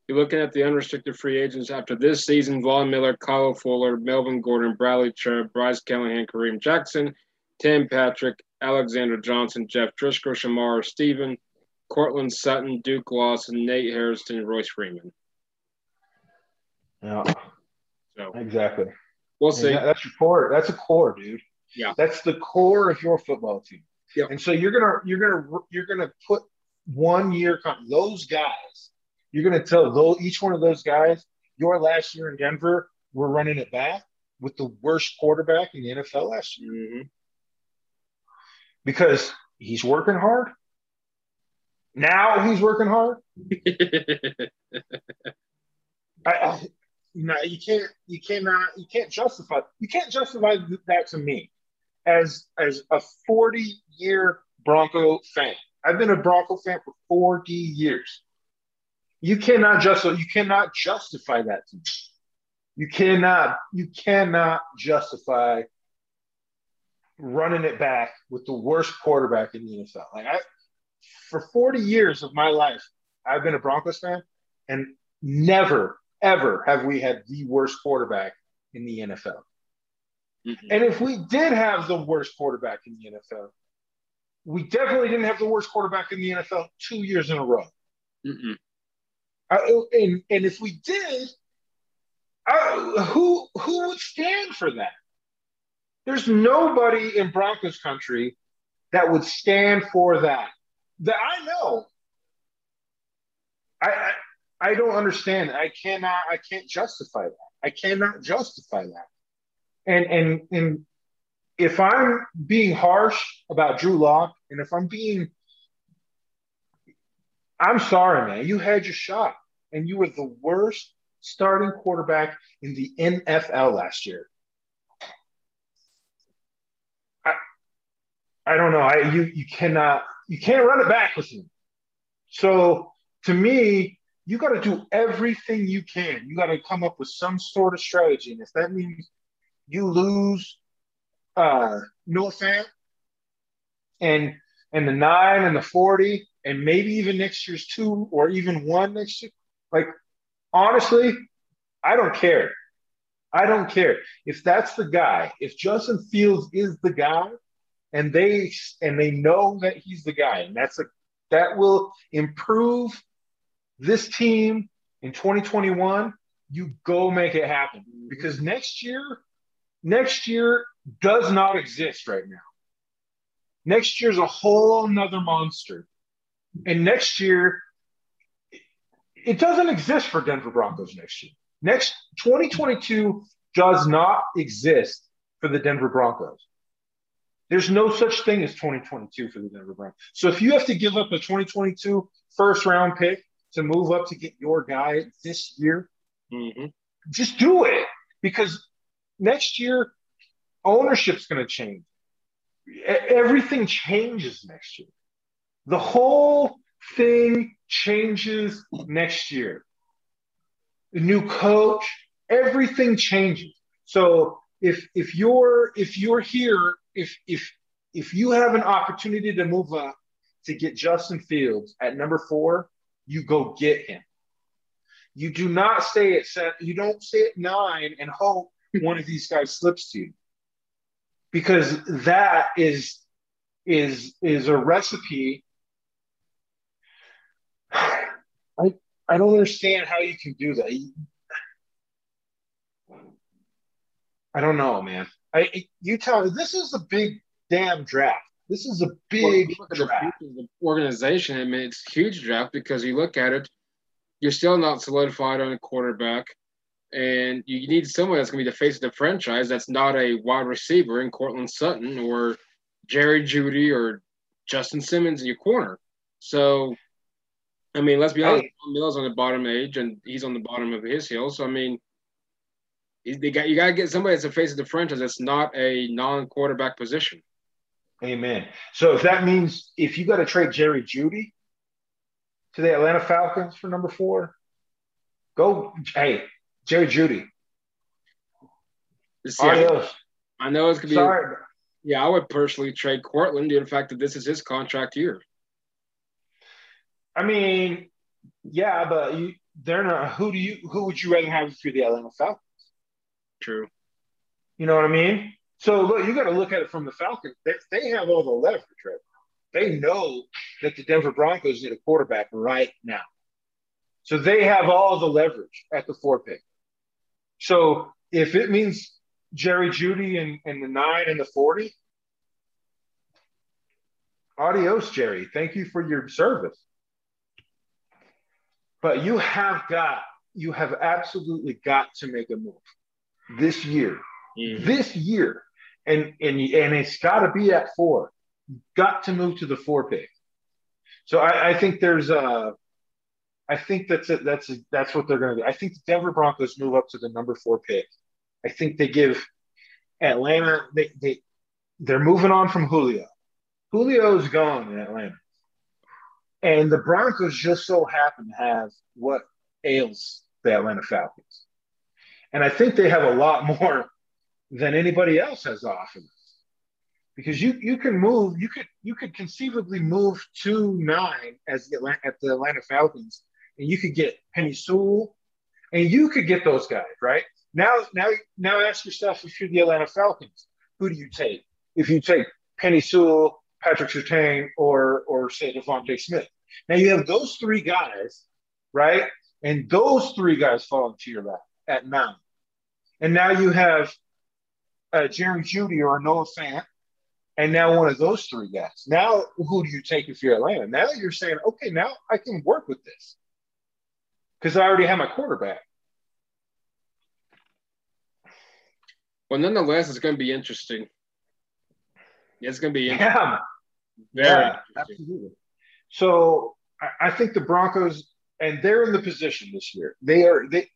You're looking at the unrestricted free agents after this season: Von Miller, Kyle Fuller, Melvin Gordon, Bradley Chubb, Bryce Callahan, Kareem Jackson, Tim Patrick, Alexander Johnson, Jeff Driskel, Shamar Stephen, Courtland Sutton, Duke Lawson, Nate Hairston, Royce Freeman. Yeah. So exactly. We'll see. That, that's your core. That's a core, dude. Yeah. That's the core of your football team. Yeah. And so you're gonna you're gonna you're gonna put one year those guys you're going to tell those, each one of those guys, your last year in Denver, we're running it back with the worst quarterback in the NFL last year. Mm-hmm. Because he's working hard. Now he's working hard. (laughs) I, I, you you can't, you cannot, you can't justify, you can't justify that to me as as a 40 year Bronco fan. I've been a Bronco fan for 40 years. You cannot just you cannot justify that to me. You cannot you cannot justify running it back with the worst quarterback in the NFL. Like I for 40 years of my life, I've been a Broncos fan, and never, ever have we had the worst quarterback in the NFL. Mm-hmm. And if we did have the worst quarterback in the NFL, we definitely didn't have the worst quarterback in the NFL two years in a row. Mm-mm. I, and and if we did, I, who who would stand for that? There's nobody in Broncos country that would stand for that. That I know. I, I I don't understand. I cannot. I can't justify that. I cannot justify that. And and and if I'm being harsh about Drew Lock, and if I'm being I'm sorry, man. You had your shot, and you were the worst starting quarterback in the NFL last year. I, I don't know. I you you cannot you can't run it back with him. So to me, you got to do everything you can. You got to come up with some sort of strategy, and if that means you lose uh, Fant and and the nine and the forty and maybe even next year's two or even one next year. Like, honestly, I don't care. I don't care if that's the guy. If Justin Fields is the guy, and they and they know that he's the guy, and that's a that will improve this team in 2021. You go make it happen because next year Next year does not exist right now. Next year's a whole nother monster. And next year, it doesn't exist for Denver Broncos next year. Next 2022 does not exist for the Denver Broncos. There's no such thing as 2022 for the Denver Broncos. So if you have to give up a 2022 first round pick to move up to get your guy this year, Mm-hmm. just do it because next year ownership's going to change. Everything changes next year. The whole thing changes next year. The new coach, everything changes. So if if you're if you're here, if if if you have an opportunity to move up to get Justin Fields at number four, you go get him. You do not stay at seven, you don't stay at nine and hope (laughs) one of these guys slips to you. Because that is is is a recipe. (sighs) I I don't understand how you can do that. I don't know, man. I you tell this is a big damn draft. This is a big if you look at draft. the organization. I mean, it's a huge draft because you look at it, you're still not solidified on a quarterback, and you need someone that's going to be the face of the franchise. That's not a wide receiver in Courtland Sutton or Jerry Jeudy or Justin Simmons in your corner. So, I mean, let's be honest. Hey. Miller's on the bottom age, and he's on the bottom of his hill. So, I mean, they got you got to get somebody that's the face of the franchise. That's not a non-quarterback position. Amen. So if that means if you got to trade Jerry Jeudy to the Atlanta Falcons for number four, go. Hey, Jerry Jeudy. Adios. I know it's gonna be. Sorry. Yeah, I would personally trade Courtland due to the fact that this is his contract year. I mean, yeah, but you, they're not. Who do you? Who would you rather have if you're the Atlanta Falcons? True. You know what I mean? So look, you got to look at it from the Falcons. They, they have all the leverage right now. They know that the Denver Broncos need a quarterback right now. So they have all the leverage at the four pick. So if it means Jerry Jeudy and, and the nine and the 40, adios, Jerry. Thank you for your service. But you have got, you have absolutely got to make a move this year mm-hmm. this year, and and and it's got to be at four. Got to move to the four pick. So I, I think there's a, I think that's it. That's that's what they're going to do. I think the Denver Broncos move up to the number four pick. I think they give Atlanta. They they they're moving on from Julio. Julio's gone in Atlanta, and the Broncos just so happen to have what ails the Atlanta Falcons. And I think they have a lot more than anybody else has them. Because you you can move, you could you could conceivably move to nine as the Atlanta, at the Atlanta Falcons, and you could get Penei Sewell, and you could get those guys right now. Now now ask yourself if you're the Atlanta Falcons, who do you take? If you take Penei Sewell, Patrick Surtain, or or say DeVonta Smith. Now you have those three guys, right? And those three guys fall into your lap at nine. And now you have uh, Jerry Jeudy or a Noah Fant, and now one of those three guys. Now, who do you take if you're Atlanta? Now you're saying, okay, now I can work with this because I already have my quarterback. Well, nonetheless, it's going to be interesting. It's going to be interesting. Yeah, very yeah, absolutely. So I think the Broncos, and they're in the position this year. They are they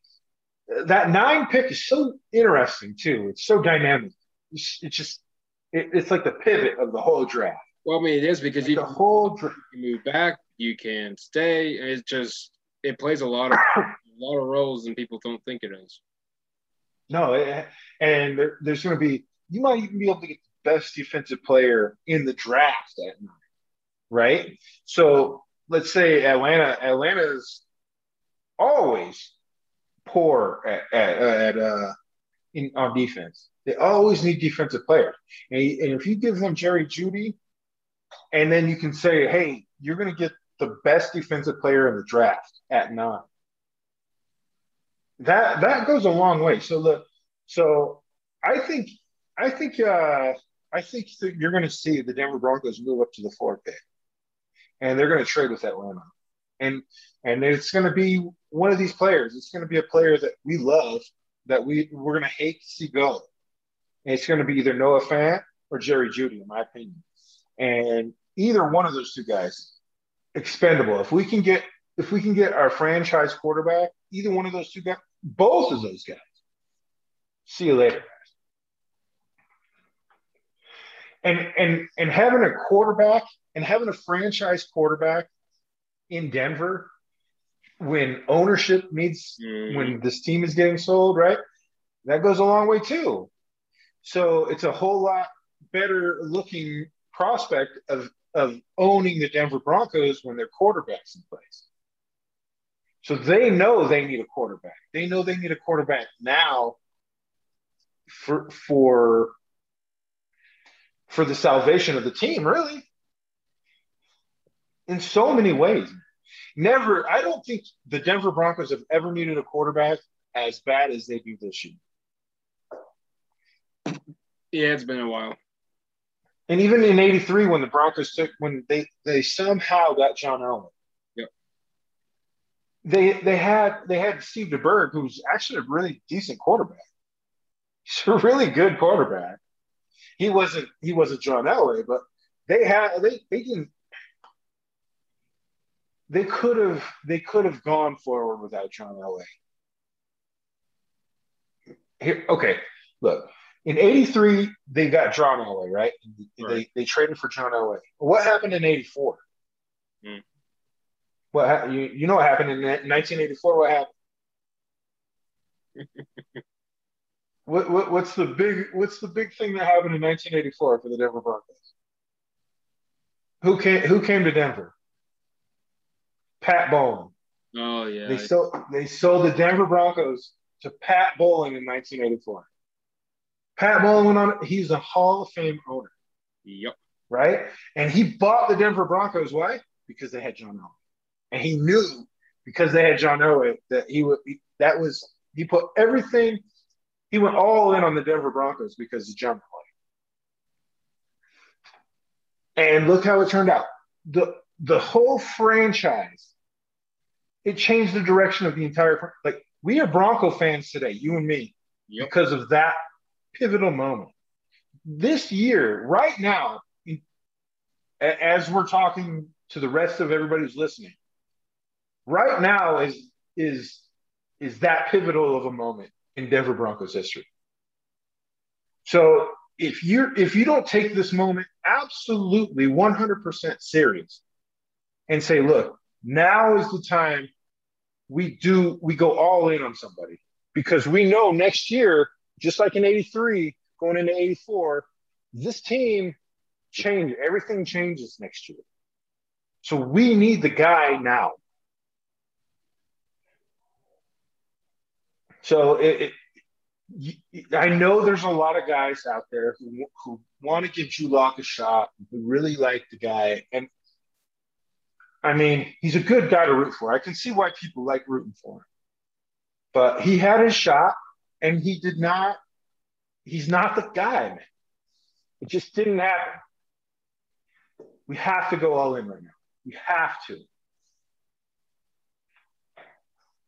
that nine pick is so interesting too. It's so dynamic. It's, it's just it, it's like the pivot of the whole draft. Well, I mean, it is because you The whole draft. can move back, you can stay. It's just it plays a lot of (coughs) a lot of roles, and people don't think it is. No, it, and there, there's going to be you might even be able to get the best defensive player in the draft at nine, right? So let's say Atlanta. Atlanta's always poor at at, at uh, in on defense. They always need defensive players, and, and if you give them Jerry Jeudy, and then you can say, hey, you're going to get the best defensive player in the draft at nine that that goes a long way. So look, so I think I think uh, I think that you're going to see the Denver Broncos move up to the fourth pick, and they're going to trade with Atlanta, and and it's going to be one of these players. It's going to be a player that we love that we we're going to hate to see go, and it's going to be either Noah Fant or Jerry Jeudy, in my opinion, and either one of those two guys expendable. If we can get if we can get our franchise quarterback, either one of those two guys, both of those guys, see you later. And and and having a quarterback and having a franchise quarterback in Denver when ownership needs mm. when this team is getting sold, right? That goes a long way too. So it's a whole lot better looking prospect of of owning the Denver Broncos when their quarterback's in place. So they know they need a quarterback. They know they need a quarterback now for for for the salvation of the team, really. In so many ways. Never, I don't think the Denver Broncos have ever needed a quarterback as bad as they do this year. Yeah, it's been a while. And even in '83, when the Broncos took, when they they somehow got John Elway, yep. They they had they had Steve DeBerg, who's actually a really decent quarterback. He's a really good quarterback. He wasn't he wasn't John Elway, but they had they they didn't they could have they could have gone forward without John Elway. Here, okay, look, in 83, they got John Elway, right? right? They, they traded for John Elway. What happened in 84? Hmm. What you, you know what happened in 1984? What happened? (laughs) what, what what's the big what's the big thing that happened in 1984 for the Denver Broncos? Who came who came to Denver? Pat Bowlen. Oh yeah. They sold they sold the Denver Broncos to Pat Bowlen in 1984. Pat Bowlen went on. He's a Hall of Fame owner. Yep. Right, and he bought the Denver Broncos. Why? Because they had John Elway, and he knew because they had John Elway that he would. That was he put everything. He went all in on the Denver Broncos because of John Elway. And look how it turned out. the The whole franchise. It changed the direction of the entire. Like we are Bronco fans today, you and me, yep. because of that pivotal moment. This year, right now, as we're talking to the rest of everybody who's listening, right now is is is that pivotal of a moment in Denver Broncos history. So if you're if you don't take this moment absolutely 100% serious and say, look, now is the time we do we go all in on somebody because we know next year just like in 83, going into 84, this team changed. Everything changes next year. So we need the guy now. So it, it, I know there's a lot of guys out there who, who want to give Drew Lock a shot, who really like the guy. And I mean, he's a good guy to root for. I can see why people like rooting for him. But he had his shot and he did not, he's not the guy, man. It just didn't happen. We have to go all in right now. We have to.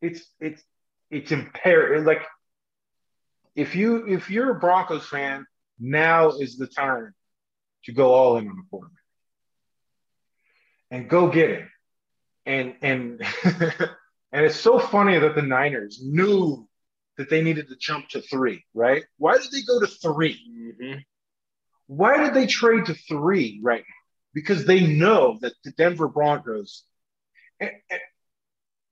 It's it's it's imperative. Like if you if you're a Broncos fan, now is the time to go all in on the quarterback and go get it. And and (laughs) and it's so funny that the Niners knew that they needed to jump to three, right? Why did they go to 3 mm-hmm. Why did they trade to three right now? Because they know that the Denver Broncos,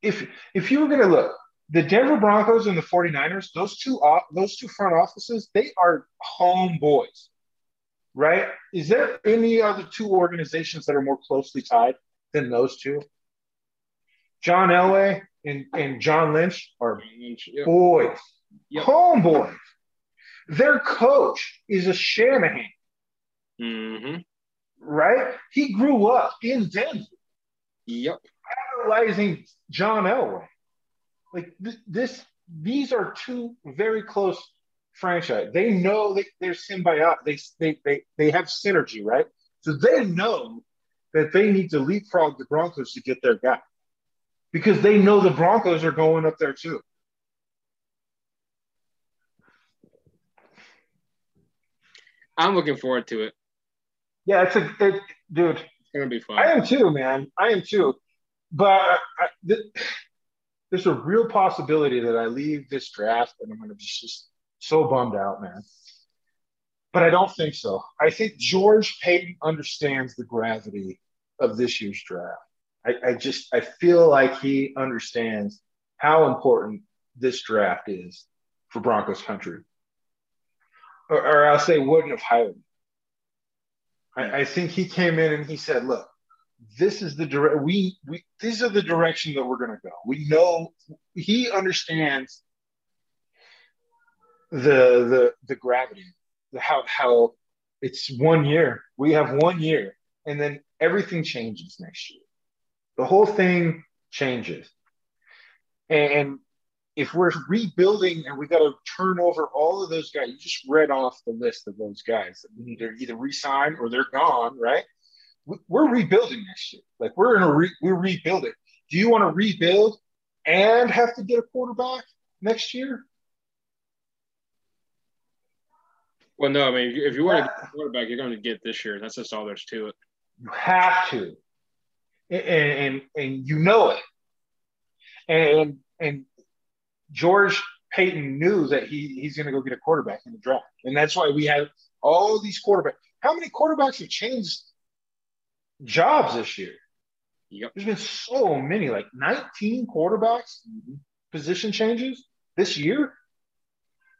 if if you were going to look, the Denver Broncos and the 49ers, those two those two front offices, they are homeboys, right? Is there any other two organizations that are more closely tied than those two? John Elway and, and John Lynch are yep. boys, yep. homeboys. Their coach is a Shanahan. Mm-hmm. Right? He grew up in Denver. Yep. Analyzing John Elway. Like th- this, these are two very close franchise. They know that they're symbiotic. They, they they they have synergy, right? So they know that they need to leapfrog the Broncos to get their guy because they know the Broncos are going up there too. I'm looking forward to it. Yeah, it's a it, dude. It's gonna be fun. I am too, man. I am too. But I, th- (sighs) there's a real possibility that I leave this draft and I'm gonna be just so bummed out, man. But I don't think so. I think George Paton understands the gravity of this year's draft. I, I just I feel like he understands how important this draft is for Broncos country. Or, or I'll say wouldn't have hired him. I, I think he came in and he said, look, this is the direct we we these are the direction that we're gonna go. We know he understands the the the gravity, the how how it's one year. We have one year, and then everything changes next year. The whole thing changes. And if we're rebuilding and we got to turn over all of those guys, you just read off the list of those guys that we need to either resign or they're gone, right? We're rebuilding next year. Like we're in a re- we're rebuilding. Do you want to rebuild and have to get a quarterback next year? Well, no. I mean, if you want to get a quarterback, you're going to get this year. That's just all there's to it. You have to, and and, and you know it, and and George Paton knew that he he's going to go get a quarterback in the draft, and that's why we have all these quarterbacks. How many quarterbacks have changed jobs this year? Yep. There's been so many, like 19 quarterbacks mm-hmm. position changes this year,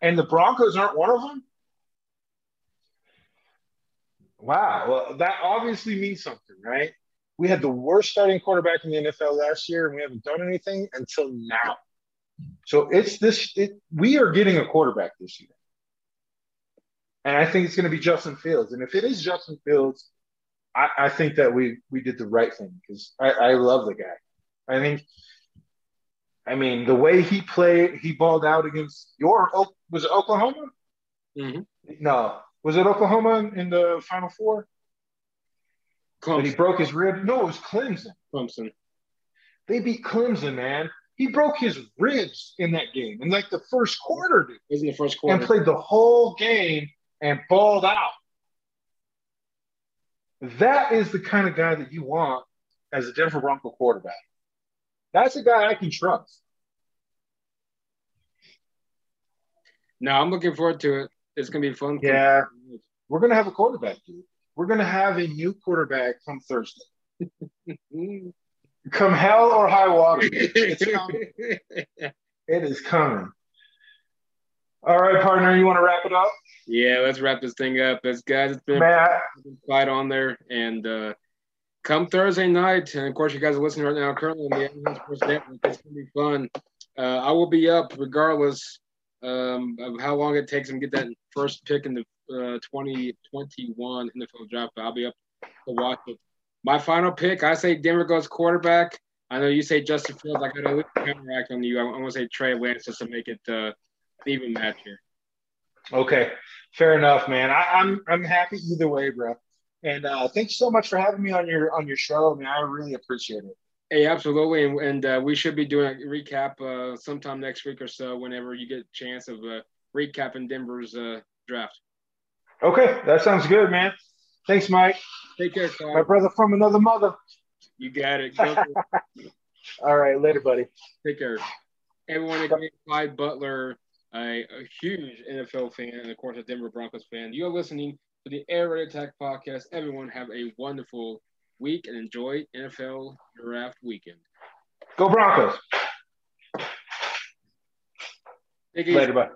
and the Broncos aren't one of them. Wow. Well, that obviously means something, right? We had the worst starting quarterback in the NFL last year, and we haven't done anything until now. So it's this. It, we are getting a quarterback this year, and I think it's going to be Justin Fields. And if it is Justin Fields, I, I think that we we did the right thing because I, I love the guy. I think. I mean, the way he played, he balled out against your was it Oklahoma? Mm-hmm. No, was it Oklahoma in the Final Four? Clemson. He broke his rib. No, it was Clemson. Clemson. They beat Clemson, man. He broke his ribs in that game in like the first quarter, dude. was in the first quarter. And played the whole game and balled out. That is the kind of guy that you want as a Denver Bronco quarterback. That's a guy I can trust. No, I'm looking forward to it. It's gonna be fun. Yeah, we're gonna have a quarterback, dude. We're gonna have a new quarterback come Thursday. (laughs) come hell or high water, it's coming. it is coming. All right, partner, you want to wrap it up? Yeah, let's wrap this thing up. As guys, it's been Matt. fight on there, and uh, come Thursday night, and of course, you guys are listening right now. Currently on the Sports Network, it's gonna be fun. Uh, I will be up regardless um, of how long it takes him to get that first pick in the uh, 2021 NFL draft. But I'll be up to watch it. My final pick, I say Denver goes quarterback. I know you say Justin Fields. I got to counteract on you. I'm going to say Trey Lance just to make it uh, even match here. Okay, fair enough, man. I, am I'm, I'm happy either way, bro. And uh, thanks so much for having me on your on your show, man. I really appreciate it. Hey, absolutely, and, and uh, we should be doing a recap uh, sometime next week or so, whenever you get a chance of uh, recapping Denver's uh, draft. Okay, that sounds good, man. Thanks, Mike. Take care, Kyle. My brother from another mother. You got it. (laughs) All right, later, buddy. Take care. Everyone, again, Clyde Butler, a, a, huge NFL fan, and of course, a Denver Broncos fan. You're listening to the Air Raid Attack podcast. Everyone, have a wonderful week and enjoy NFL Draft Weekend. Go Broncos. Later, bye.